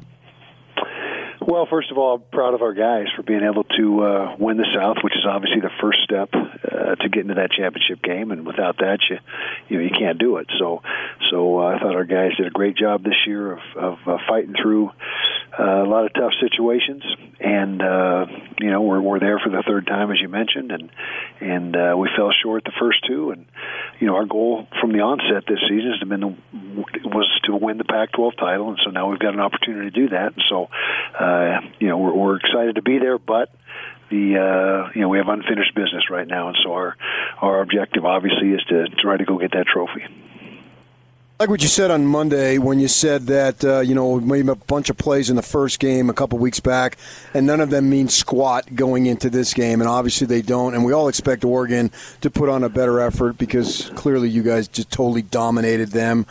Well, first of all, I'm proud of our guys for being able to uh, win the South, which is obviously the first step uh, to get into that championship game. And without that, you you know you can't do it. So, so uh, I thought our guys did a great job this year of, of uh, fighting through uh, a lot of tough situations. And uh, you know we're we're there for the third time, as you mentioned, and and uh, we fell short the first two. And you know our goal from the onset this season has been the, was to win the Pac-12 title, and so now we've got an opportunity to do that. And so. Uh, uh, you know, we're, we're excited to be there, but the uh, you know we have unfinished business right now, and so our our objective obviously is to try to go get that trophy. Like what you said on Monday when you said that uh, you know we made a bunch of plays in the first game a couple weeks back, and none of them mean squat going into this game, and obviously they don't. And we all expect Oregon to put on a better effort because clearly you guys just totally dominated them.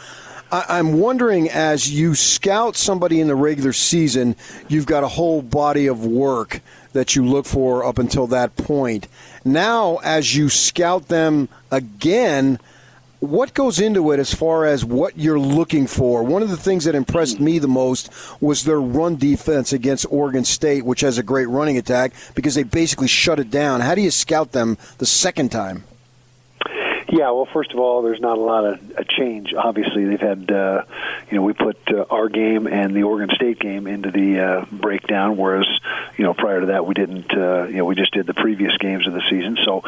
I'm wondering as you scout somebody in the regular season, you've got a whole body of work that you look for up until that point. Now, as you scout them again, what goes into it as far as what you're looking for? One of the things that impressed me the most was their run defense against Oregon State, which has a great running attack because they basically shut it down. How do you scout them the second time? Yeah, well, first of all, there's not a lot of a change. Obviously, they've had, uh, you know, we put uh, our game and the Oregon State game into the uh, breakdown, whereas, you know, prior to that, we didn't. Uh, you know, we just did the previous games of the season. So,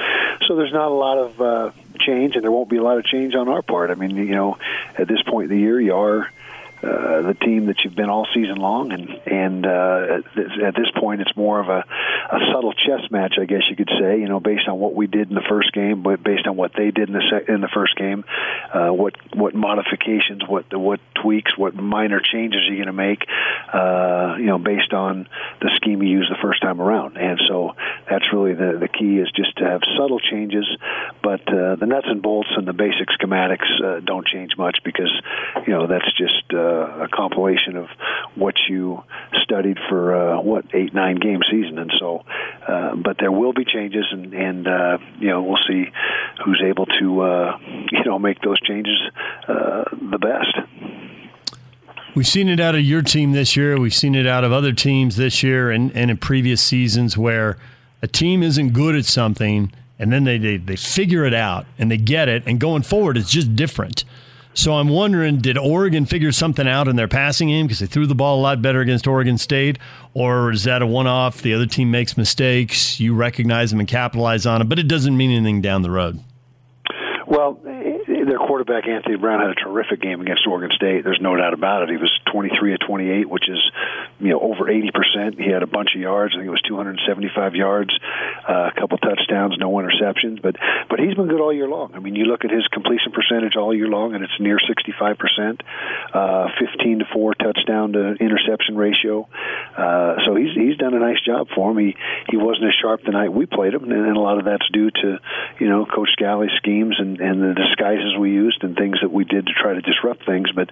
so there's not a lot of uh, change, and there won't be a lot of change on our part. I mean, you know, at this point in the year, you are uh, the team that you've been all season long, and and uh, at this point, it's more of a, a subtle chess match, I guess you could say. You know, based on what we did in the first game, but based on what they did in the in the first game, uh, what what modifications, what what tweaks, what minor changes you're you going to make, uh, you know, based on the scheme you used the first time around. And so that's really the the key is just to have subtle changes, but uh, the nuts and bolts and the basic schematics uh, don't change much because you know that's just uh, a compilation of what you studied for uh, what eight nine game season, and so. Uh, but there will be changes, and and uh, you know we'll see who's able to uh, you know make those changes uh, the best. We've seen it out of your team this year. We've seen it out of other teams this year and, and in previous seasons where a team isn't good at something and then they, they, they figure it out and they get it. And going forward, it's just different. So I'm wondering, did Oregon figure something out in their passing game because they threw the ball a lot better against Oregon State, or is that a one-off? The other team makes mistakes, you recognize them and capitalize on it, but it doesn't mean anything down the road. Well, their quarterback Anthony Brown had a terrific game against Oregon State. There's no doubt about it. He was 23 of 28, which is you know over 80 percent. He had a bunch of yards. I think it was 275 yards, uh, a couple touchdowns, no interceptions. But but he's been good all year long. I mean, you look at his completion percentage all year long, and it's near 65 percent, uh, 15 to four touchdown to interception ratio. Uh, so he's he's done a nice job for him. He he wasn't as sharp the night we played him, and a lot of that's due to you know Coach Scalley's schemes and and the disguises we used and things that we did to try to disrupt things. But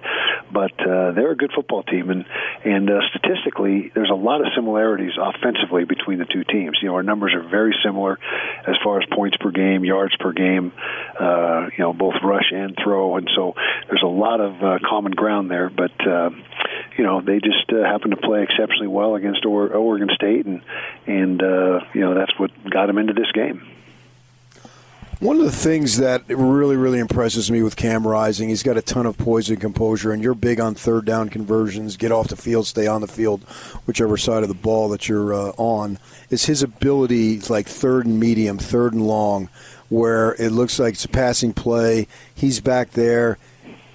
but uh, they're a good football team, and and uh, statistically, there's a lot of similarities offensively between the two teams. You know, our numbers are very similar as far as points per game, yards per game. Uh, you know, both rush and throw, and so there's a lot of uh, common ground there. But uh, you know, they just uh, happen to play exceptionally well against or- Oregon State, and and uh, you know that's what got them into this game. One of the things that really, really impresses me with Cam Rising, he's got a ton of poise and composure, and you're big on third down conversions, get off the field, stay on the field, whichever side of the ball that you're uh, on, is his ability, like third and medium, third and long, where it looks like it's a passing play. He's back there.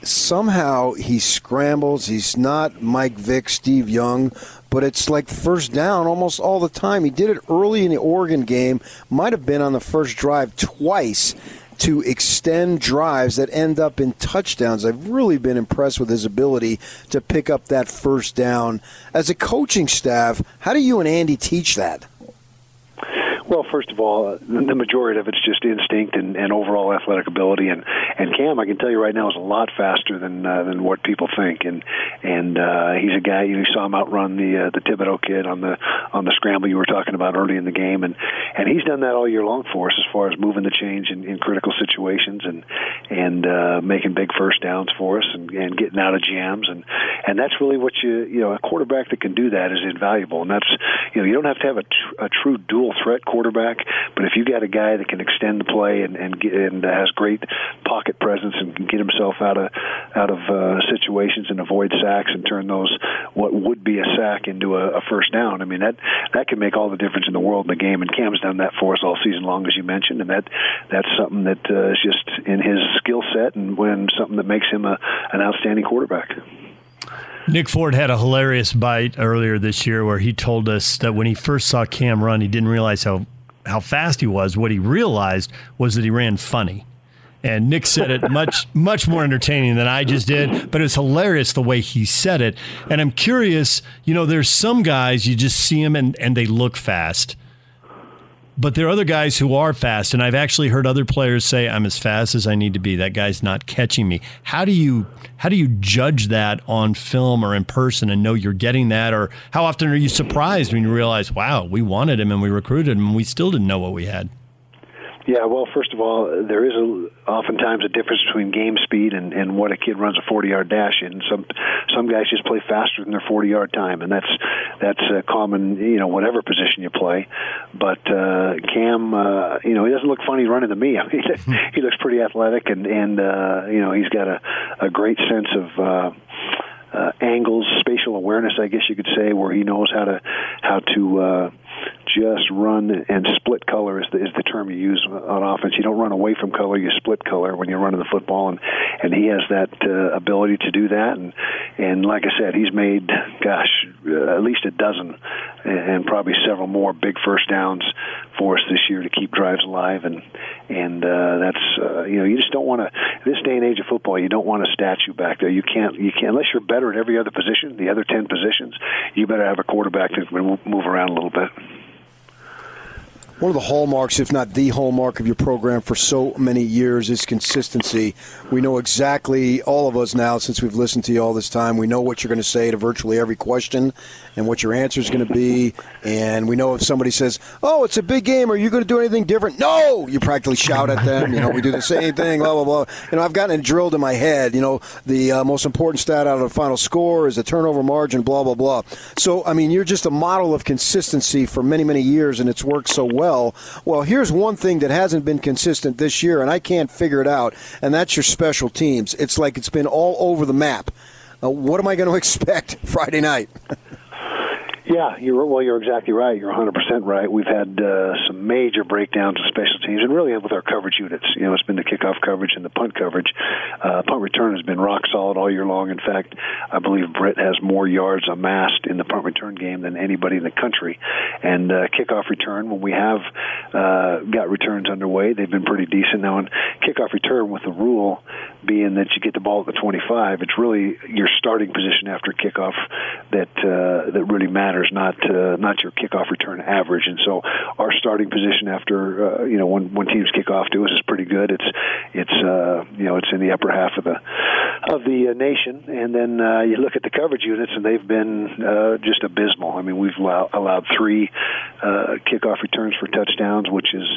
Somehow he scrambles. He's not Mike Vick, Steve Young, but it's like first down almost all the time. He did it early in the Oregon game, might have been on the first drive twice to extend drives that end up in touchdowns. I've really been impressed with his ability to pick up that first down. As a coaching staff, how do you and Andy teach that? Well, first of all, the majority of it's just instinct and, and overall athletic ability. And and Cam, I can tell you right now, is a lot faster than uh, than what people think. And and uh, he's a guy you saw him outrun the uh, the Thibodeaux kid on the on the scramble you were talking about early in the game. And and he's done that all year long for us as far as moving the change in, in critical situations. And and uh, making big first downs for us and, and getting out of jams and and that's really what you you know a quarterback that can do that is invaluable and that's you know you don't have to have a, tr- a true dual threat quarterback but if you got a guy that can extend the play and and, get, and has great pocket presence and can get himself out of out of uh, situations and avoid sacks and turn those what would be a sack into a, a first down I mean that that can make all the difference in the world in the game and Cam's done that for us all season long as you mentioned and that that's something that uh, is just in his skill set and when something that makes him a, an outstanding quarterback. Nick Ford had a hilarious bite earlier this year where he told us that when he first saw Cam run, he didn't realize how, how fast he was. What he realized was that he ran funny. And Nick said it much, much more entertaining than I just did, but it's hilarious the way he said it. And I'm curious, you know, there's some guys you just see them and, and they look fast but there are other guys who are fast, and I've actually heard other players say, "I'm as fast as I need to be." That guy's not catching me. How do you how do you judge that on film or in person and know you're getting that? Or how often are you surprised when you realize, "Wow, we wanted him and we recruited him, and we still didn't know what we had"? Yeah, well, first of all, there is a, oftentimes a difference between game speed and, and what a kid runs a 40-yard dash in. Some some guys just play faster than their 40-yard time, and that's that's a common, you know, whatever position you play. But uh, Cam, uh, you know, he doesn't look funny running to me. I mean, he looks pretty athletic, and and uh, you know, he's got a a great sense of. Uh, uh, angles, spatial awareness, I guess you could say, where he knows how to how to uh, just run and split color is the, is the term you use on offense. You don't run away from color; you split color when you're running the football, and and he has that uh, ability to do that. And and like I said, he's made, gosh, uh, at least a dozen, and probably several more big first downs for us this year to keep drives alive. And and uh, that's uh, you know you just don't want to this day and age of football. You don't want a statue back there. You can't you can't unless you're better at every other position, the other ten positions. You better have a quarterback that can move around a little bit one of the hallmarks, if not the hallmark, of your program for so many years is consistency. We know exactly, all of us now, since we've listened to you all this time, we know what you're going to say to virtually every question and what your answer is going to be. And we know if somebody says, Oh, it's a big game, are you going to do anything different? No! You practically shout at them. You know, we do the same thing, blah, blah, blah. You know, I've gotten it drilled in my head. You know, the uh, most important stat out of the final score is the turnover margin, blah, blah, blah. So, I mean, you're just a model of consistency for many, many years, and it's worked so well well. Here's one thing that hasn't been consistent this year, and I can't figure it out, and that's your special teams. It's like it's been all over the map. Uh, what am I going to expect Friday night? Yeah, you're well. You're exactly right. You're 100 percent right. We've had uh, some major breakdowns of special teams, and really with our coverage units. You know, it's been the kickoff coverage and the punt coverage. Uh, punt return has been rock solid all year long. In fact, I believe Britt has more yards amassed in the punt return game than anybody in the country. And uh, kickoff return, when we have uh, got returns underway, they've been pretty decent. Now, in kickoff return, with the rule being that you get the ball at the 25, it's really your starting position after kickoff that uh, that really matters not uh, not your kickoff return average. And so our starting position after uh, you know when when teams kick off to us is pretty good. It's it's uh, you know it's in the upper half of the of the uh, nation. And then uh, you look at the coverage units, and they've been uh, just abysmal. I mean, we've allow, allowed three uh, kickoff returns for touchdowns, which is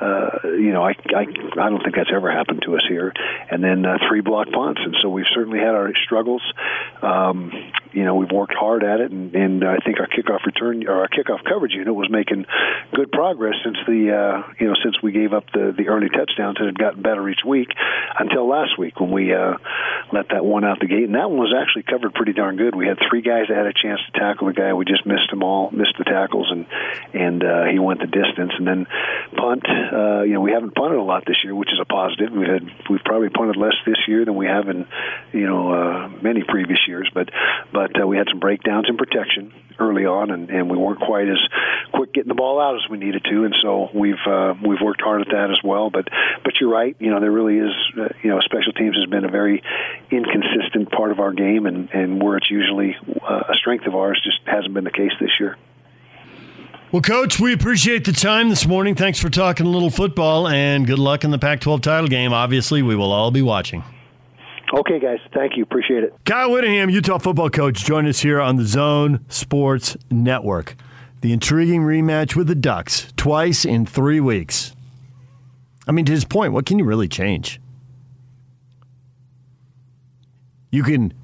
uh, you know I, I I don't think that's ever happened to us here. And then uh, three block punts, and so we've certainly had our struggles. Um, you know, we've worked hard at it, and, and I think our kickoff return or our kickoff coverage unit was making good progress since the uh, you know since we gave up the the early touchdowns and had gotten better each week until last week when we uh, let that one out the gate, and that one was actually covered pretty darn good. We had three guys that had a chance to tackle the guy. We just missed them all, missed the tackles, and and uh, he went the distance. And then punt, uh, you know, we haven't punted a lot this year, which is a positive. We had we've probably punted less this year than we have in you know uh, many previous years, but but but uh, we had some breakdowns in protection early on, and, and we weren't quite as quick getting the ball out as we needed to, and so we've uh, we've worked hard at that as well. But but you're right, you know there really is, uh, you know, special teams has been a very inconsistent part of our game, and and where it's usually uh, a strength of ours, just hasn't been the case this year. Well, Coach, we appreciate the time this morning. Thanks for talking a little football, and good luck in the Pac 12 title game. Obviously, we will all be watching. Okay, guys. Thank you. Appreciate it. Kyle Whittingham, Utah football coach, join us here on the Zone Sports Network. The intriguing rematch with the Ducks twice in three weeks. I mean, to his point, what can you really change? You can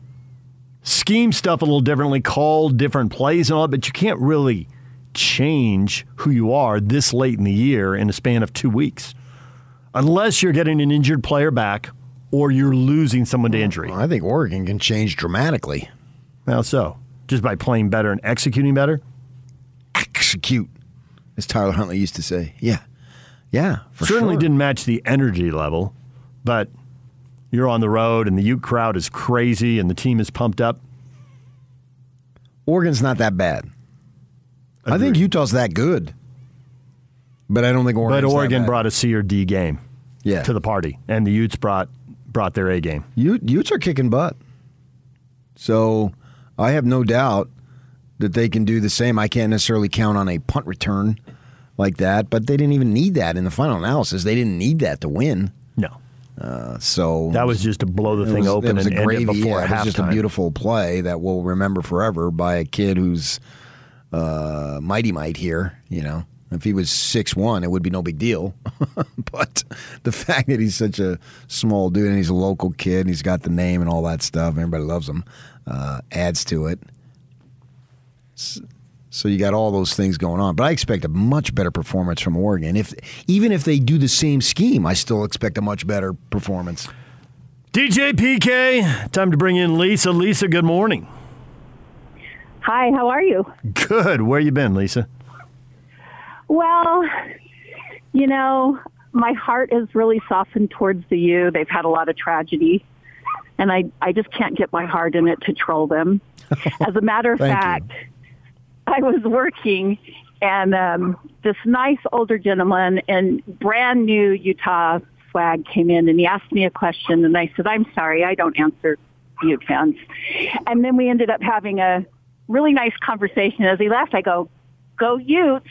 scheme stuff a little differently, call different plays and all but you can't really change who you are this late in the year in a span of two weeks. Unless you're getting an injured player back or you're losing someone to injury. I think Oregon can change dramatically. How so? Just by playing better and executing better? Execute, as Tyler Huntley used to say. Yeah. Yeah, for Certainly sure. didn't match the energy level, but you're on the road and the Ute crowd is crazy and the team is pumped up. Oregon's not that bad. I think Utah's that good. But I don't think Oregon's but Oregon brought a C or D game Yeah. to the party, and the Utes brought brought their A game. Ute, Utes are kicking butt. So I have no doubt that they can do the same. I can't necessarily count on a punt return like that, but they didn't even need that in the final analysis. They didn't need that to win. No. Uh, so That was just to blow the thing was- open it was and a gravy, it before yeah, it was just a beautiful play that we'll remember forever by a kid who's uh, mighty might here. You know, if he was six one, it would be no big deal. but the fact that he's such a small dude and he's a local kid, and he's got the name and all that stuff, everybody loves him, uh, adds to it. So you got all those things going on, but I expect a much better performance from Oregon. If even if they do the same scheme, I still expect a much better performance. DJ PK, time to bring in Lisa. Lisa, good morning. Hi, how are you? Good. Where you been, Lisa? Well, you know, my heart is really softened towards the U. They've had a lot of tragedy, and I, I just can't get my heart in it to troll them. As a matter of Thank you. fact, I was working, and um, this nice older gentleman in brand new Utah swag came in, and he asked me a question, and I said, "I'm sorry, I don't answer Ute fans." And then we ended up having a really nice conversation. As he left, I go, "Go Utes!"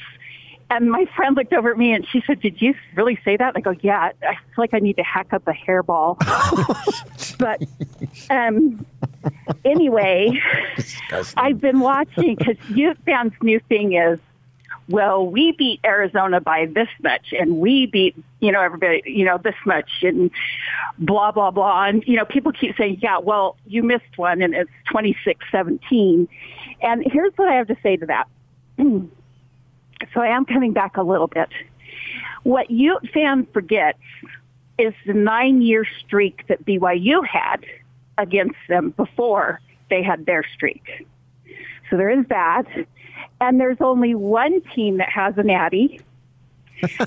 And my friend looked over at me and she said, "Did you really say that?" I go, "Yeah." I feel like I need to hack up a hairball. but um, anyway, I've been watching because Ute fans' new thing is, well, we beat Arizona by this much, and we beat you know everybody you know this much, and blah blah blah. And you know people keep saying, "Yeah, well, you missed one, and it's twenty six seventeen. And here's what I have to say to that. so I am coming back a little bit. What Ute fan forgets is the nine year streak that BYU had against them before they had their streak. So there is that. And there's only one team that has an Addy.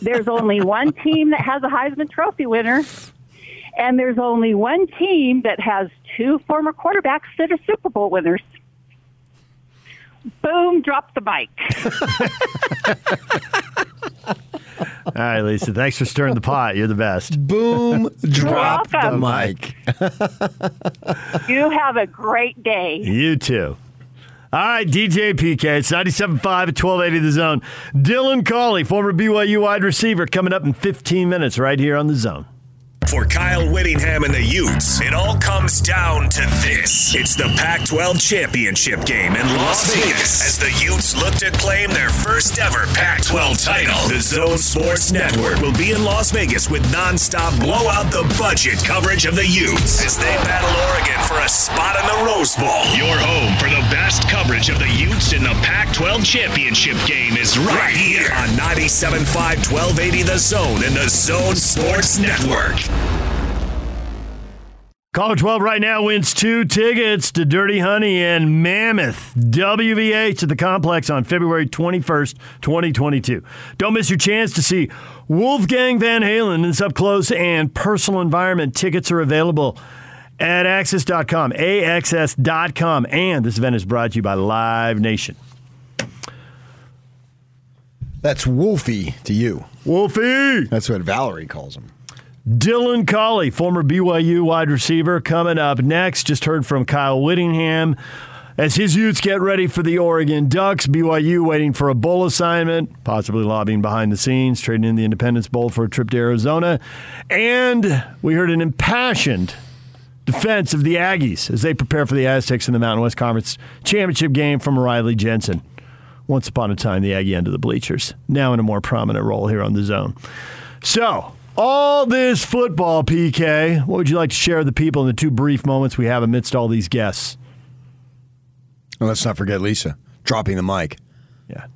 There's only one team that has a Heisman Trophy winner. And there's only one team that has two former quarterbacks that are Super Bowl winners. Boom, drop the mic. All right, Lisa. Thanks for stirring the pot. You're the best. Boom, drop the mic. you have a great day. You too. All right, DJ PK. It's 97.5 at 1280 The Zone. Dylan Collie, former BYU wide receiver, coming up in 15 minutes right here on The Zone. For Kyle Whittingham and the Utes, it all comes down to this. It's the Pac 12 championship game in Las Vegas as the Utes look to claim their first ever Pac 12 title. The Zone Sports Network will be in Las Vegas with nonstop blowout the budget coverage of the Utes as they battle Oregon for a spot in the Rose Bowl. Your home for the best coverage of the Utes in the Pac 12 championship game is right here on 97.5 1280 The Zone and the Zone Sports Network. Caller 12 right now wins two tickets to Dirty Honey and Mammoth WVH at the complex on February 21st, 2022. Don't miss your chance to see Wolfgang Van Halen in this up close and personal environment. Tickets are available at access.com, AXS.com. And this event is brought to you by Live Nation. That's Wolfie to you. Wolfie! That's what Valerie calls him. Dylan Collie, former BYU wide receiver, coming up next. Just heard from Kyle Whittingham. As his Utes get ready for the Oregon Ducks, BYU waiting for a bowl assignment, possibly lobbying behind the scenes, trading in the Independence Bowl for a trip to Arizona. And we heard an impassioned defense of the Aggies as they prepare for the Aztecs in the Mountain West Conference championship game from Riley Jensen. Once upon a time, the Aggie end of the bleachers, now in a more prominent role here on the zone. So, All this football, PK. What would you like to share with the people in the two brief moments we have amidst all these guests? And let's not forget Lisa dropping the mic. Yeah.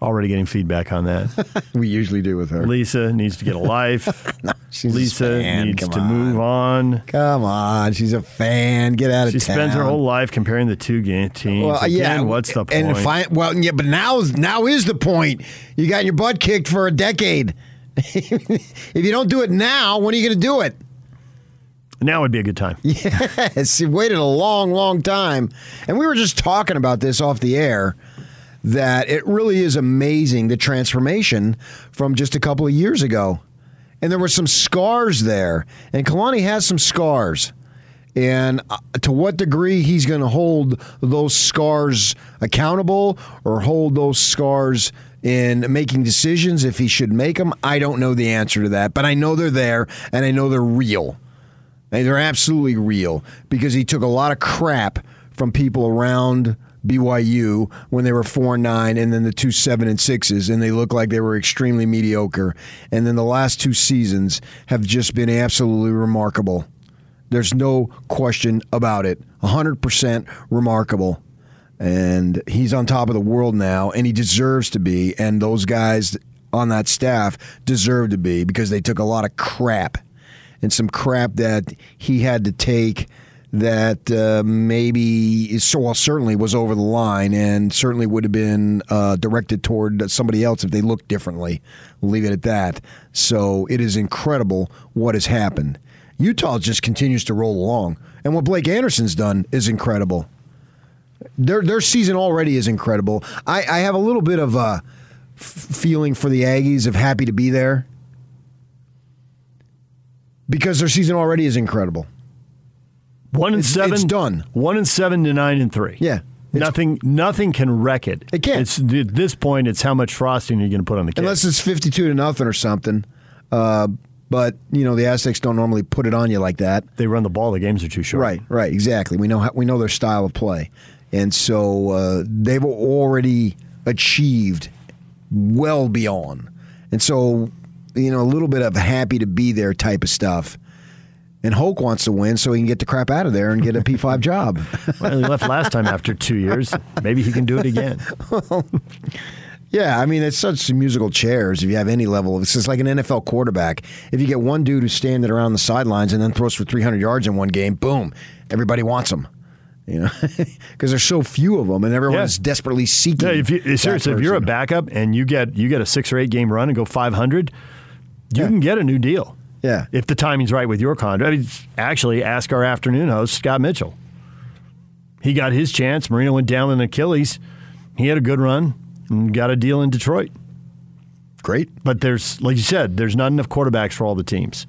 Already getting feedback on that. we usually do with her. Lisa needs to get a life. a Lisa fan. needs Come to on. move on. Come on, she's a fan. Get out of She town. spends her whole life comparing the two game teams. Well, Again, yeah. what's the point? And well, yeah, but now now is the point. You got your butt kicked for a decade. if you don't do it now, when are you going to do it? now would be a good time. Yes, you waited a long, long time. And we were just talking about this off the air that it really is amazing the transformation from just a couple of years ago. And there were some scars there. And Kalani has some scars. And uh, to what degree he's going to hold those scars accountable or hold those scars in making decisions if he should make them, I don't know the answer to that. But I know they're there and I know they're real. And they're absolutely real because he took a lot of crap from people around BYU when they were four and nine, and then the two seven and sixes, and they looked like they were extremely mediocre. And then the last two seasons have just been absolutely remarkable. There's no question about it. 100% remarkable. And he's on top of the world now, and he deserves to be. And those guys on that staff deserve to be because they took a lot of crap and some crap that he had to take that uh, maybe so well certainly was over the line and certainly would have been uh, directed toward somebody else if they looked differently. We'll leave it at that. So it is incredible what has happened. Utah just continues to roll along, and what Blake Anderson's done is incredible. Their their season already is incredible. I, I have a little bit of a f- feeling for the Aggies of happy to be there because their season already is incredible. One and It's- seven. it's done. One and seven to nine and three. Yeah. Nothing. Nothing can wreck it. It can't. It's, at this point, it's how much frosting you're going to put on the cake. Unless it's 52 to nothing or something. Uh, but, you know, the Aztecs don't normally put it on you like that. they run the ball. The games are too short. Right, right, exactly. We know how, we know their style of play. And so uh, they've already achieved well beyond. And so, you know, a little bit of happy to be there type of stuff. And Hoke wants to win so he can get the crap out of there and get a P5 job. Well, he left last time after two years. Maybe he can do it again. Yeah, I mean, it's such musical chairs if you have any level of it's just like an NFL quarterback. If you get one dude who's standing around the sidelines and then throws for 300 yards in one game, boom, everybody wants him. You know, because there's so few of them and everyone's Yeah. desperately seeking. Yeah, if you, seriously, if you're a backup and you get you get a six or eight game run and go 500, you can get a new deal. Yeah. If the timing's right with your contract. I mean, actually, ask our afternoon host, Scott Mitchell. He got his chance. Marino went down an Achilles. He had a good run and got a deal in Detroit. Great. But there's, like you said, there's not enough quarterbacks for all the teams.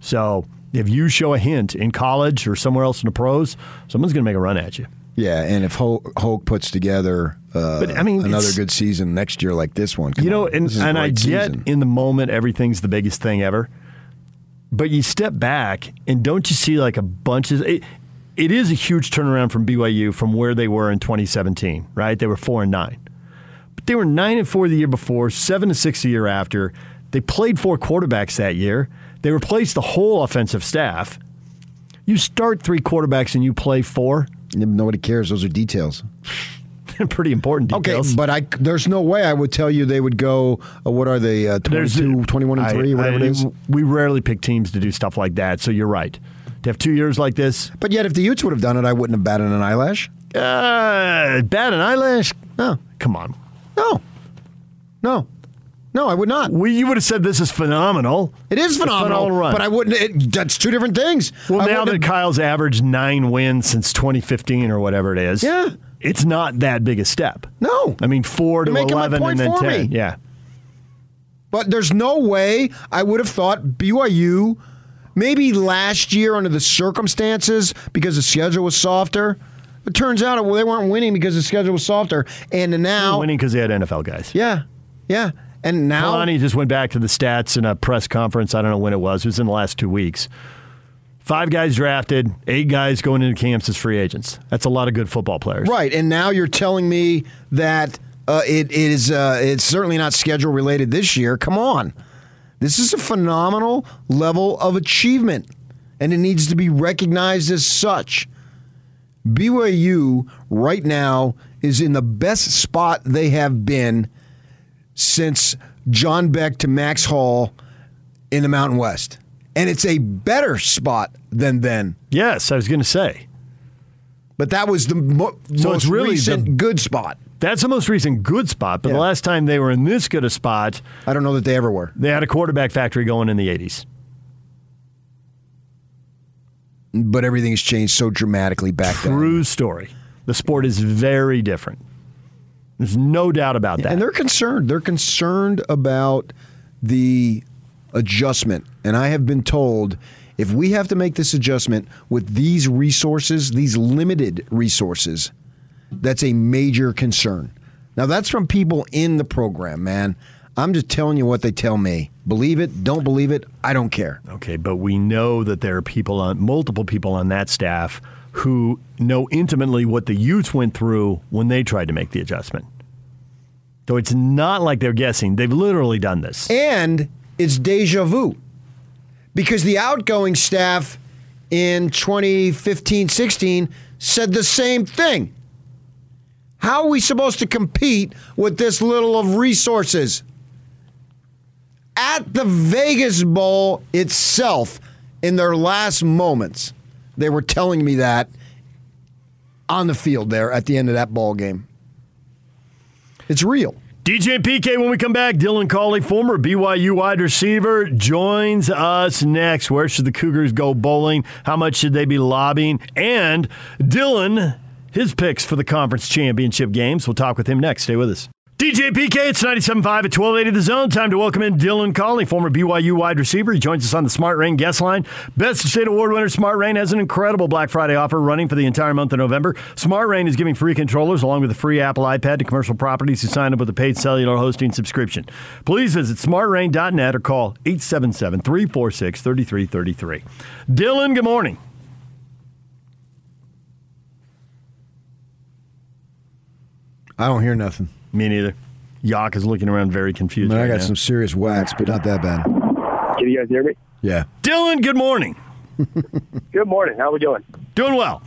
So if you show a hint in college or somewhere else in the pros, someone's going to make a run at you. yeah, and if Hoke, Hoke puts together uh, But, I mean, another good season next year like this one, you know, on, and, this is a and I get season. in the moment everything's the biggest thing ever. But you step back and don't you see like a bunch of it, it is a huge turnaround from BYU from where they were in 2017, right? They were four and nine. But they were nine and four the year before, seven and six the year after. They played four quarterbacks that year. They replaced the whole offensive staff. You start three quarterbacks and you play four. Nobody cares. Those are details. Pretty important details. Okay, but I there's no way I would tell you they would go. Uh, what are they? Uh, 22, 21 and I- three, whatever I- it is. We rarely pick teams to do stuff like that, so you're right. To have two years like this, But yet, if the Utes would have done it, I wouldn't have batted an eyelash. uh, bat an eyelash. No, Come on. no, no, no. I would not. We, you would have said this is phenomenal. It is a phenomenal, run. but I wouldn't. It, that's two different things. well, I now that have- Kyle's averaged nine wins since 2015 or whatever it is, Yeah. it's not that big a step. no, I mean, four to You're 11 point and then 10. me. Yeah. But there's no way I would have thought BYU, maybe last year under the circumstances because the schedule was softer. It turns out they weren't winning because the schedule was softer, and They're now, winning because they had NFL guys. yeah, yeah, and now Kalani just went back to the stats in a press conference. I don't know when it was. It was in the last two weeks. Five guys drafted, eight guys going into camps as free agents. That's a lot of good football players. Right, and now you're telling me that uh, it, it is uh, it's certainly not schedule related this year. Come on, This is a phenomenal level of achievement, and it needs to be recognized as such. BYU right now is in the best spot they have been since John Beck to Max Hall in the Mountain West. And it's a better spot than then. Yes, I was going to say. But that was the mo- So most it's really recent the- good spot. That's the most recent good spot, but the last time they were in this good a spot, I don't know that they ever were. They had a quarterback factory going in the 80s. But everything has changed so dramatically back then. True story. The sport is very different. There's no doubt about that. And they're concerned. They're concerned about the adjustment. And I have been told if we have to make this adjustment with these resources, these limited resources, that's a major concern. Now, that's from people in the program, man. I'm just telling you what they tell me. Believe it, don't believe it, I don't care. Okay, but we know that there are people on multiple people on that staff who know intimately what the Utes went through when they tried to make the adjustment. So it's not like they're guessing. They've literally done this. And it's deja vu because the outgoing staff in 2015 16 said the same thing. How are we supposed to compete with this little of resources? At the Vegas Bowl itself, in their last moments, they were telling me that on the field there at the end of that ball game. It's real. DJ and PK, when we come back, Dylan Collie, former BYU wide receiver, joins us next. Where should the Cougars go bowling? How much should they be lobbying? And Dylan, his picks for the conference championship games. We'll talk with him next. Stay with us. DJ PK, it's 97.5 at 1280 The Zone. Time to welcome in Dylan Collie, former BYU wide receiver. He joins us on the Smart Rain guest line. Best of State Award winner Smart Rain has an incredible Black Friday offer running for the entire month of November. Smart Rain is giving free controllers along with a free Apple iPad to commercial properties who sign up with a paid cellular hosting subscription. Please visit smartrain.net or call 877 346 3333. Dylan, good morning. I don't hear nothing. Me neither. Yak is looking around very confused. I, mean, I got now. some serious wax, but not that bad. Can you guys hear me? Yeah. Dylan, good morning. Good morning. How are we doing? Doing well.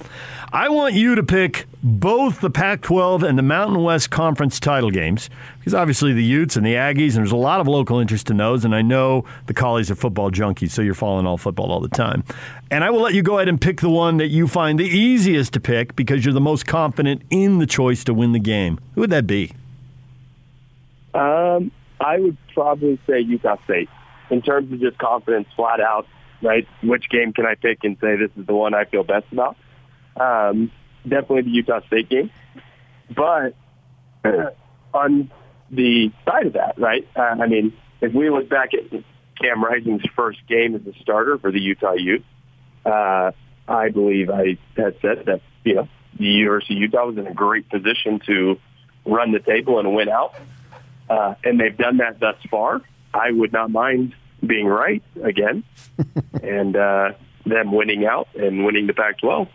I want you to pick both the Pac 12 and the Mountain West Conference title games because obviously the Utes and the Aggies, and there's a lot of local interest in those. And I know the Collies are football junkies, so you're following all football all the time. And I will let you go ahead and pick the one that you find the easiest to pick because you're the most confident in the choice to win the game. Who would that be? Um, I would probably say Utah State in terms of just confidence, flat out. Right, which game can I pick and say this is the one I feel best about? Um, definitely the Utah State game, but on the side of that, right? Uh, I mean, if we look back at Cam Rising's first game as a starter for the Utah Ute, uh, I believe I had said that you know the University of Utah was in a great position to run the table and win out, uh, and they've done that thus far. I would not mind being right again, and uh, them winning out and winning the Pac-12.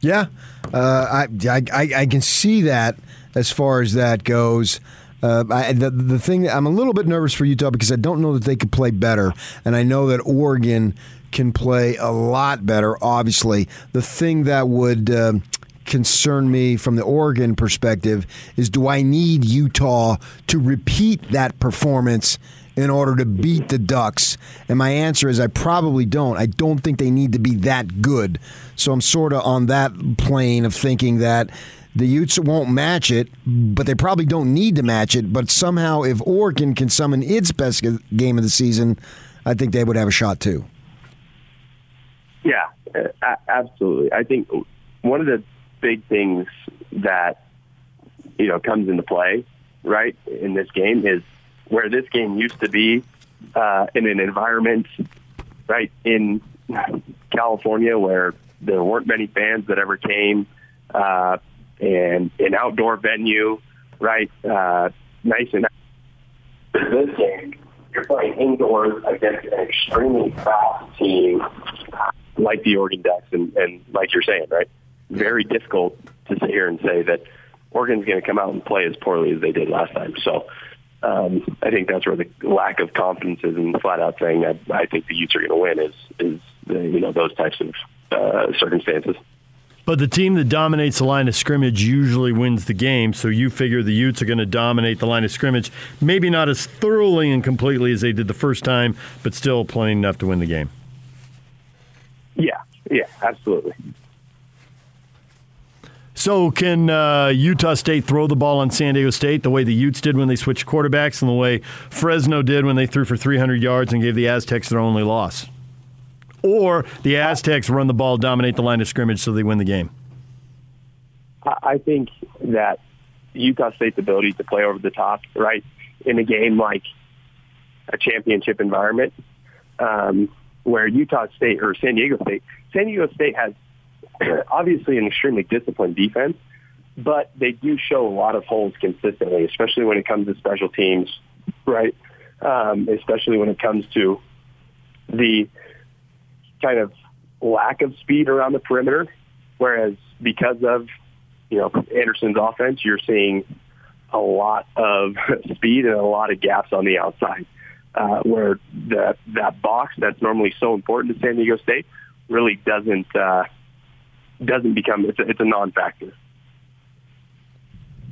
Yeah, uh, I, I, I can see that as far as that goes. Uh, I, the the thing I'm a little bit nervous for Utah because I don't know that they could play better, and I know that Oregon can play a lot better. Obviously, the thing that would um, concern me from the Oregon perspective is: Do I need Utah to repeat that performance? In order to beat the Ducks, and my answer is I probably don't. I don't think they need to be that good. So I'm sort of on that plane of thinking that the Utes won't match it, but they probably don't need to match it. But somehow, if Oregon can summon its best game of the season, I think they would have a shot too. Yeah, absolutely. I think one of the big things that you know comes into play, right, in this game is where this game used to be uh, in an environment, right, in California where there weren't many fans that ever came, uh, and an outdoor venue, right, uh, nice and this game, you're playing indoors against an extremely fast team like the Oregon Ducks, and, and like you're saying, right, very difficult to sit here and say that Oregon's going to come out and play as poorly as they did last time. So um, I think that's where the lack of confidence is in the flat out saying that I think the Utes are going to win is is the, you know those types of uh, circumstances. But the team that dominates the line of scrimmage usually wins the game, so you figure the Utes are going to dominate the line of scrimmage. Maybe not as thoroughly and completely as they did the first time, but still plenty enough to win the game. Yeah, yeah, absolutely. So, can uh, Utah State throw the ball on San Diego State the way the Utes did when they switched quarterbacks and the way Fresno did when they threw for 300 yards and gave the Aztecs their only loss? Or the Aztecs run the ball, dominate the line of scrimmage so they win the game? I think that Utah State's ability to play over the top, right, in a game like a championship environment, um, where Utah State or San Diego State, San Diego State has obviously an extremely disciplined defense, but they do show a lot of holes consistently, especially when it comes to special teams, right? Um, especially when it comes to the kind of lack of speed around the perimeter. Whereas because of, you know, Anderson's offense, you're seeing a lot of speed and a lot of gaps on the outside. Uh, where the, that box that's normally so important to San Diego State really doesn't uh, doesn't become it's a, it's a non-factor.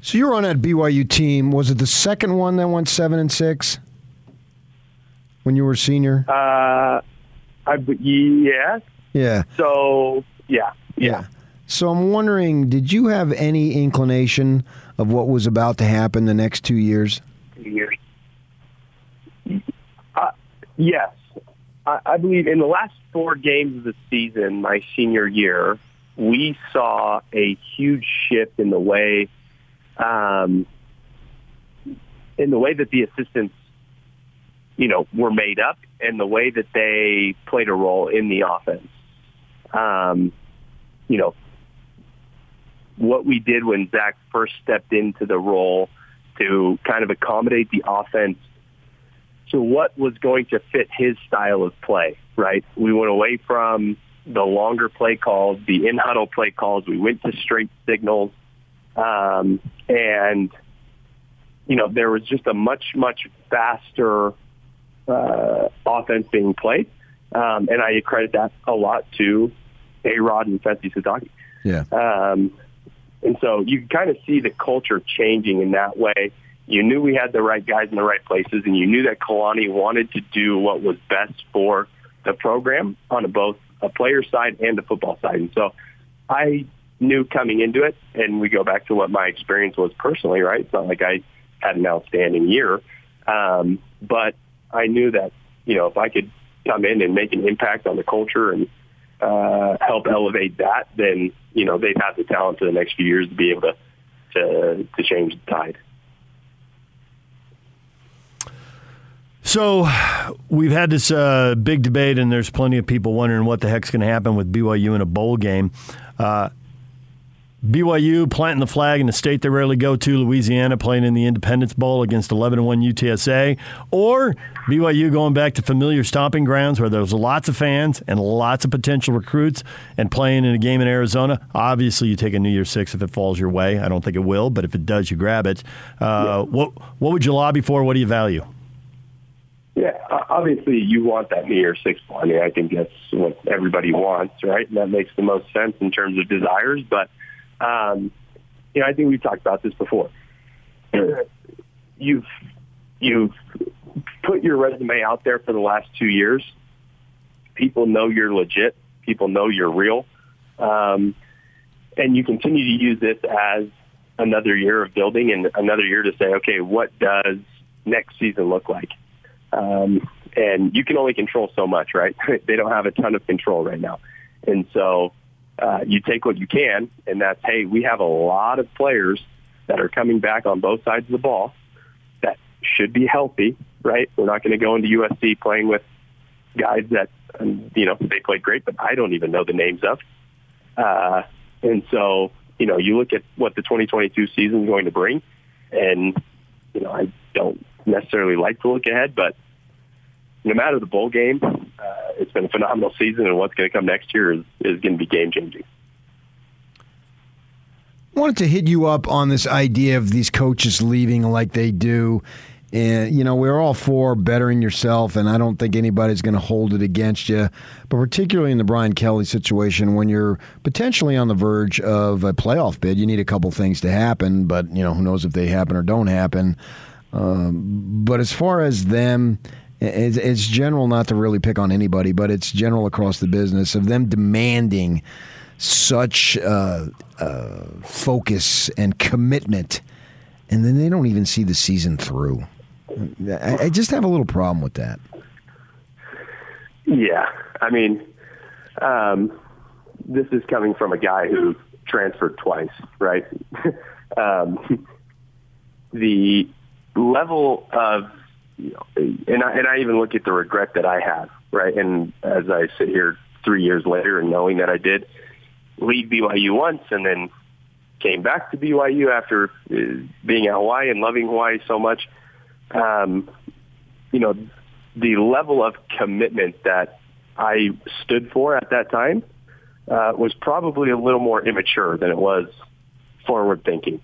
So you were on that BYU team. Was it the second one that went seven and six when you were a senior? Uh, I yes. Yeah. So yeah, yeah. So I'm wondering, did you have any inclination of what was about to happen the next two years? years. Uh, yes, I, I believe in the last four games of the season, my senior year, we saw a huge shift in the way, um, in the way that the assistants, you know, were made up and the way that they played a role in the offense. Um, you know, what we did when Zach first stepped into the role to kind of accommodate the offense to what was going to fit his style of play, right? We went away from the longer play calls, the in huddle play calls. We went to straight signals, um, and you know there was just a much much faster uh, offense being played, um, and I credit that a lot to A Rod and Fesi Sitake. Yeah. Um, and so you can kind of see the culture changing in that way. You knew we had the right guys in the right places, and you knew that Kalani wanted to do what was best for the program on both a player side and the football side. And so I knew coming into it, and we go back to what my experience was personally, right? It's not like I had an outstanding year, um, but I knew that, you know, if I could come in and make an impact on the culture and uh, help elevate that, then, you know, they'd have the talent for the next few years to be able to, to, to change the tide. So we've had this uh, big debate, and there's plenty of people wondering what the heck's going to happen with BYU in a bowl game. Uh, BYU planting the flag in a state they rarely go to, Louisiana playing in the Independence Bowl against 11 1 UTSA, or BYU going back to familiar stomping grounds where there's lots of fans and lots of potential recruits and playing in a game in Arizona. Obviously, you take a New Year's Six if it falls your way. I don't think it will, but if it does, you grab it. Uh, What what would you lobby for? What do you value? Obviously you want that New Year's Six bowl. I I think that's what everybody wants, right? And that makes the most sense in terms of desires. But, um, you know, I think we've talked about this before. You've you've put your resume out there for the last two years. People know you're legit. People know you're real, um, and you continue to use this as another year of building and another year to say, okay, what does next season look like? Um, and you can only control so much, right? they don't have a ton of control right now. And so uh, you take what you can, and that's, hey, we have a lot of players that are coming back on both sides of the ball that should be healthy, right? We're not going to go into USC playing with guys that, um, you know, they played great, but I don't even know the names of. Uh, and so, you know, you look at what the 2022 season is going to bring, and, you know, I don't necessarily like to look ahead, but no matter the bowl game, uh, it's been a phenomenal season, and what's going to come next year is, is going to be game changing. wanted to hit you up on this idea of these coaches leaving like they do. And you know we're all for bettering yourself, and I don't think anybody's going to hold it against you. But particularly in the Brian Kelly situation, when you're potentially on the verge of a playoff bid, you need a couple things to happen. But you know who knows if they happen or don't happen. Um, but as far as them, it's, it's general not to really pick on anybody, but it's general across the business of them demanding such uh, uh, focus and commitment, and then they don't even see the season through. I, I just have a little problem with that. Yeah, I mean, um, this is coming from a guy who transferred twice, right? um, the level of, you know, and I, and I even look at the regret that I have, right? And as I sit here three years later and knowing that I did leave BYU once and then came back to BYU after uh, being at Hawaii and loving Hawaii so much, um, you know, the level of commitment that I stood for at that time uh, was probably a little more immature than it was forward thinking.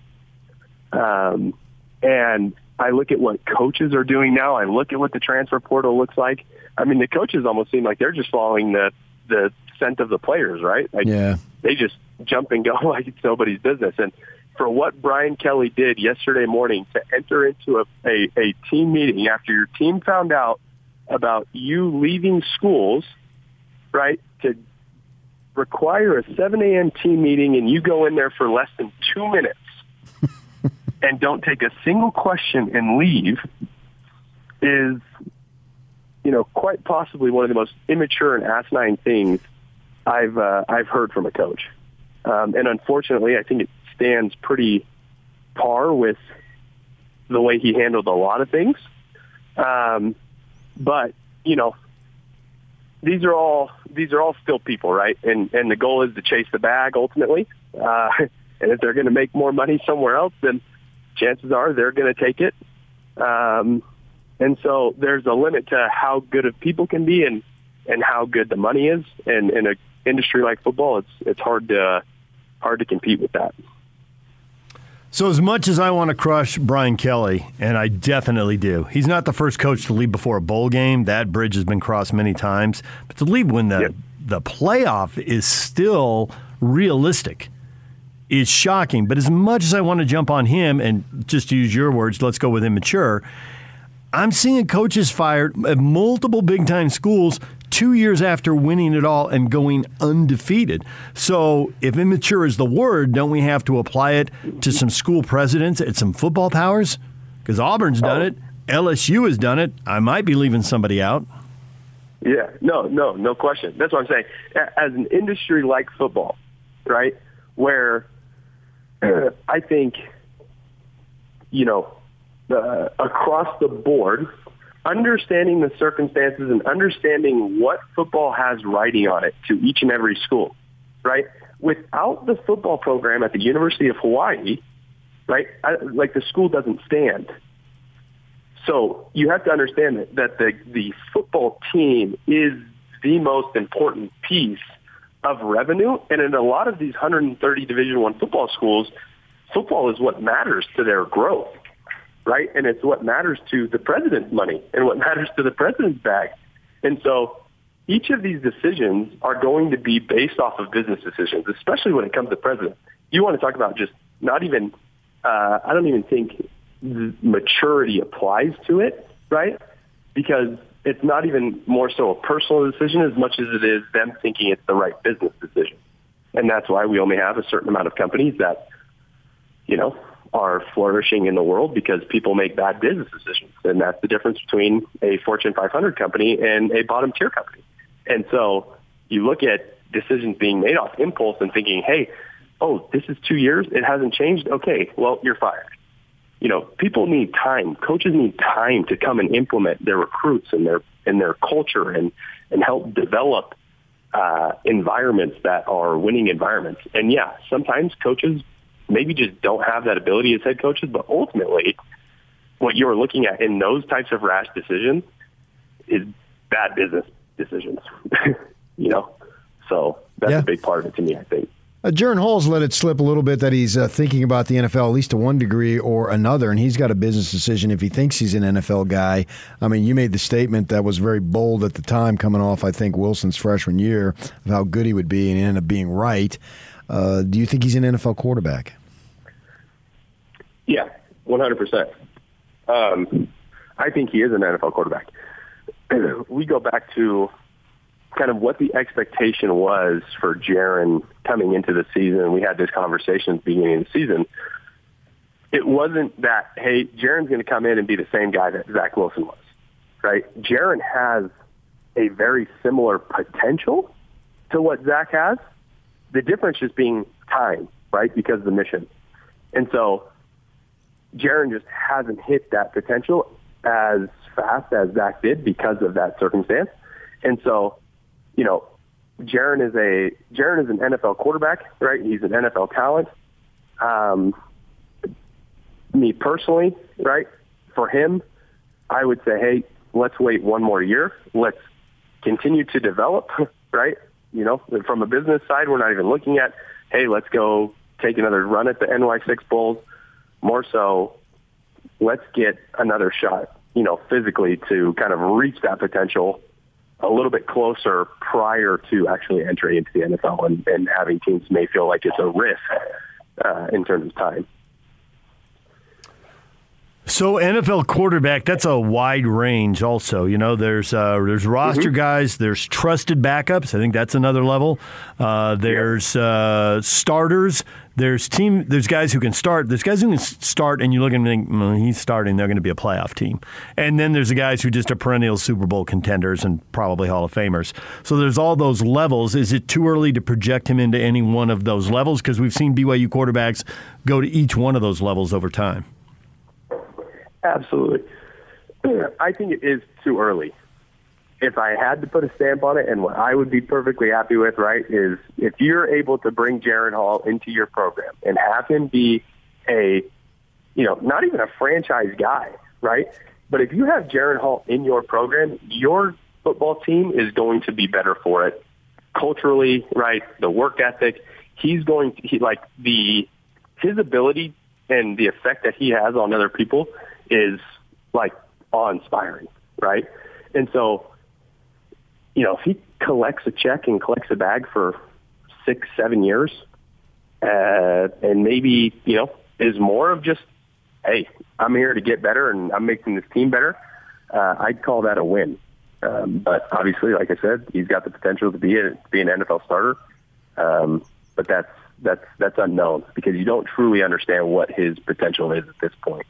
Um, and I look at what coaches are doing now. I look at what the transfer portal looks like. I mean, the coaches almost seem like they're just following the the scent of the players, right? Like, yeah. They just jump and go like it's nobody's business. And for what Brian Kelly did yesterday morning to enter into a, a, a team meeting after your team found out about you leaving schools, right, to require a 7 a.m. team meeting and you go in there for less than two minutes and don't take a single question and leave is, you know, quite possibly one of the most immature and asinine things I've uh, I've heard from a coach. Um, and unfortunately, I think it stands pretty par with the way he handled a lot of things. Um, but you know, these are all these are all still people, right? And and the goal is to chase the bag ultimately. Uh, and if they're going to make more money somewhere else, then chances are they're going to take it. Um, and so there's a limit to how good of people can be and and how good the money is. And in an industry like football, it's it's hard to hard to compete with that. So, as much as I want to crush Brian Kelly, and I definitely do, he's not the first coach to leave before a bowl game. That bridge has been crossed many times. But to leave when the, yep. the playoff is still realistic is shocking. But as much as I want to jump on him and just use your words, let's go with immature, I'm seeing coaches fired at multiple big time schools two years after winning it all and going undefeated. So, if immature is the word, don't we have to apply it to some school presidents at some football powers? Because Auburn's done it, LSU has done it. I might be leaving somebody out. Yeah, no, no, no question. That's what I'm saying. As an industry like football, right, where I think, you know, uh, across the board, understanding the circumstances and understanding what football has writing on it to each and every school, right? Without the football program at the University of Hawaii, right, I, like the school doesn't stand. So you have to understand that, that the, the football team is the most important piece of revenue. And in a lot of these 130 Division One football schools, football is what matters to their growth right? And it's what matters to the president's money and what matters to the president's bag. And so each of these decisions are going to be based off of business decisions, especially when it comes to president. You want to talk about just not even, uh, I don't even think maturity applies to it, right? Because it's not even more so a personal decision as much as it is them thinking it's the right business decision. And that's why we only have a certain amount of companies that, you know, are flourishing in the world because people make bad business decisions. And that's the difference between a Fortune 500 company and a bottom tier company. And so you look at decisions being made off impulse and thinking, hey, oh, this is two years. It hasn't changed. Okay, well, you're fired. You know, people need time. Coaches need time to come and implement their recruits and their and their culture and and help develop uh, environments that are winning environments. And yeah, sometimes coaches maybe just don't have that ability as head coaches. But ultimately, what you're looking at in those types of rash decisions is bad business decisions. you know, so that's yeah. a big part of it to me. I think. Uh, Jaren Hall's let it slip a little bit that he's uh, thinking about the NFL at least to one degree or another, and he's got a business decision if he thinks he's an NFL guy. I mean, you made the statement that was very bold at the time, coming off, I think, Wilson's freshman year, of how good he would be, and ended up being right. Uh, do you think he's an NFL quarterback? Yeah, one hundred percent. Um, I think he is an NFL quarterback. we go back to kind of what the expectation was for Jaren coming into the season. We had this conversation at the beginning of the season. It wasn't that, hey, Jaren's going to come in and be the same guy that Zach Wilson was, right? Jaren has a very similar potential to what Zach has. The difference just being time, right? Because of the mission. And so Jaren just hasn't hit that potential as fast as Zach did because of that circumstance. And so, you know, Jaren is a Jaren is an NFL quarterback, right? He's an NFL talent. Um, me personally, right? For him, I would say, hey, let's wait one more year. Let's continue to develop, right? You know, from a business side, we're not even looking at, hey, let's go take another run at the NY6 Bulls. More so, let's get another shot, you know, physically to kind of reach that potential a little bit closer prior to actually entering into the NFL and, and having teams may feel like it's a risk uh, in terms of time. So NFL quarterback, that's a wide range. Also, you know, there's uh, there's roster Mm-hmm. guys, there's trusted backups. I think that's another level. Uh, there's uh, starters. There's team. There's guys who can start. There's guys who can start, and you look and think, well, he's starting. They're going to be a playoff team. And then there's the guys who just are perennial Super Bowl contenders and probably Hall of Famers. So there's all those levels. Is it too early to project him into any one of those levels? Because we've seen BYU quarterbacks go to each one of those levels over time. Absolutely. I think it is too early. If I had to put a stamp on it, and what I would be perfectly happy with, right, is if you're able to bring Jaren Hall into your program and have him be a, you know, not even a franchise guy, right? But if you have Jaren Hall in your program, your football team is going to be better for it culturally, right? The work ethic. He's going to, he, like the, his ability and the effect that he has on other people is like awe-inspiring, right? And so, you know, if he collects a check and collects a bag for six, seven years, uh, and maybe you know is more of just, hey, I'm here to get better and I'm making this team better. Uh, I'd call that a win. Um, but obviously, like I said, he's got the potential to be a, to be an NFL starter. Um, but that's that's that's unknown because you don't truly understand what his potential is at this point.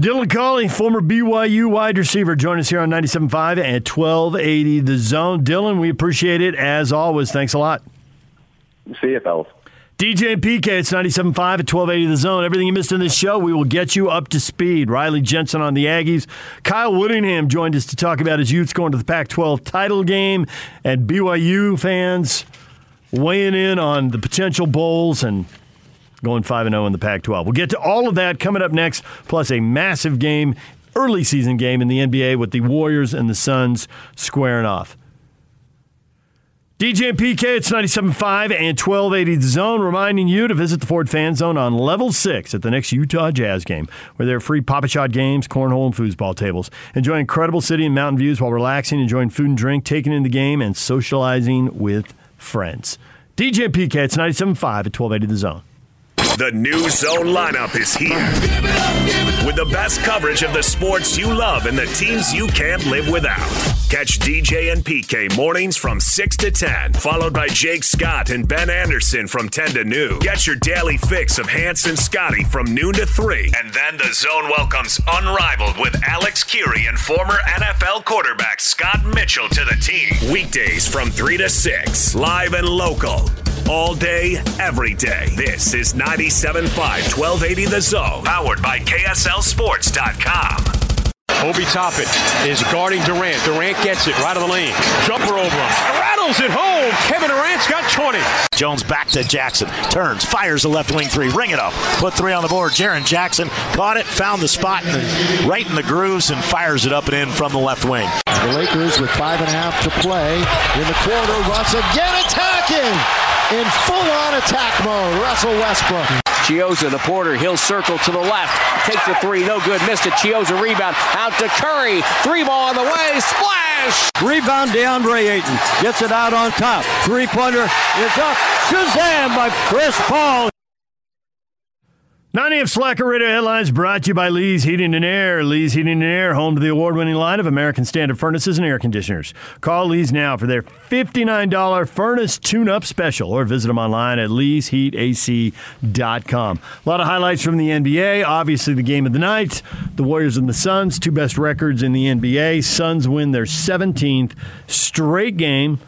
Dylan Collie, former BYU wide receiver, join us here on 97.5 and 1280 The Zone. Dylan, we appreciate it as always. Thanks a lot. See you, fellas. DJ and PK, it's 97.5 at 1280 The Zone. Everything you missed in this show, we will get you up to speed. Riley Jensen on the Aggies. Kyle Whittingham joined us to talk about his Utes going to the Pac 12 title game and BYU fans weighing in on the potential bowls and going 5 and 0 in the Pac 12. We'll get to all of that coming up next, plus a massive game, early season game in the NBA with the Warriors and the Suns squaring off. DJ and PK, it's 97.5 and 1280 The Zone, reminding you to visit the Ford Fan Zone on level six at the next Utah Jazz game, where there are free Pop-A-Shot games, cornhole, and foosball tables. Enjoy incredible city and mountain views while relaxing, enjoying food and drink, taking in the game, and socializing with friends. DJ and PK, it's 97.5 at 1280 The Zone. The new zone lineup is here. With the best coverage of the sports you love and the teams you can't live without. Catch DJ and PK mornings from 6 to 10, followed by Jake Scott and Ben Anderson from 10 to noon. Get your daily fix of Hans and Scotty from noon to 3. And then the zone welcomes Unrivaled with Alex Kirry and former NFL quarterback Scott Mitchell to the team. Weekdays from 3 to 6, live and local. All day, every day. This is 97.5 1280 The Zone, powered by KSLSports.com. Obi Toppin is guarding Durant. Durant gets it right of the lane. Jumper over him. Rattles it home. Kevin Durant's got 20. Jones back to Jackson. Turns, fires the left wing three. Ring it up. Put three on the board. Jaren Jackson caught it, found the spot, and then right in the grooves and fires it up and in from the left wing. The Lakers with five and a half to play in the quarter. Russ again attacking. In full-on attack mode. Russell Westbrook. Chiozza to Porter. He'll circle to the left. Takes the three. No good. Missed it. Chiozza rebound. Out to Curry. Three ball on the way. Splash! Rebound DeAndre Ayton. Gets it out on top. Three pointer is up. Shazam by Chris Paul. 90 of Slacker Radio headlines brought to you by Lee's Heating and Air. Lee's Heating and Air, home to the award winning line of American Standard furnaces and air conditioners. Call Lee's now for their $59 furnace tune up special or visit them online at leesheatac.com. A lot of highlights from the NBA. Obviously, the game of the night the Warriors and the Suns, two best records in the NBA. Suns win their 17th straight game.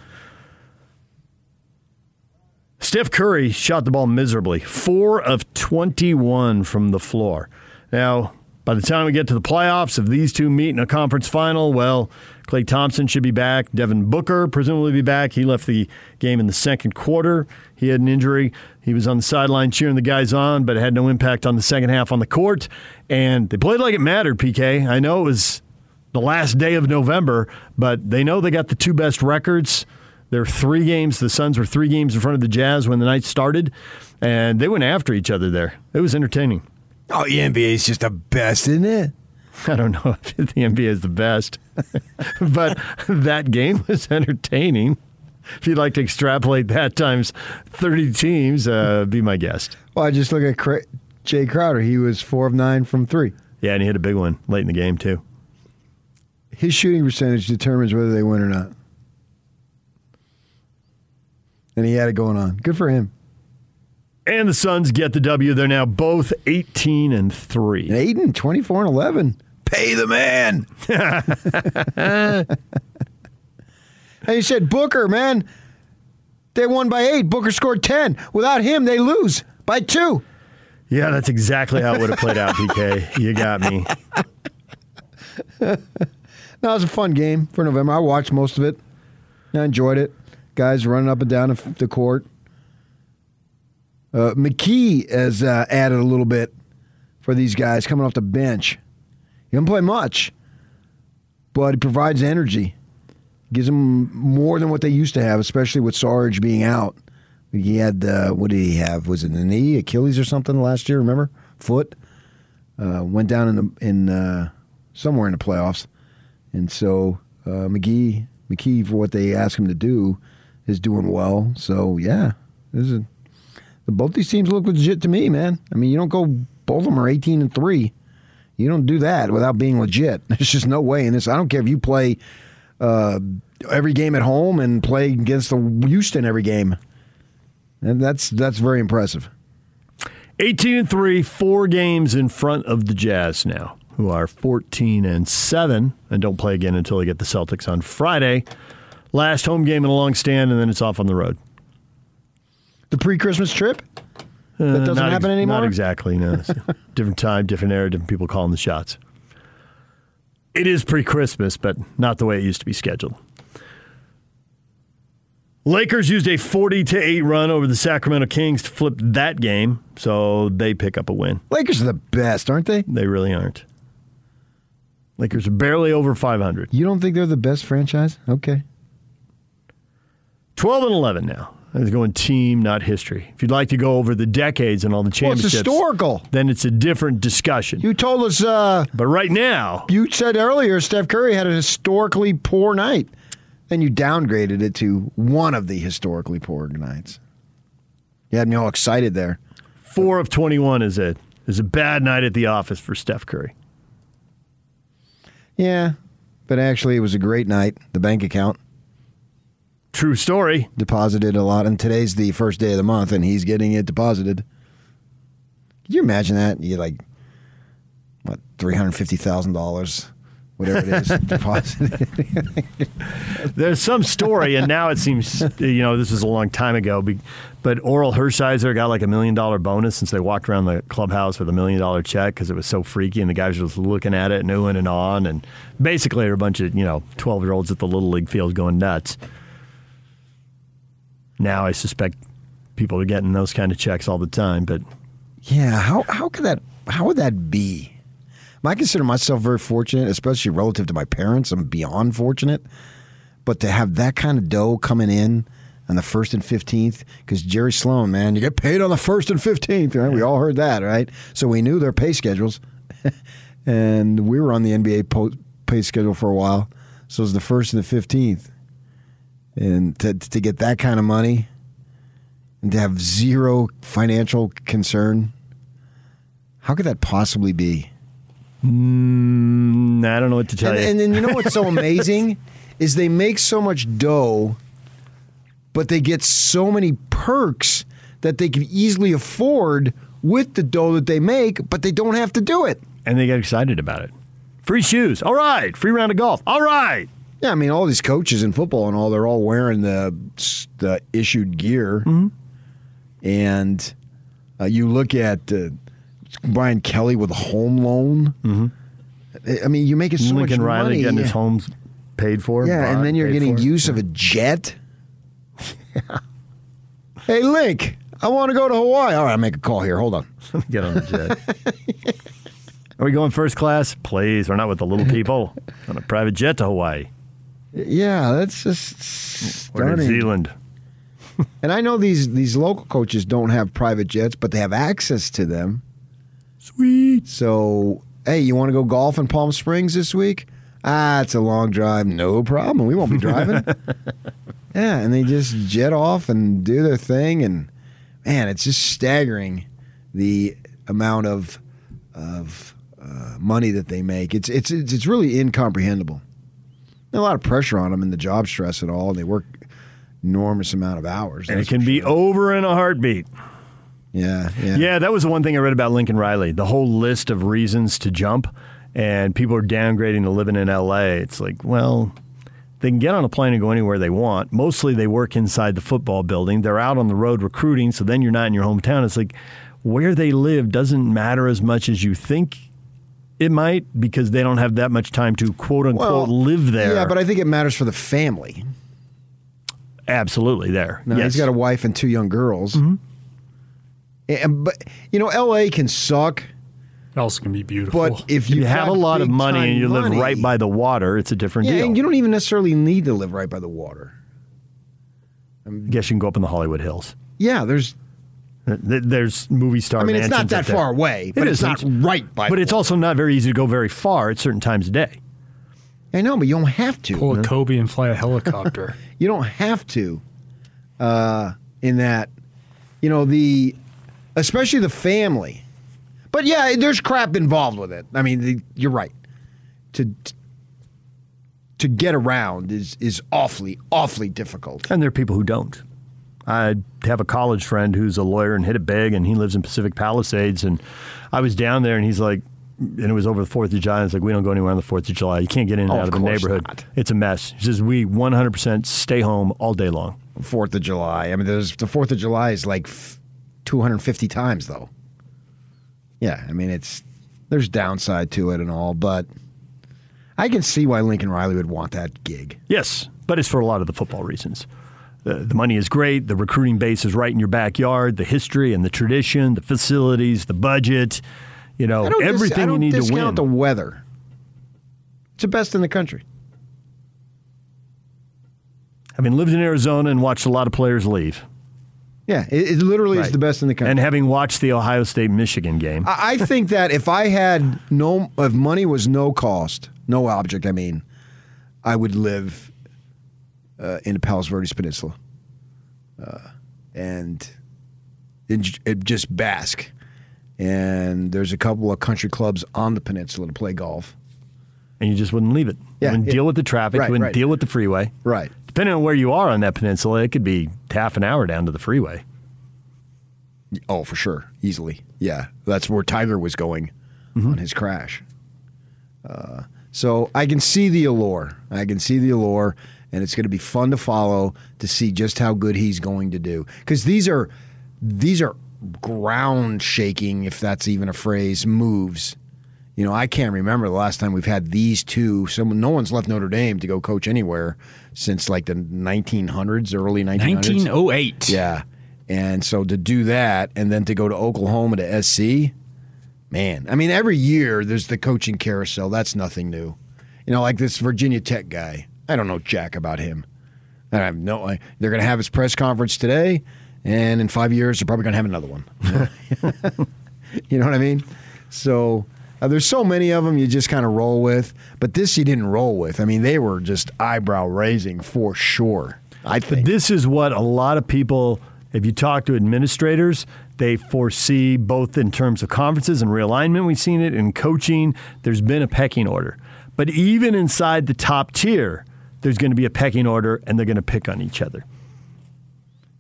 Steph Curry shot the ball miserably, four of 21 from the floor. Now, by the time we get to the playoffs, if these two meet in a conference final, well, Klay Thompson should be back. Devin Booker presumably be back. He left the game in the second quarter. He had an injury. He was on the sideline cheering the guys on, but it had no impact on the second half on the court. And they played like it mattered, PK. I know it was the last day of November, but they know they got the two best records. There were three games. The Suns were three games in front of the Jazz when the night started, and they went after each other there. It was entertaining. Oh, the NBA is just the best, isn't it? I don't know if the NBA is the best, but that game was entertaining. If you'd like to extrapolate that times 30 teams, uh, be my guest. Well, I just look at Cra- Jae Crowder. He was four of nine from three. Yeah, and he hit a big one late in the game, too. His shooting percentage determines whether they win or not. And he had it going on. Good for him. And the Suns get the W. They're now both 18 and 3. And Ayton, 24 and 11. Pay the man. and you said, Booker, man, they won by eight. Booker scored 10. Without him, they lose by two. Yeah, that's exactly how it would have played out, PK. You got me. no, it was a fun game for November. I watched most of it. I enjoyed it. Guys running up and down the court. Uh, McGee has uh, added a little bit for these guys coming off the bench. He doesn't play much, but he provides energy. Gives them more than what they used to have, especially with Sarge being out. He had uh, what did he have? Was it the knee, Achilles, or something last year? Remember, foot uh, went down in the in uh, somewhere in the playoffs, and so uh, McGee McKee for what they ask him to do is doing well. So yeah, this is both these teams look legit to me, man. I mean, you don't go both of them are eighteen and three. You don't do that without being legit. There's just no way in this. I don't care if you play uh, every game at home and play against the Houston every game. And that's that's very impressive. 18 and 3, four games in front of the Jazz now, who are 14 and 7 and don't play again until they get the Celtics on Friday. Last home game in a long stand, and then it's off on the road. The pre Christmas trip? That doesn't Uh, happen ex- anymore? Not exactly, no. Different time, different era, different people calling the shots. It is pre Christmas, but not the way it used to be scheduled. Lakers used a 40 to 8 run over the Sacramento Kings to flip that game, so they pick up a win. Lakers are the best, aren't they? They really aren't. Lakers are barely over 500. You don't think they're the best franchise? Okay. 12 and 11 now. It's going team, not history. If you'd like to go over the decades and all the Well, it's championships, historical. then it's a different discussion. You told us. Uh, but right now, you said earlier Steph Curry had a historically poor night, and you downgraded it to one of the historically poor nights. You had me all excited there. Four of 21 is it. Is a bad night at the office for Steph Curry. Yeah, but actually, it was a great night. The bank account. True story. Deposited a lot, and today's the first day of the month, and he's getting it deposited. Can you imagine that? You like what three hundred fifty thousand dollars, whatever it is, deposited. There's some story, and now it seems, you know, this was a long time ago, but Orel Hershiser got like a million dollar bonus since they walked around the clubhouse with a million dollar check because it was so freaky, and the guys were just looking at it and oohing and on, and basically were a bunch of, you know, 12 year olds at the Little League field going nuts. Now I suspect people are getting those kind of checks all the time, but Yeah, how how could that how would that be? I consider myself very fortunate, especially relative to my parents. I'm beyond fortunate, but to have that kind of dough coming in on the first and fifteenth because Jerry Sloan, man, you get paid on the first and fifteenth. Right? We all heard that, right? So we knew their pay schedules, and we were on the NBA po- pay schedule for a while. So it was the first and the fifteenth, and to to get that kind of money, and to have zero financial concern, how could that possibly be? Mm, I don't know what to tell and, you. And then you know what's so amazing is they make so much dough, but they get so many perks that they can easily afford with the dough that they make, but they don't have to do it. and they get excited about it. Free shoes. All right. Free round of golf. All right. Yeah, I mean, all these coaches in football and all, they're all wearing the the issued gear. Mm-hmm. And uh, you look at uh, Brian Kelly with a home loan. Mm-hmm. I mean, you make making so Lincoln much Riley money. getting his homes paid for. Yeah, and then you're getting use of a jet. Hey, Link, I want to go to Hawaii. All right, I'll make a call here. Hold on. Get on the jet. Are we going first class? Please, we're not with the little people. on a private jet to Hawaii Yeah, that's just or New. Zealand. And I know these these local coaches don't have private jets, but they have access to them. Sweet. So, hey, you want to go golf in Palm Springs this week? Ah, it's a long drive. No problem. We won't be driving. yeah, and they just jet off and do their thing, and man, it's just staggering the amount of of uh, money that they make. It's it's it's it's really incomprehensible. A lot of pressure on them and the job stress and all, and they work enormous amount of hours. And it can be sure. over in a heartbeat. Yeah, yeah. Yeah, that was the one thing I read about Lincoln Riley. The whole list of reasons to jump, and people are downgrading to living in LA. It's like, well, they can get on a plane and go anywhere they want. Mostly they work inside the football building. They're out on the road recruiting, so then you're not in your hometown. It's like where they live doesn't matter as much as you think it might because they don't have that much time to quote unquote live there. Yeah, but I think it matters for the family. Absolutely there. Now yes. Mm-hmm. he's got a wife and two young girls. And, but you know, L.A. can suck. It also can be beautiful. But if If you, you have a lot of money and you live right by the water, it's a different yeah, deal. and you don't even necessarily need to live right by the water. I guess you can go up in the Hollywood Hills. Yeah, there's. Th- There's movie star. I mean, it's not that up there. far away, but It it's not isn't. right by. But the it's also not very easy to go very far at certain times of day. I know, but you don't have to. Pull a Kobe and fly a helicopter. You don't have to. Uh, in that, you know the, especially the family. But yeah, there's crap involved with it. I mean, the, you're right. To to get around is is awfully awfully difficult. And there are people who don't. I have a college friend who's a lawyer and hit it big, and he lives in Pacific Palisades. And I was down there, and he's like, and it was over the Fourth of July. It's like we don't go anywhere on the Fourth of July. You can't get in and Oh, out of of the neighborhood. not. It's a mess. He says we 100% stay home all day long. Fourth of July. I mean, there's the Fourth of July is like f- 250 times though. Yeah, I mean it's there's downside to it and all, but I can see why Lincoln Riley would want that gig. Yes, but it's for a lot of the football reasons. The, the money is great. The recruiting base is right in your backyard. The history and the tradition, the facilities, the budget. You know, don't dis- everything you need to discount win. the weather. It's the best in the country. Having lived in Arizona and watched a lot of players leave. Yeah, it, it literally is the best in the country. And having watched the Ohio State Michigan game. I, I think that if I had no, if money was no cost, no object, I mean, I would live uh, in the Palos Verdes Peninsula, uh, and it just bask. And there's a couple of country clubs on the peninsula to play golf. and you just wouldn't leave it. Yeah, you wouldn't it- deal with the traffic. right, you wouldn't right. deal with the freeway. Right. Depending on where you are on that peninsula, it could be half an hour down to the freeway. Oh, for sure, easily. Yeah, that's where Tiger was going on his crash. Uh, so I can see the allure. I can see the allure, and it's going to be fun to follow to see just how good he's going to do. Because these are these are ground shaking, if that's even a phrase, moves. You know, I can't remember the last time we've had these two. Someone, no one's left Notre Dame to go coach anywhere since like the 1900s, early 1900s. 1908. Yeah. And so to do that and then to go to Oklahoma to SC, man, I mean, every year there's the coaching carousel. That's nothing new. You know, like this Virginia Tech guy. I don't know jack about him. I have no. I, they're going to have his press conference today, and in five years they're probably going to have another one. you know what I mean? So uh, there's so many of them you just kind of roll with, but this you didn't roll with. I mean, they were just eyebrow raising for sure. I think. But this is what a lot of people, if you talk to administrators, they foresee both in terms of conferences and realignment. We've seen it in coaching. There's been a pecking order. But even inside the top tier, there's going to be a pecking order and they're going to pick on each other.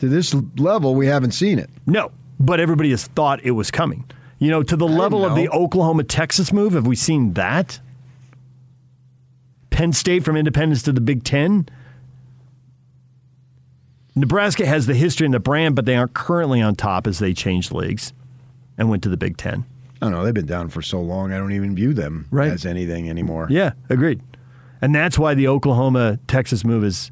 To this level, we haven't seen it. No, but everybody has thought it was coming. You know, to the level of the Oklahoma Texas move, have we seen that? Penn State from independence to the Big Ten. Nebraska has the history and the brand, but they aren't currently on top as they changed leagues and went to the Big Ten. I don't know. They've been down for so long. I don't even view them Right. as anything anymore. Yeah, agreed. And that's why the Oklahoma Texas move is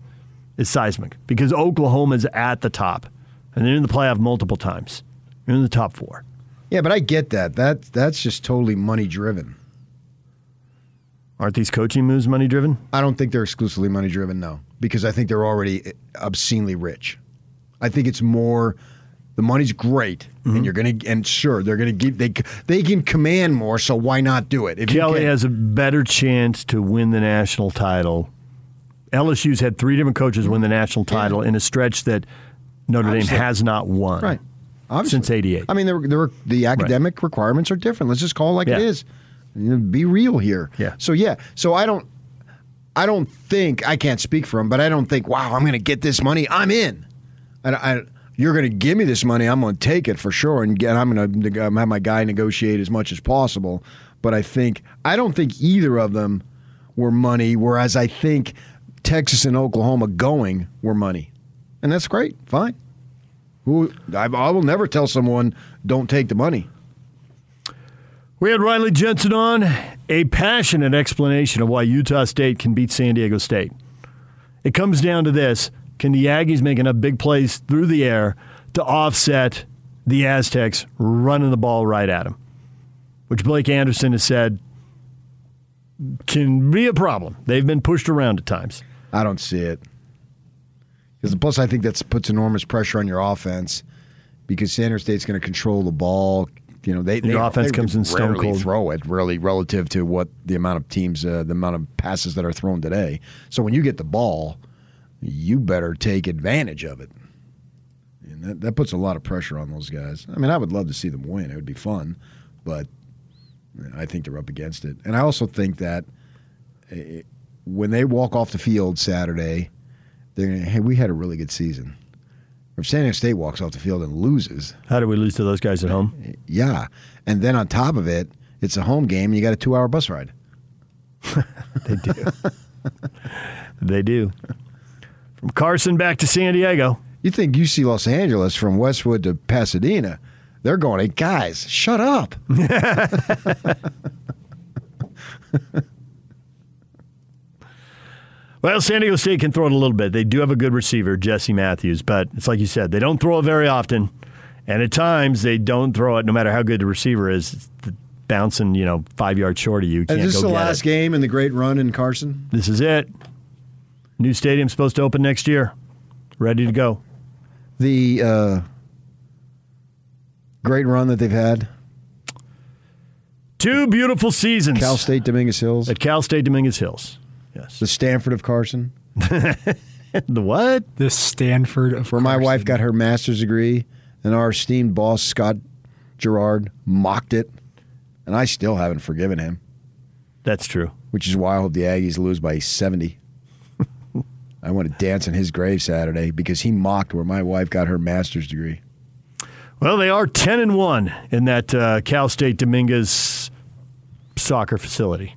is seismic because Oklahoma's at the top and they're in the playoff multiple times. They're in the top four. Yeah, but I get that. That that's just totally money driven. Aren't these coaching moves money driven? I don't think they're exclusively money driven, no, because I think they're already obscenely rich. I think it's more the money's great, Mm-hmm. and you're gonna and sure they're gonna give they they can command more, so why not do it? If Kelly has a better chance to win the national title. LSU's had three different coaches win the national title in a stretch that Notre Obviously. Dame has not won Right. Obviously. since '88. I mean, there, there, the academic requirements are different. Let's just call it like it Yeah. is. You know, Be real here. Yeah. So yeah. So I don't. I don't think I can't speak for him, but I don't think. Wow, I'm going to get this money. I'm in. And I, you're going to give me this money. I'm going to take it for sure, and get, I'm going to have my guy negotiate as much as possible. But I think I don't think either of them were money. Whereas I think Texas and Oklahoma going were money, and that's great. Fine. Who I, I will never tell someone don't take the money. We had Riley Jensen on, a passionate explanation of why Utah State can beat San Diego State. It comes down to this can the Aggies make enough big plays through the air to offset the Aztecs running the ball right at them? Which Blake Anderson has said can be a problem. They've been pushed around at times. I don't see it. Because plus, I think that puts enormous pressure on your offense because San Diego State's going to control the ball. You know, they, they offense they comes in stone cold. Throw it really relative to what the amount of teams, uh, the amount of passes that are thrown today. So when you get the ball, you better take advantage of it. And that, that puts a lot of pressure on those guys. I mean, I would love to see them win. It would be fun, but I think they're up against it. And I also think that eh, when they walk off the field Saturday, they're going to, hey, we had a really good season. If San Diego State walks off the field and loses, How do we lose to those guys at home? yeah. And then on top of it, it's a home game and you got a two hour bus ride. They do. they do. From Carson back to San Diego. You think UC Los Angeles from Westwood to Pasadena, they're going, hey, guys, shut up. Well, San Diego State can throw it a little bit. They do have a good receiver, Jesse Matthews, but it's like you said, they don't throw it very often. And at times, they don't throw it no matter how good the receiver is. Bouncing, you know, five yards short of you. you Is this the last it. game in the great run in Carson? This is it. New stadium's supposed to open next year. Ready to go. The uh, great run that they've had. Two beautiful seasons. Cal State Dominguez Hills. At Cal State Dominguez Hills. Yes. The Stanford of Carson. the what? The Stanford of Where my wife got her master's degree, and our esteemed boss, Scott Gerard, mocked it. And I still haven't forgiven him. That's true. Which is why I hope the Aggies lose by 70. I want to dance in his grave Saturday because he mocked where my wife got her master's degree. Well, they are 10 and 1 in that uh, Cal State Dominguez soccer facility.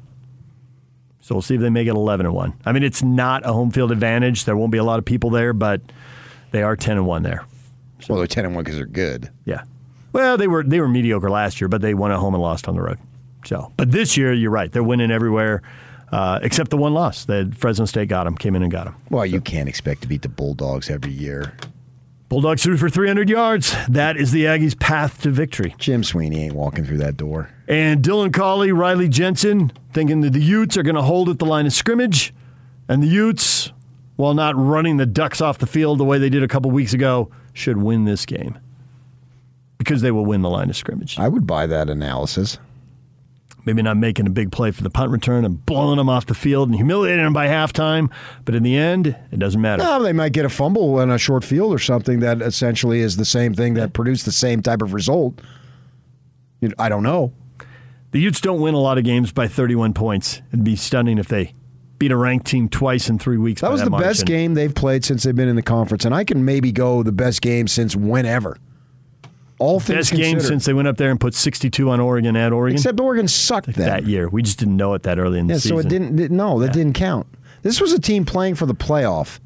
So we'll see if they make it 11 and 1. I mean, it's not a home field advantage. There won't be a lot of people there, but they are 10 and 1 there. Well, they're 10 and 1 because they're good. Yeah. Well, they were they were mediocre last year, but they won at home and lost on the road. So, but this year, you're right. They're winning everywhere uh, except the one loss. that Fresno State got them, came in and got them. Well, you can't expect to beat the Bulldogs every year. Bulldogs threw for 300 yards. That is the Aggies' path to victory. Jim Sweeney ain't walking through that door. And Dylan Collie, Riley Jensen, thinking that the Utes are going to hold at the line of scrimmage, and the Utes while not running the Ducks off the field the way they did a couple weeks ago, should win this game because they will win the line of scrimmage. I would buy that analysis. Maybe not making a big play for the punt return and blowing them off the field and humiliating them by halftime, but in the end, it doesn't matter. No, they might get a fumble on a short field or something that essentially is the same thing that produced the same type of result. You- I don't know. The Utes don't win a lot of games by 31 points. It'd be stunning if they beat a ranked team twice in three weeks. That was the margin. best game they've played since they've been in the conference, and I can maybe go the best game since whenever. All things Best game since they went up there and put 62 on Oregon at Oregon. Except Oregon sucked that year. We just didn't know it that early in the Yeah, season. so it didn't. No, that didn't count. This was a team playing for the playoff.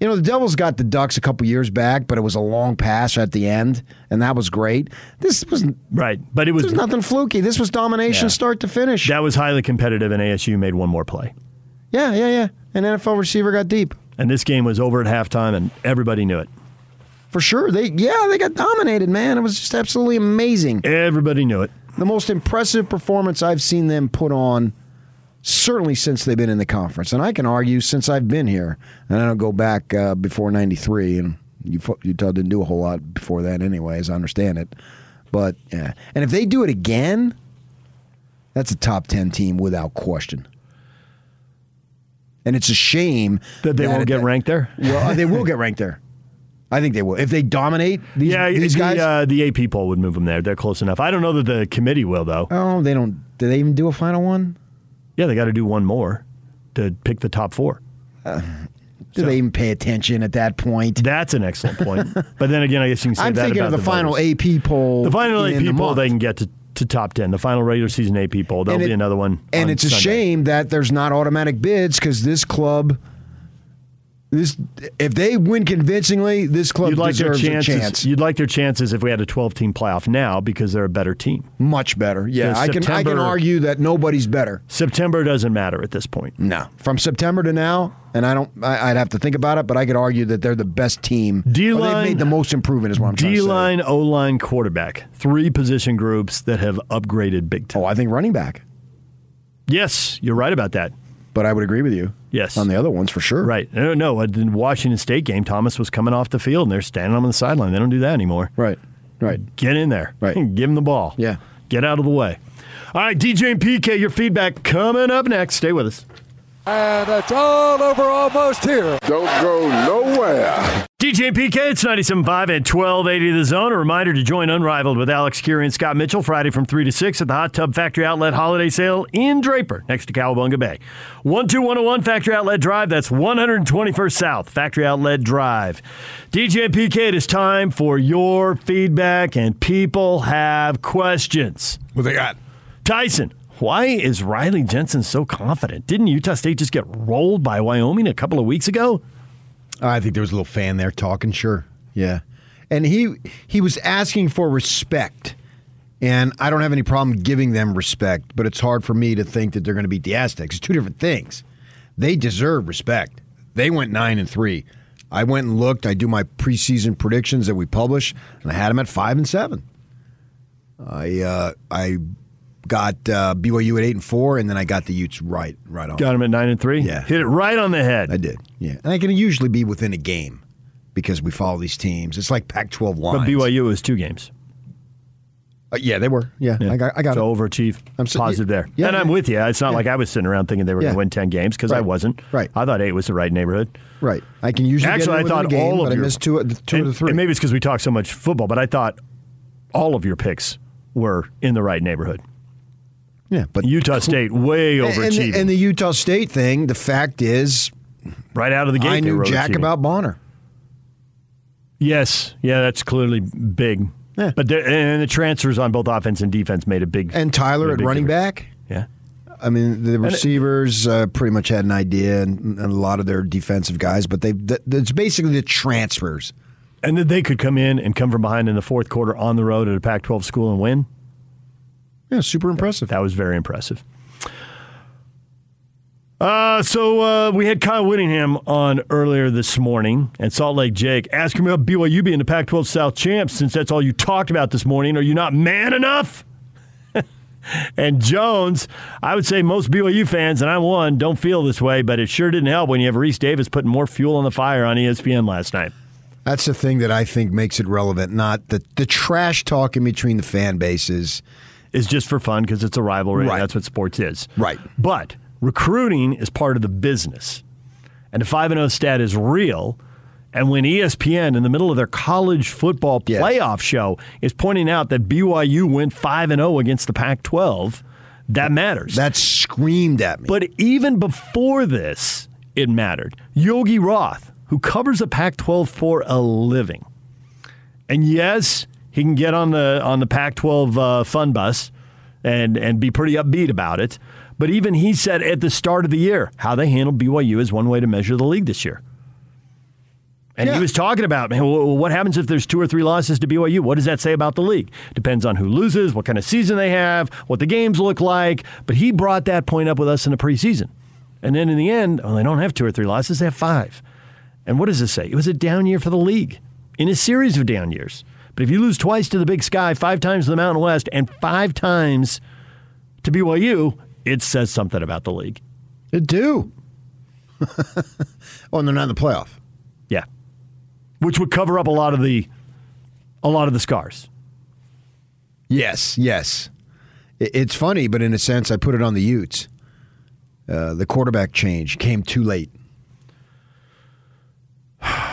You know, the Devils got the Ducks a couple years back, but it was a long pass at the end, and that was great. This was right, but it was There's nothing fluky. This was domination, Yeah. start to finish. That was highly competitive, and ASU made one more play. Yeah, yeah, yeah. An NFL receiver got deep And this game was over at halftime, and everybody knew it. For sure. They yeah, they got dominated, man. It was just absolutely amazing. Everybody knew it. The most impressive performance I've seen them put on, certainly since they've been in the conference, and I can argue since I've been here, and I don't go back uh, before '93, and you, Utah didn't do a whole lot before that, anyway, as I understand it. But yeah, and if they do it again, that's a top ten team without question. And it's a shame That they won't it- get ranked there? Well, they will get ranked there. I think they will if they dominate these, yeah, these the, guys. Uh, the AP poll would move them there. They're close enough. I don't know that the committee will, though. oh, they don't. Do they even do a final one? Yeah, they got to do one more to pick the top four. Do they even pay attention at that point? That's an excellent point. but then again, I guess you can say I'm that thinking about of the, final voters. AP poll. The final AP the poll, month. they can get to, to top 10. The final regular season AP poll, there'll And be another one. And on it's a shame that there's not automatic bids because this club, this if they win convincingly, this club You'd like their deserves chances. a chance. You'd like their chances if we had a 12 team playoff now because they're a better team. Much better. Yeah, I can I can argue that nobody's better. September doesn't matter at this point. No, from September to now, and I don't. I, I'd have to think about it, but I could argue that they're the best team. D line- made the most improvement. Is what I'm D line, O line, quarterback. Three position groups that have upgraded big time. Oh, I think running back. Yes, you're right about that. But I would agree with you. Yes. On the other ones for sure. Right. No, no. In the Washington State game, Thomas was coming off the field and they're standing on the sideline. They don't do that anymore. Right. Right. Get in there. Right. Give him the ball. Yeah. Get out of the way. All right, DJ and PK, your feedback coming up next. Stay with us. And it's all over almost here. Don't go nowhere. DJ and PK, it's 97.5 and 1280 The Zone. A reminder to join Unrivaled with Alex Kirry and Scott Mitchell Friday from 3 to 6 at the Hot Tub Factory Outlet Holiday Sale in Draper, next to Cowabunga Bay. 12101 Factory Outlet Drive, that's 121st South, Factory Outlet Drive. DJ and PK, it is time for your feedback, and people have questions. What they got? Tyson, why is Riley Jensen so confident? Didn't Utah State just get rolled by Wyoming a couple of weeks ago? I think there was a little fan there talking. Sure, yeah, and he he was asking for respect, and I don't have any problem giving them respect, but it's hard for me to think that they're going to beat the Aztecs. It's two different things. They deserve respect. They went nine and three. I went and looked. I do my preseason predictions that we publish, and I had them at five and seven. I uh, I got uh, BYU at eight and four, and then I got the Utes right right on. Got them at 9 and 3? Yeah. Hit it right on the head. I did. Yeah, and I can usually be within a game because we follow these teams. It's like Pac-12 lines. But BYU was two games. Uh, yeah, they were. Yeah, I got. I got so it. overachieve. I'm so- positive there. yeah, and I'm yeah. with you. It's not Yeah. like I was sitting around thinking they were Yeah. going to win 10 games because I wasn't. Right. I thought eight was the right neighborhood. Right. I can usually Actually, get I thought game, all of your, I missed two, two and, of the three. and maybe it's because we talk so much football, but I thought all of your picks were in the right neighborhood. Yeah, but Utah State way and, and, overachieving. the, and the Utah State thing. The fact is, right out of the gate, I knew Jack about Bonner. Yes, yeah, that's clearly big. Yeah. But the, and the transfers on both offense and defense made a big And Tyler at running difference. back. Yeah. I mean, the receivers uh, pretty much had an idea, and, and a lot of their defensive guys, but they th- it's basically the transfers. And that they could come in and come from behind in the fourth quarter on the road at a Pac 12 school and win. Yeah, super impressive. That was very impressive. Uh, so uh, we had Kyle Whittingham on earlier this morning and Salt Lake Jake. Ask him about BYU being the Pac 12 South champs since that's all you talked about this morning. Are you not man enough? And Jones, I would say most BYU fans, and I'm one, don't feel this way, but it sure didn't help when you have Rece Davis putting more fuel on the fire on ESPN last night. That's the thing that I think makes it relevant, not the, the trash talk in between the fan bases. Is just for fun because it's a rivalry. Right. That's what sports is. Right. But recruiting is part of the business. And the 5 0 stat is real. And when ESPN, in the middle of their college football playoff show, is pointing out that BYU went 5 0 against the Pac 12, that matters. That screamed at me. But even before this, it mattered. Yogi Roth, who covers the Pac 12 for a living. And yes, he can get on the on the Pac-12 uh, fun bus and and be pretty upbeat about it. But even he said at the start of the year how they handled BYU is one way to measure the league this year. And he was talking about man, what happens if there's two or three losses to BYU? What does that say about the league? Depends on who loses, what kind of season they have, what the games look like. But he brought that point up with us in the preseason. And then in the end, well, they don't have two or three losses, they have five. And what does this say? It was a down year for the league in a series of down years. But if you lose twice to the Big Sky, five times to the Mountain West, and five times to BYU, it says something about the league. It do. oh, and they're not in the playoff. Yeah, which would cover up a lot of the a lot of the scars. Yes, yes. It's funny, but in a sense, I put it on the Utes. Uh, the quarterback change came too late.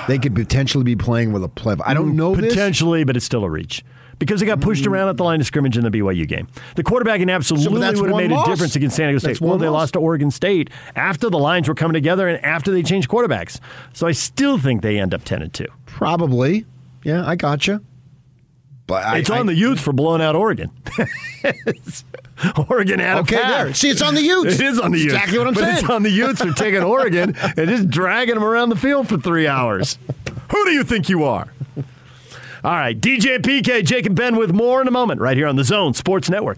They could potentially be playing with a play. I don't mm, know this. potentially, but it's still a reach because they got pushed around at the line of scrimmage in the BYU game. The quarterback quarterbacking absolutely that's would have made loss. a difference against San Diego State. That's Well, they loss. lost to Oregon State after the lines were coming together and after they changed quarterbacks. So I still think they end up ten and two. Probably. Yeah, I gotcha. But I, it's on I- the Utes for blowing out Oregon. Oregon had Okay, a path. there. See, it's on the Utes. It is on the Utes. exactly what I'm but saying. It's on the Utes for taking Oregon and just dragging them around the field for three hours. Who do you think you are? All right, DJ PK, Jake and Ben with more in a moment right here on the Zone Sports Network.